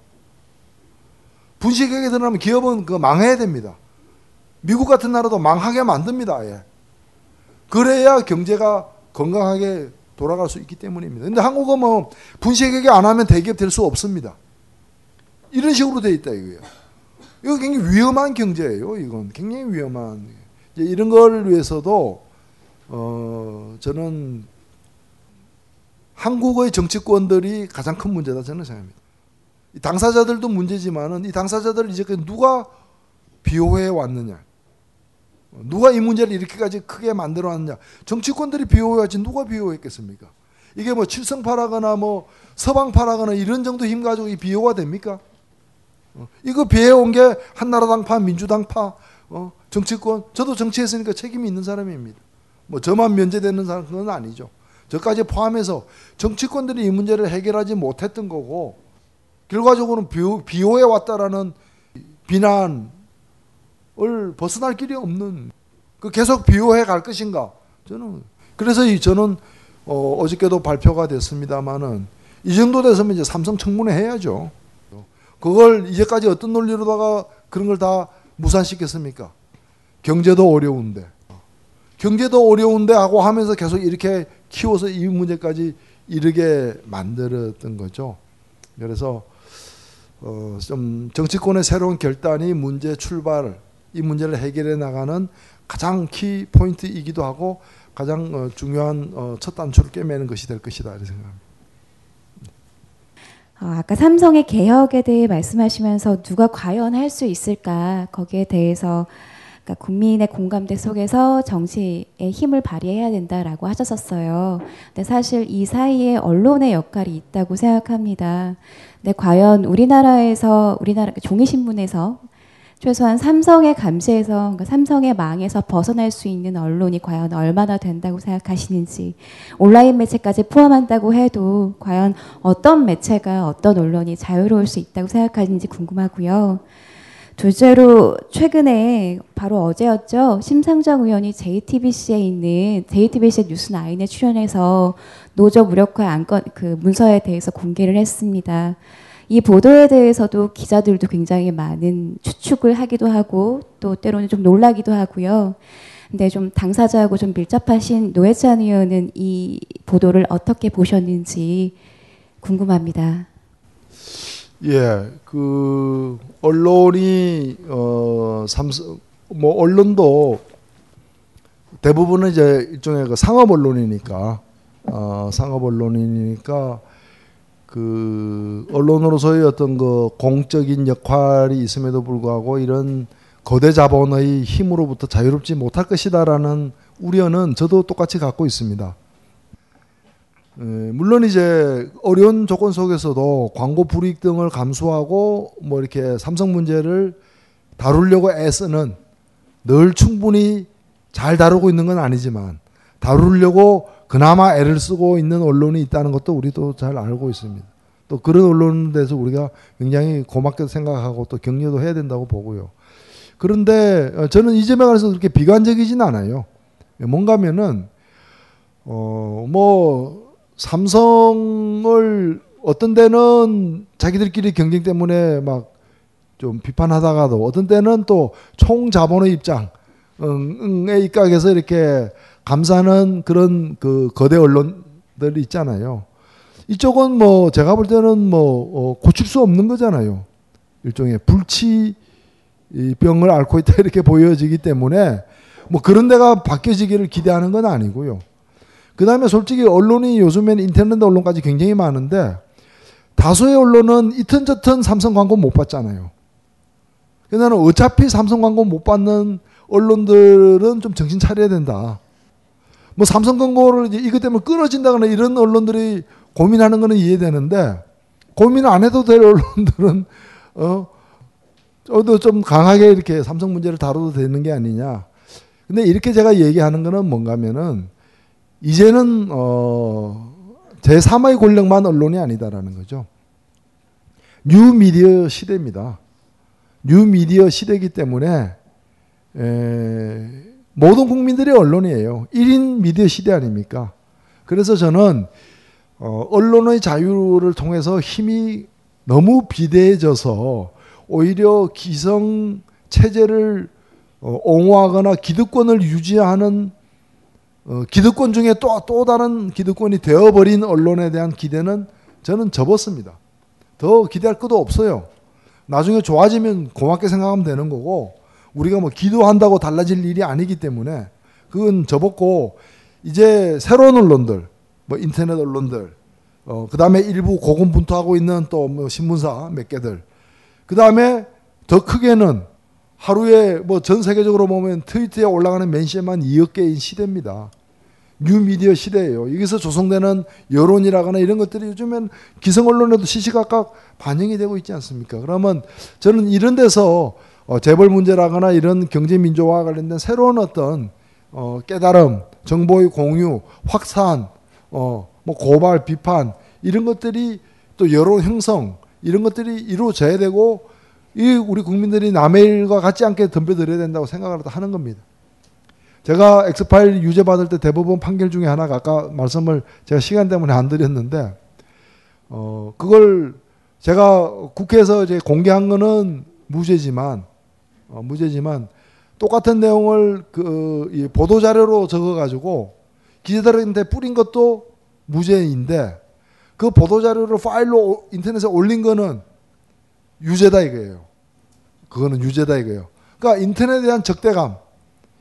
분식회계 들어가면 기업은 그 망해야 됩니다. 미국 같은 나라도 망하게 만듭니다. 아예. 그래야 경제가 건강하게 돌아갈 수 있기 때문입니다. 근데 한국은 뭐 분식회계 안 하면 대기업 될 수 없습니다. 이런 식으로 돼 있다 이거예요. 이거 굉장히 위험한 경제예요. 이건 굉장히 위험한. 이제 이런 걸 위해서도 어 저는 한국의 정치권들이 가장 큰 문제다 저는 생각합니다. 이 당사자들도 문제지만은 이 당사자들 이제까지 누가 비호해 왔느냐, 누가 이 문제를 이렇게까지 크게 만들어 왔느냐. 정치권들이 비호해야지 누가 비호했겠습니까? 이게 뭐 칠성파라거나 뭐 서방파라거나 이런 정도 힘 가지고 이 비호가 됩니까? 어, 이거 비해온 게 한나라당파, 민주당파, 어, 정치권. 저도 정치했으니까 책임이 있는 사람입니다. 뭐 저만 면제되는 사람 그건 아니죠. 저까지 포함해서 정치권들이 이 문제를 해결하지 못했던 거고 결과적으로는 비호, 비호해 왔다라는 비난 을 벗어날 길이 없는 그 계속 비호해 갈 것인가 저는 그래서 이 저는 어, 어저께도 발표가 됐습니다만은 이 정도 됐으면 이제 삼성 청문회 해야죠. 그걸 이제까지 어떤 논리로다가 그런 걸 다 무산시켰습니까? 경제도 어려운데 경제도 어려운데 하고 하면서 계속 이렇게 키워서 이 문제까지 이르게 만들었던 거죠. 그래서 어, 좀 정치권의 새로운 결단이 문제 출발, 이 문제를 해결해 나가는 가장 키 포인트이기도 하고 가장 어, 중요한 어, 첫 단추를 꿰매는 것이 될 것이다 이렇게 생각합니다. 어, 아까 삼성의 개혁에 대해 말씀하시면서 누가 과연 할 수 있을까 거기에 대해서 그러니까 국민의 공감대 속에서 정치의 힘을 발휘해야 된다라고 하셨었어요. 근데 사실 이 사이에 언론의 역할이 있다고 생각합니다. 근데 과연 우리나라에서 우리나라 종이신문에서 최소한 삼성의 감시에서 그러니까 삼성의 망에서 벗어날 수 있는 언론이 과연 얼마나 된다고 생각하시는지 온라인 매체까지 포함한다고 해도 과연 어떤 매체가 어떤 언론이 자유로울 수 있다고 생각하는지 궁금하고요. 둘째로 최근에 바로 어제였죠. 심상정 의원이 JTBC에 있는 JTBC 뉴스9에 출연해서 노조 무력화 안건 그 문서에 대해서 공개를 했습니다. 이 보도에 대해서도 기자들도 굉장히 많은 추측을 하기도 하고 또 때로는 좀 놀라기도 하고요. 근데 좀 당사자하고 좀 밀접하신 노회찬 의원은 이 보도를 어떻게 보셨는지 궁금합니다. 예, 그 언론이 어 삼성 뭐 언론도 대부분은 이제 일종의 그 상업 언론이니까 어 상업 언론이니까 그 언론으로서의 어떤 그 공적인 역할이 있음에도 불구하고 이런 거대 자본의 힘으로부터 자유롭지 못할 것이다라는 우려는 저도 똑같이 갖고 있습니다. 에, 물론 이제 어려운 조건 속에서도 광고 불이익 등을 감수하고 뭐 이렇게 삼성 문제를 다루려고 애쓰는 늘 충분히 잘 다루고 있는 건 아니지만 다루려고 그나마 애를 쓰고 있는 언론이 있다는 것도 우리도 잘 알고 있습니다. 또 그런 언론에 대해서 우리가 굉장히 고맙게 생각하고 또 격려도 해야 된다고 보고요. 그런데 어, 저는 이 점에 관해서 그렇게 비관적이진 않아요. 뭔가면은 어 뭐 삼성을 어떤 때는 자기들끼리 경쟁 때문에 막 좀 비판하다가도 어떤 때는 또 총 자본의 입장 에 입각해서 이렇게 감사하는 그런 그 거대 언론들이 있잖아요. 이쪽은 뭐 제가 볼 때는 뭐 어, 고칠 수 없는 거잖아요. 일종의 불치 병을 앓고 있다 (laughs) 이렇게 보여지기 때문에 뭐 그런 데가 바뀌어지기를 기대하는 건 아니고요. 그 다음에 솔직히 언론이 요즘엔 인터넷 언론까지 굉장히 많은데 다수의 언론은 이튼 저튼 삼성 광고 못 받잖아요. 그래서 나는 어차피 삼성 광고 못 받는 언론들은 좀 정신 차려야 된다. 뭐 삼성 광고를 이제 이것 때문에 끊어진다거나 이런 언론들이 고민하는 거는 이해되는데 고민 안 해도 될 언론들은 어 저도 좀 강하게 이렇게 삼성 문제를 다뤄도 되는 게 아니냐. 근데 이렇게 제가 얘기하는 거는 뭔가면은 이제는 어 제3의 권력만 언론이 아니다라는 거죠. 뉴 미디어 시대입니다. 뉴 미디어 시대이기 때문에 에, 모든 국민들이 언론이에요. 1인 미디어 시대 아닙니까? 그래서 저는 어, 언론의 자유를 통해서 힘이 너무 비대해져서 오히려 기성 체제를 어, 옹호하거나 기득권을 유지하는 어, 기득권 중에 또, 또 다른 기득권이 되어버린 언론에 대한 기대는 저는 접었습니다. 더 기대할 것도 없어요. 나중에 좋아지면 고맙게 생각하면 되는 거고 우리가 뭐 기도한다고 달라질 일이 아니기 때문에 그건 접었고 이제 새로운 언론들 뭐 인터넷 언론들 어 그 다음에 일부 고군분투하고 있는 또 뭐 신문사 몇 개들 그 다음에 더 크게는 하루에 뭐 전 세계적으로 보면 트위터에 올라가는 멘션만 2억 개인 시대입니다. 뉴미디어 시대예요. 여기서 조성되는 여론이라거나 이런 것들이 요즘엔 기성 언론에도 시시각각 반영이 되고 있지 않습니까? 그러면 저는 이런 데서 어, 재벌 문제라거나 이런 경제 민주화와 관련된 새로운 어떤 어, 깨달음, 정보의 공유, 확산, 어, 뭐 고발, 비판 이런 것들이 또 여론 형성 이런 것들이 이루어져야 되고 이 우리 국민들이 남의 일과 같지 않게 덤벼들어야 된다고 생각을 하는 겁니다. 제가 엑스파일 유죄 받을 때 대법원 판결 중에 하나가 아까 말씀을 제가 시간 때문에 안 드렸는데 어 그걸 제가 국회에서 이제 공개한 거는 무죄지만 어 무죄지만 똑같은 내용을 그 보도 자료로 적어 가지고 기자들한테 뿌린 것도 무죄인데 그 보도 자료를 파일로 인터넷에 올린 거는 유죄다 이거예요. 그거는 유죄다 이거예요. 그러니까 인터넷에 대한 적대감,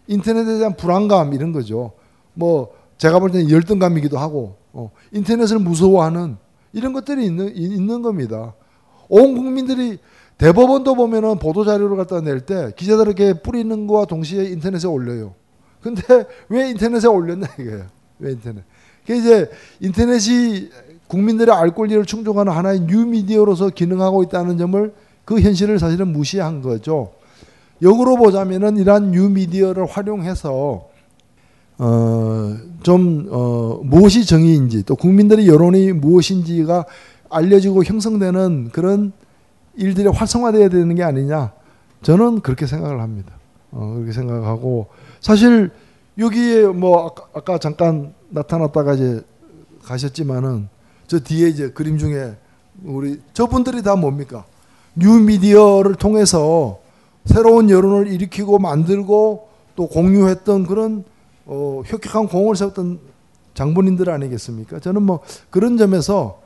인터넷에 대한 불안감 이런 거죠. 뭐 제가 볼 때는 열등감이기도 하고 어, 인터넷을 무서워하는 이런 것들이 있는 있는 겁니다. 온 국민들이 대법원도 보면은 보도 자료를 갖다 낼 때 기자들에게 뿌리는 거와 동시에 인터넷에 올려요. 근데 왜 인터넷에 올렸나 이거예요. 왜 인터넷? 그 이제 인터넷이 국민들의 알 권리를 충족하는 하나의 뉴미디어로서 기능하고 있다는 점을 그 현실을 사실은 무시한 거죠. 역으로 보자면은 이러한 뉴미디어를 활용해서 어좀 어, 무엇이 정의인지 또 국민들의 여론이 무엇인지가 알려지고 형성되는 그런 일들이 활성화돼야 되는 게 아니냐 저는 그렇게 생각을 합니다. 어, 그렇게 생각하고 사실 여기에 뭐 아까, 아까 잠깐 나타났다가 이제 가셨지만은 저 뒤에 이제 그림 중에 우리 저분들이 다 뭡니까? 뉴미디어를 통해서 새로운 여론을 일으키고 만들고 또 공유했던 그런 어, 혁혁한 공을 세웠던 장본인들 아니겠습니까? 저는 뭐 그런 점에서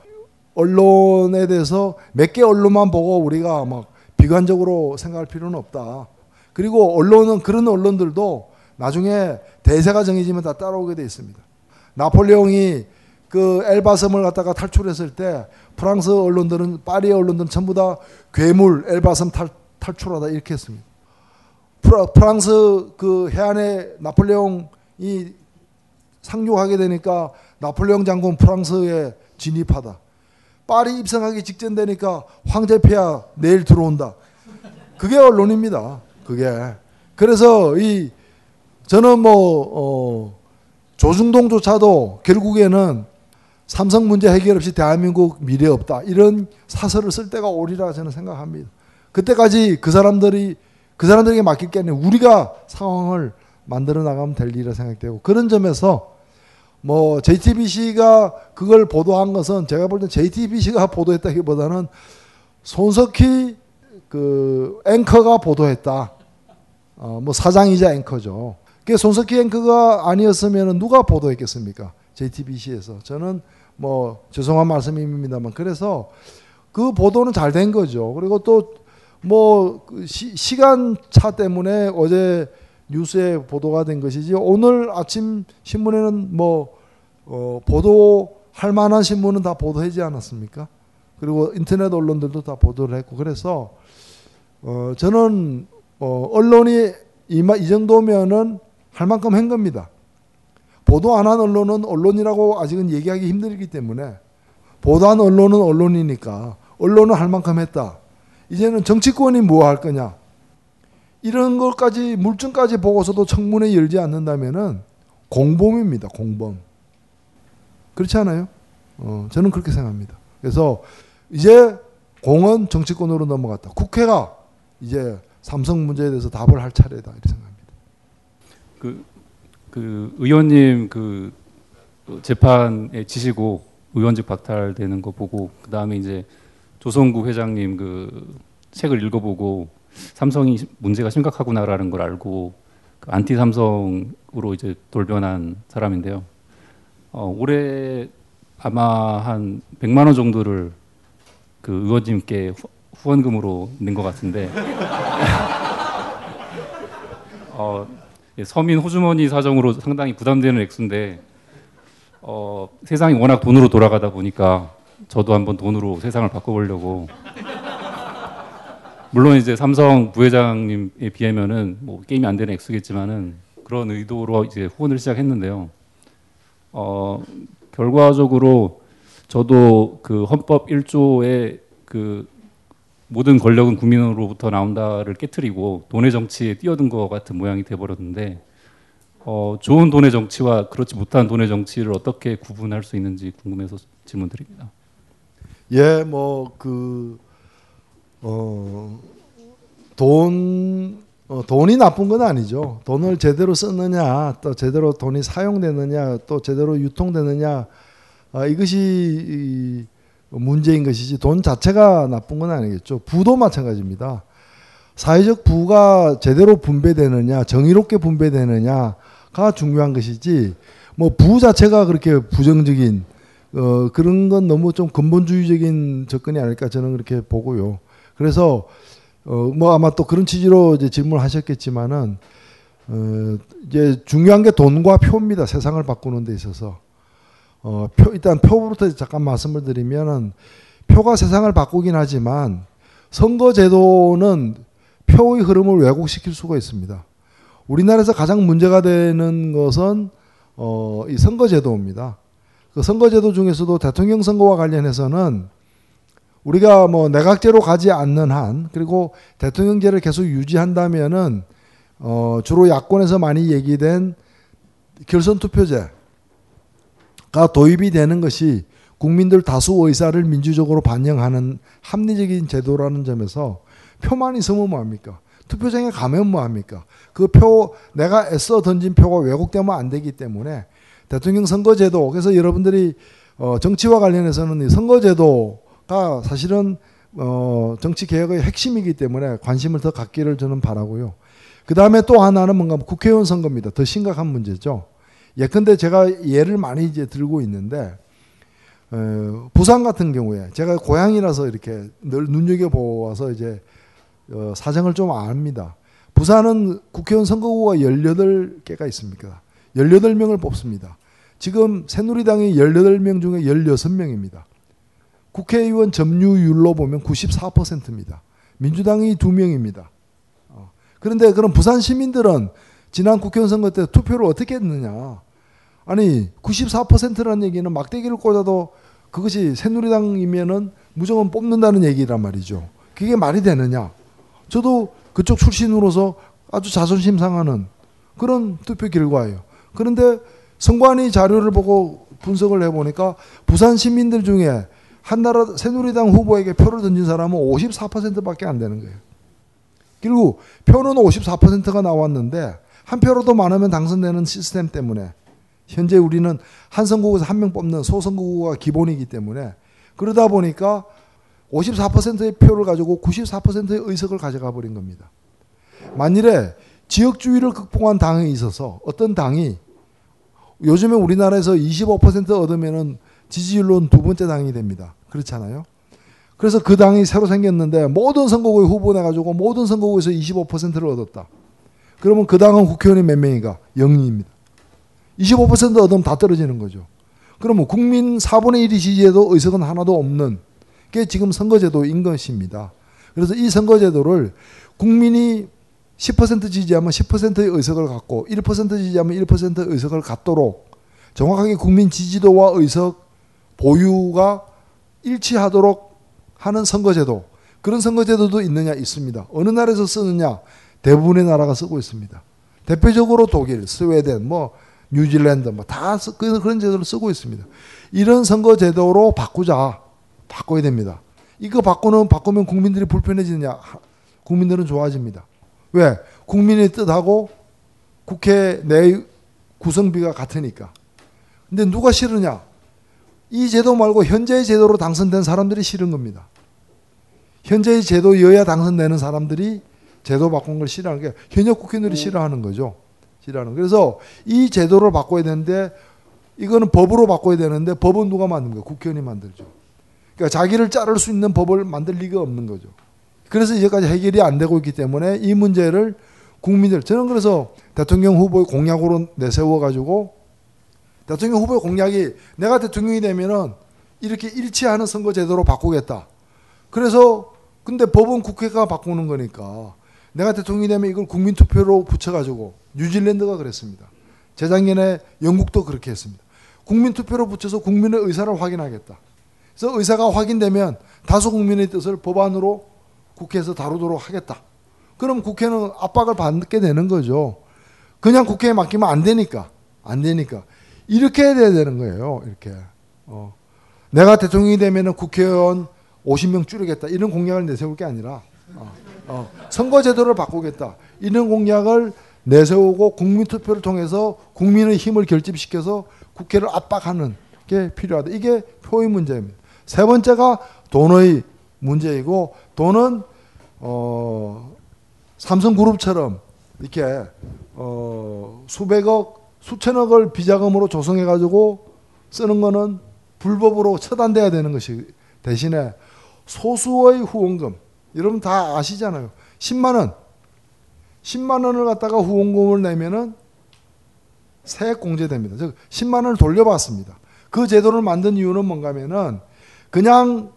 언론에 대해서 몇 개 언론만 보고 우리가 막 비관적으로 생각할 필요는 없다. 그리고 언론은 그런 언론들도 나중에 대세가 정해지면 다 따라오게 돼 있습니다. 나폴레옹이 그 엘바섬을 갖다가 탈출했을 때 프랑스 언론들은 파리 언론들은 전부 다 괴물 엘바섬 탈, 탈출하다 이렇게 했습니다. 프랑스 그 해안에 나폴레옹이 상륙하게 되니까 나폴레옹 장군 프랑스에 진입하다. 파리 입성하기 직전 되니까 황제 폐하 내일 들어온다. 그게 언론입니다. 그게. 그래서 이 저는 뭐 어, 조중동조차도 결국에는 삼성 문제 해결 없이 대한민국 미래 없다. 이런 사설을 쓸 때가 오리라 저는 생각합니다. 그때까지 그 사람들이 그 사람들에게 맡길 게 아니라 우리가 상황을 만들어 나가면 될 일이라 생각되고 그런 점에서 뭐 JTBC가 그걸 보도한 것은 제가 볼 때 JTBC가 (laughs) 보도했다기보다는 손석희 그 앵커가 보도했다. 어, 뭐 사장이자 앵커죠. 그 손석희 앵커가 아니었으면 누가 보도했겠습니까? JTBC에서 저는 뭐 죄송한 말씀입니다만 그래서 그 보도는 잘 된 거죠. 그리고 또뭐 그 시간 차 때문에 어제 뉴스에 보도가 된 것이지 오늘 아침 신문에는 뭐 어, 보도할 만한 신문은 다 보도하지 않았습니까? 그리고 인터넷 언론들도 다 보도를 했고 그래서 어, 저는 어, 언론이 이, 이 정도면은 할 만큼 한 겁니다. 보도 안 한 언론은 언론이라고 아직은 얘기하기 힘들기 때문에 보도한 언론은 언론이니까 언론은 할 만큼 했다. 이제는 정치권이 뭐 할 거냐? 이런 것까지 물증까지 보고서도 청문회 열지 않는다면은 공범입니다. 공범. 그렇지 않아요? 어, 저는 그렇게 생각합니다. 그래서 이제 공은 정치권으로 넘어갔다. 국회가 이제 삼성 문제에 대해서 답을 할 차례다 이렇게 생각합니다. 그, 그 의원님 그 재판에 지시고 의원직 박탈되는 거 보고 그 다음에 이제 조성구 회장님 그 책을 읽어보고 삼성이 문제가 심각하구나라는 걸 알고 그 안티 삼성으로 이제 돌변한 사람인데요. 어, 올해 아마 한 100만 원 정도를 그 의원님께 후, 원금으로 낸 것 같은데 (laughs) 어, 예, 서민 호주머니 사정으로 상당히 부담되는 액수인데 어, 세상이 워낙 돈으로 돌아가다 보니까 저도 한번 돈으로 세상을 바꿔보려고 물론 이제 삼성 부회장님에 비하면은 뭐 게임이 안 되는 액수겠지만은 그런 의도로 이제 후원을 시작했는데요. 어, 결과적으로 저도 그 헌법 1조의 그 모든 권력은 국민으로부터 나온다를 깨뜨리고 돈의 정치에 뛰어든 것 같은 모양이 돼버렸는데 어, 좋은 돈의 정치와 그렇지 못한 돈의 정치를 어떻게 구분할 수 있는지 궁금해서 질문드립니다. 예, 뭐그 어, 돈 어, 돈이 나쁜 건 아니죠. 돈을 제대로 썼느냐, 또 제대로 돈이 사용되느냐, 또 제대로 유통되느냐, 아, 이것이 이, 문제인 것이지 돈 자체가 나쁜 건 아니겠죠. 부도 마찬가지입니다. 사회적 부가 제대로 분배되느냐, 정의롭게 분배되느냐가 중요한 것이지, 뭐 부 자체가 그렇게 부정적인 어, 그런 건 너무 좀 근본주의적인 접근이 아닐까 저는 그렇게 보고요. 그래서 어, 뭐 아마 또 그런 취지로 이제 질문을 하셨겠지만은 어, 이제 중요한 게 돈과 표입니다. 세상을 바꾸는 데 있어서. 어, 표, 일단 표부터 잠깐 말씀을 드리면은 표가 세상을 바꾸긴 하지만 선거제도는 표의 흐름을 왜곡시킬 수가 있습니다. 우리나라에서 가장 문제가 되는 것은 어, 이 선거제도입니다. 그 선거제도 중에서도 대통령 선거와 관련해서는 우리가 뭐 내각제로 가지 않는 한 그리고 대통령제를 계속 유지한다면은 어 주로 야권에서 많이 얘기된 결선 투표제가 도입이 되는 것이 국민들 다수 의사를 민주적으로 반영하는 합리적인 제도라는 점에서 표만 있으면 뭐합니까? 투표장에 가면 뭐합니까? 그 표 내가 애써 던진 표가 왜곡되면 안 되기 때문에 대통령 선거제도 그래서 여러분들이 어 정치와 관련해서는 선거제도 가 사실은 어 정치 개혁의 핵심이기 때문에 관심을 더 갖기를 저는 바라고요. 그 다음에 또 하나는 뭔가 국회의원 선거입니다. 더 심각한 문제죠. 예컨대 제가 예를 많이 이제 들고 있는데 어, 부산 같은 경우에 제가 고향이라서 이렇게 늘 눈여겨 보아서 이제 어, 사정을 좀 압니다. 부산은 국회의원 선거구가 18개가 있습니까? 18명을 뽑습니다. 지금 새누리당이 18명 중에 16명입니다. 국회의원 점유율로 보면 94%입니다. 민주당이 2명입니다. 어. 그런데 그럼 부산 시민들은 지난 국회의원 선거 때 투표를 어떻게 했느냐. 아니 94%라는 얘기는 막대기를 꽂아도 그것이 새누리당이면은 무조건 뽑는다는 얘기란 말이죠. 그게 말이 되느냐. 저도 그쪽 출신으로서 아주 자존심 상하는 그런 투표 결과예요. 그런데 선관위 자료를 보고 분석을 해보니까 부산 시민들 중에 한나라 새누리당 후보에게 표를 던진 사람은 54%밖에 안 되는 거예요. 그리고 표는 54%가 나왔는데 한 표로도 많으면 당선되는 시스템 때문에 현재 우리는 한 선거구에서 한 명 뽑는 소선거구가 기본이기 때문에 그러다 보니까 54%의 표를 가지고 94%의 의석을 가져가 버린 겁니다. 만일에 지역주의를 극복한 당에 있어서 어떤 당이 요즘에 우리나라에서 25% 얻으면은 지지율로는 두 번째 당이 됩니다. 그렇잖아요. 그래서 그 당이 새로 생겼는데 모든 선거구에 후보 내 가지고 모든 선거구에서 25%를 얻었다. 그러면 그 당은 국회의원이 몇 명인가? 0입니다. 25% 얻으면 다 떨어지는 거죠. 그러면 국민 4분의 1이 지지해도 의석은 하나도 없는 게 지금 선거제도인 것입니다. 그래서 이 선거제도를 국민이 10% 지지하면 10%의 의석을 갖고 1% 지지하면 1%의 의석을 갖도록 정확하게 국민 지지도와 의석 보유가 일치하도록 하는 선거제도 그런 선거제도도 있느냐 있습니다. 어느 나라에서 쓰느냐 대부분의 나라가 쓰고 있습니다. 대표적으로 독일, 스웨덴, 뭐 뉴질랜드 뭐다 그, 그런 제도를 쓰고 있습니다. 이런 선거제도로 바꾸자 바꿔야 됩니다. 이거 바꾸는 바꾸면 국민들이 불편해지느냐? 국민들은 좋아집니다. 왜? 국민의 뜻하고 국회 내 구성비가 같으니까. 근데 누가 싫으냐? 이 제도 말고 현재의 제도로 당선된 사람들이 싫은 겁니다. 현재의 제도여야 당선되는 사람들이 제도 바꾼 걸 싫어하는 게 현역 국회의원들이 싫어하는 거죠. 싫어하는. 그래서 이 제도를 바꿔야 되는데 이거는 법으로 바꿔야 되는데 법은 누가 만든 거예요? 국회의원이 만들죠. 그러니까 자기를 자를 수 있는 법을 만들 리가 없는 거죠. 그래서 이제까지 해결이 안 되고 있기 때문에 이 문제를 국민들 저는 그래서 대통령 후보의 공약으로 내세워 가지고 대통령 후보의 공약이 내가 대통령이 되면은 이렇게 일치하는 선거 제도로 바꾸겠다. 그래서 근데 법은 국회가 바꾸는 거니까 내가 대통령이 되면 이걸 국민 투표로 붙여 가지고 뉴질랜드가 그랬습니다. 재작년에 영국도 그렇게 했습니다. 국민 투표로 붙여서 국민의 의사를 확인하겠다. 그래서 의사가 확인되면 다수 국민의 뜻을 법안으로 국회에서 다루도록 하겠다. 그럼 국회는 압박을 받게 되는 거죠. 그냥 국회에 맡기면 안 되니까. 안 되니까. 이렇게 해야 되는 거예요. 이렇게. 어. 내가 대통령이 되면 국회의원 50명 줄이겠다. 이런 공약을 내세울 게 아니라 어. 어. 선거제도를 바꾸겠다. 이런 공약을 내세우고 국민투표를 통해서 국민의 힘을 결집시켜서 국회를 압박하는 게 필요하다. 이게 표의 문제입니다. 세 번째가 돈의 문제이고 돈은 어, 삼성그룹처럼 이렇게 어, 수백억, 수천억을 비자금으로 조성해 가지고 쓰는 거는 불법으로 처단돼야 되는 것이 대신에 소수의 후원금 여러분 다 아시잖아요. 10만 원 10만 원을 갖다가 후원금을 내면은 세액 공제됩니다. 즉 10만 원을 돌려받습니다. 그 제도를 만든 이유는 뭔가면은 그냥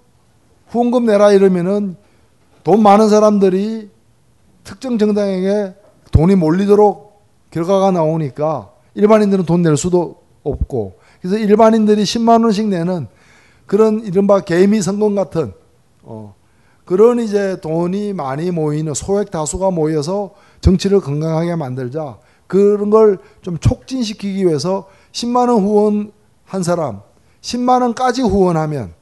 후원금 내라 이러면은 돈 많은 사람들이 특정 정당에게 돈이 몰리도록 결과가 나오니까 일반인들은 돈 낼 수도 없고 그래서 일반인들이 10만 원씩 내는 그런 이른바 개미 선거 같은 어, 그런 이제 돈이 많이 모이는 소액 다수가 모여서 정치를 건강하게 만들자 그런 걸 좀 촉진시키기 위해서 10만 원 후원 한 사람 10만 원까지 후원하면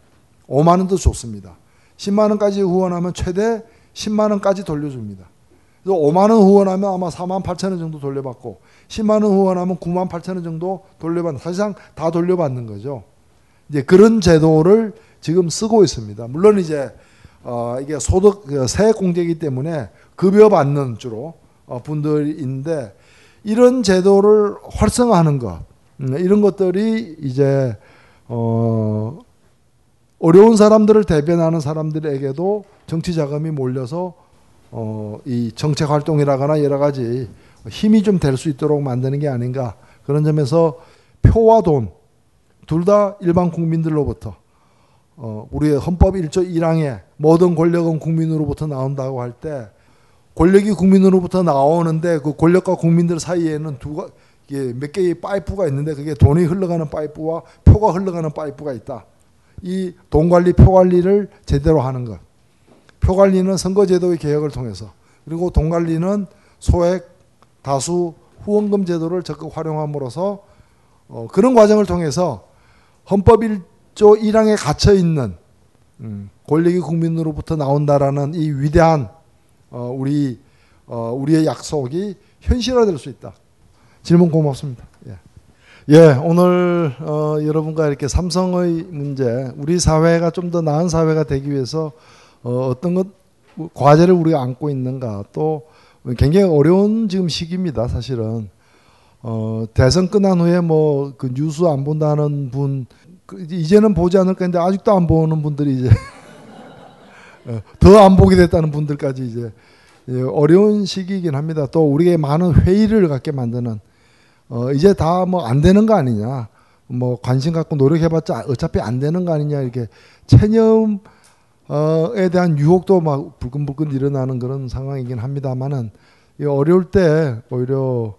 5만 원도 좋습니다. 10만 원까지 후원하면 최대 10만 원까지 돌려줍니다. 그래서 5만 원 후원하면 아마 4만 8천 원 정도 돌려받고 10만 원 후원하면 9만 8천 원 정도 돌려받는 사실상 다 돌려받는 거죠. 이제 그런 제도를 지금 쓰고 있습니다. 물론 이제 어 이게 소득 그 세액 공제이기 때문에 급여 받는 주로 어 분들인데 이런 제도를 활성화하는 것 음, 이런 것들이 이제 어 어려운 사람들을 대변하는 사람들에게도 정치 자금이 몰려서 어, 이 정책 활동이라거나 여러 가지 힘이 좀 될 수 있도록 만드는 게 아닌가 그런 점에서 표와 돈 둘 다 일반 국민들로부터 어, 우리의 헌법 1조 1항에 모든 권력은 국민으로부터 나온다고 할 때 권력이 국민으로부터 나오는데 그 권력과 국민들 사이에는 두가 몇 개의 파이프가 있는데 그게 돈이 흘러가는 파이프와 표가 흘러가는 파이프가 있다. 이 돈 관리, 표 관리를 제대로 하는 것. 표 관리는 선거제도의 개혁을 통해서 그리고 돈 관리는 소액 다수 후원금 제도를 적극 활용함으로써 어, 그런 과정을 통해서 헌법 1조 1항에 갇혀 있는 음, 권력이 국민으로부터 나온다라는 이 위대한 어, 우리 어, 우리의 약속이 현실화될 수 있다. 질문 고맙습니다. 예. 예, 오늘 어, 여러분과 이렇게 삼성의 문제, 우리 사회가 좀 더 나은 사회가 되기 위해서 어, 어떤 것 과제를 우리가 안고 있는가 또 굉장히 어려운 지금 시기입니다. 사실은 어, 대선 끝난 후에 뭐 그 뉴스 안 본다는 분그 이제는 보지 않을 건데 아직도 안 보는 분들이 이제 (laughs) 어, 더안 보게 됐다는 분들까지 이제 예, 어려운 시기이긴 합니다. 또 우리에게 많은 회의를 갖게 만드는 어, 이제 다 뭐 안 되는 거 아니냐 뭐 관심 갖고 노력해봤자 어차피 안 되는 거 아니냐 이렇게 체념 어 에 대한 유혹도 막 불끈불끈 일어나는 그런 상황이긴 합니다만은 어려울 때 오히려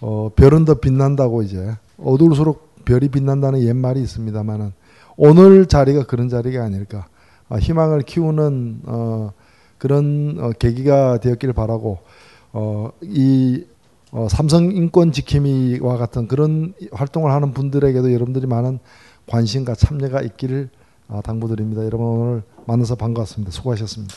어 별은 더 빛난다고 이제 어두울수록 별이 빛난다는 옛말이 있습니다만은 오늘 자리가 그런 자리가 아닐까. 어, 희망을 키우는 어 그런 어 계기가 되었길 바라고 어이 어, 삼성 인권 지킴이와 같은 그런 활동을 하는 분들에게도 여러분들이 많은 관심과 참여가 있기를 어, 당부드립니다. 여러분 오늘 만나서 반갑습니다. 수고하셨습니다.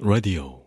Radio。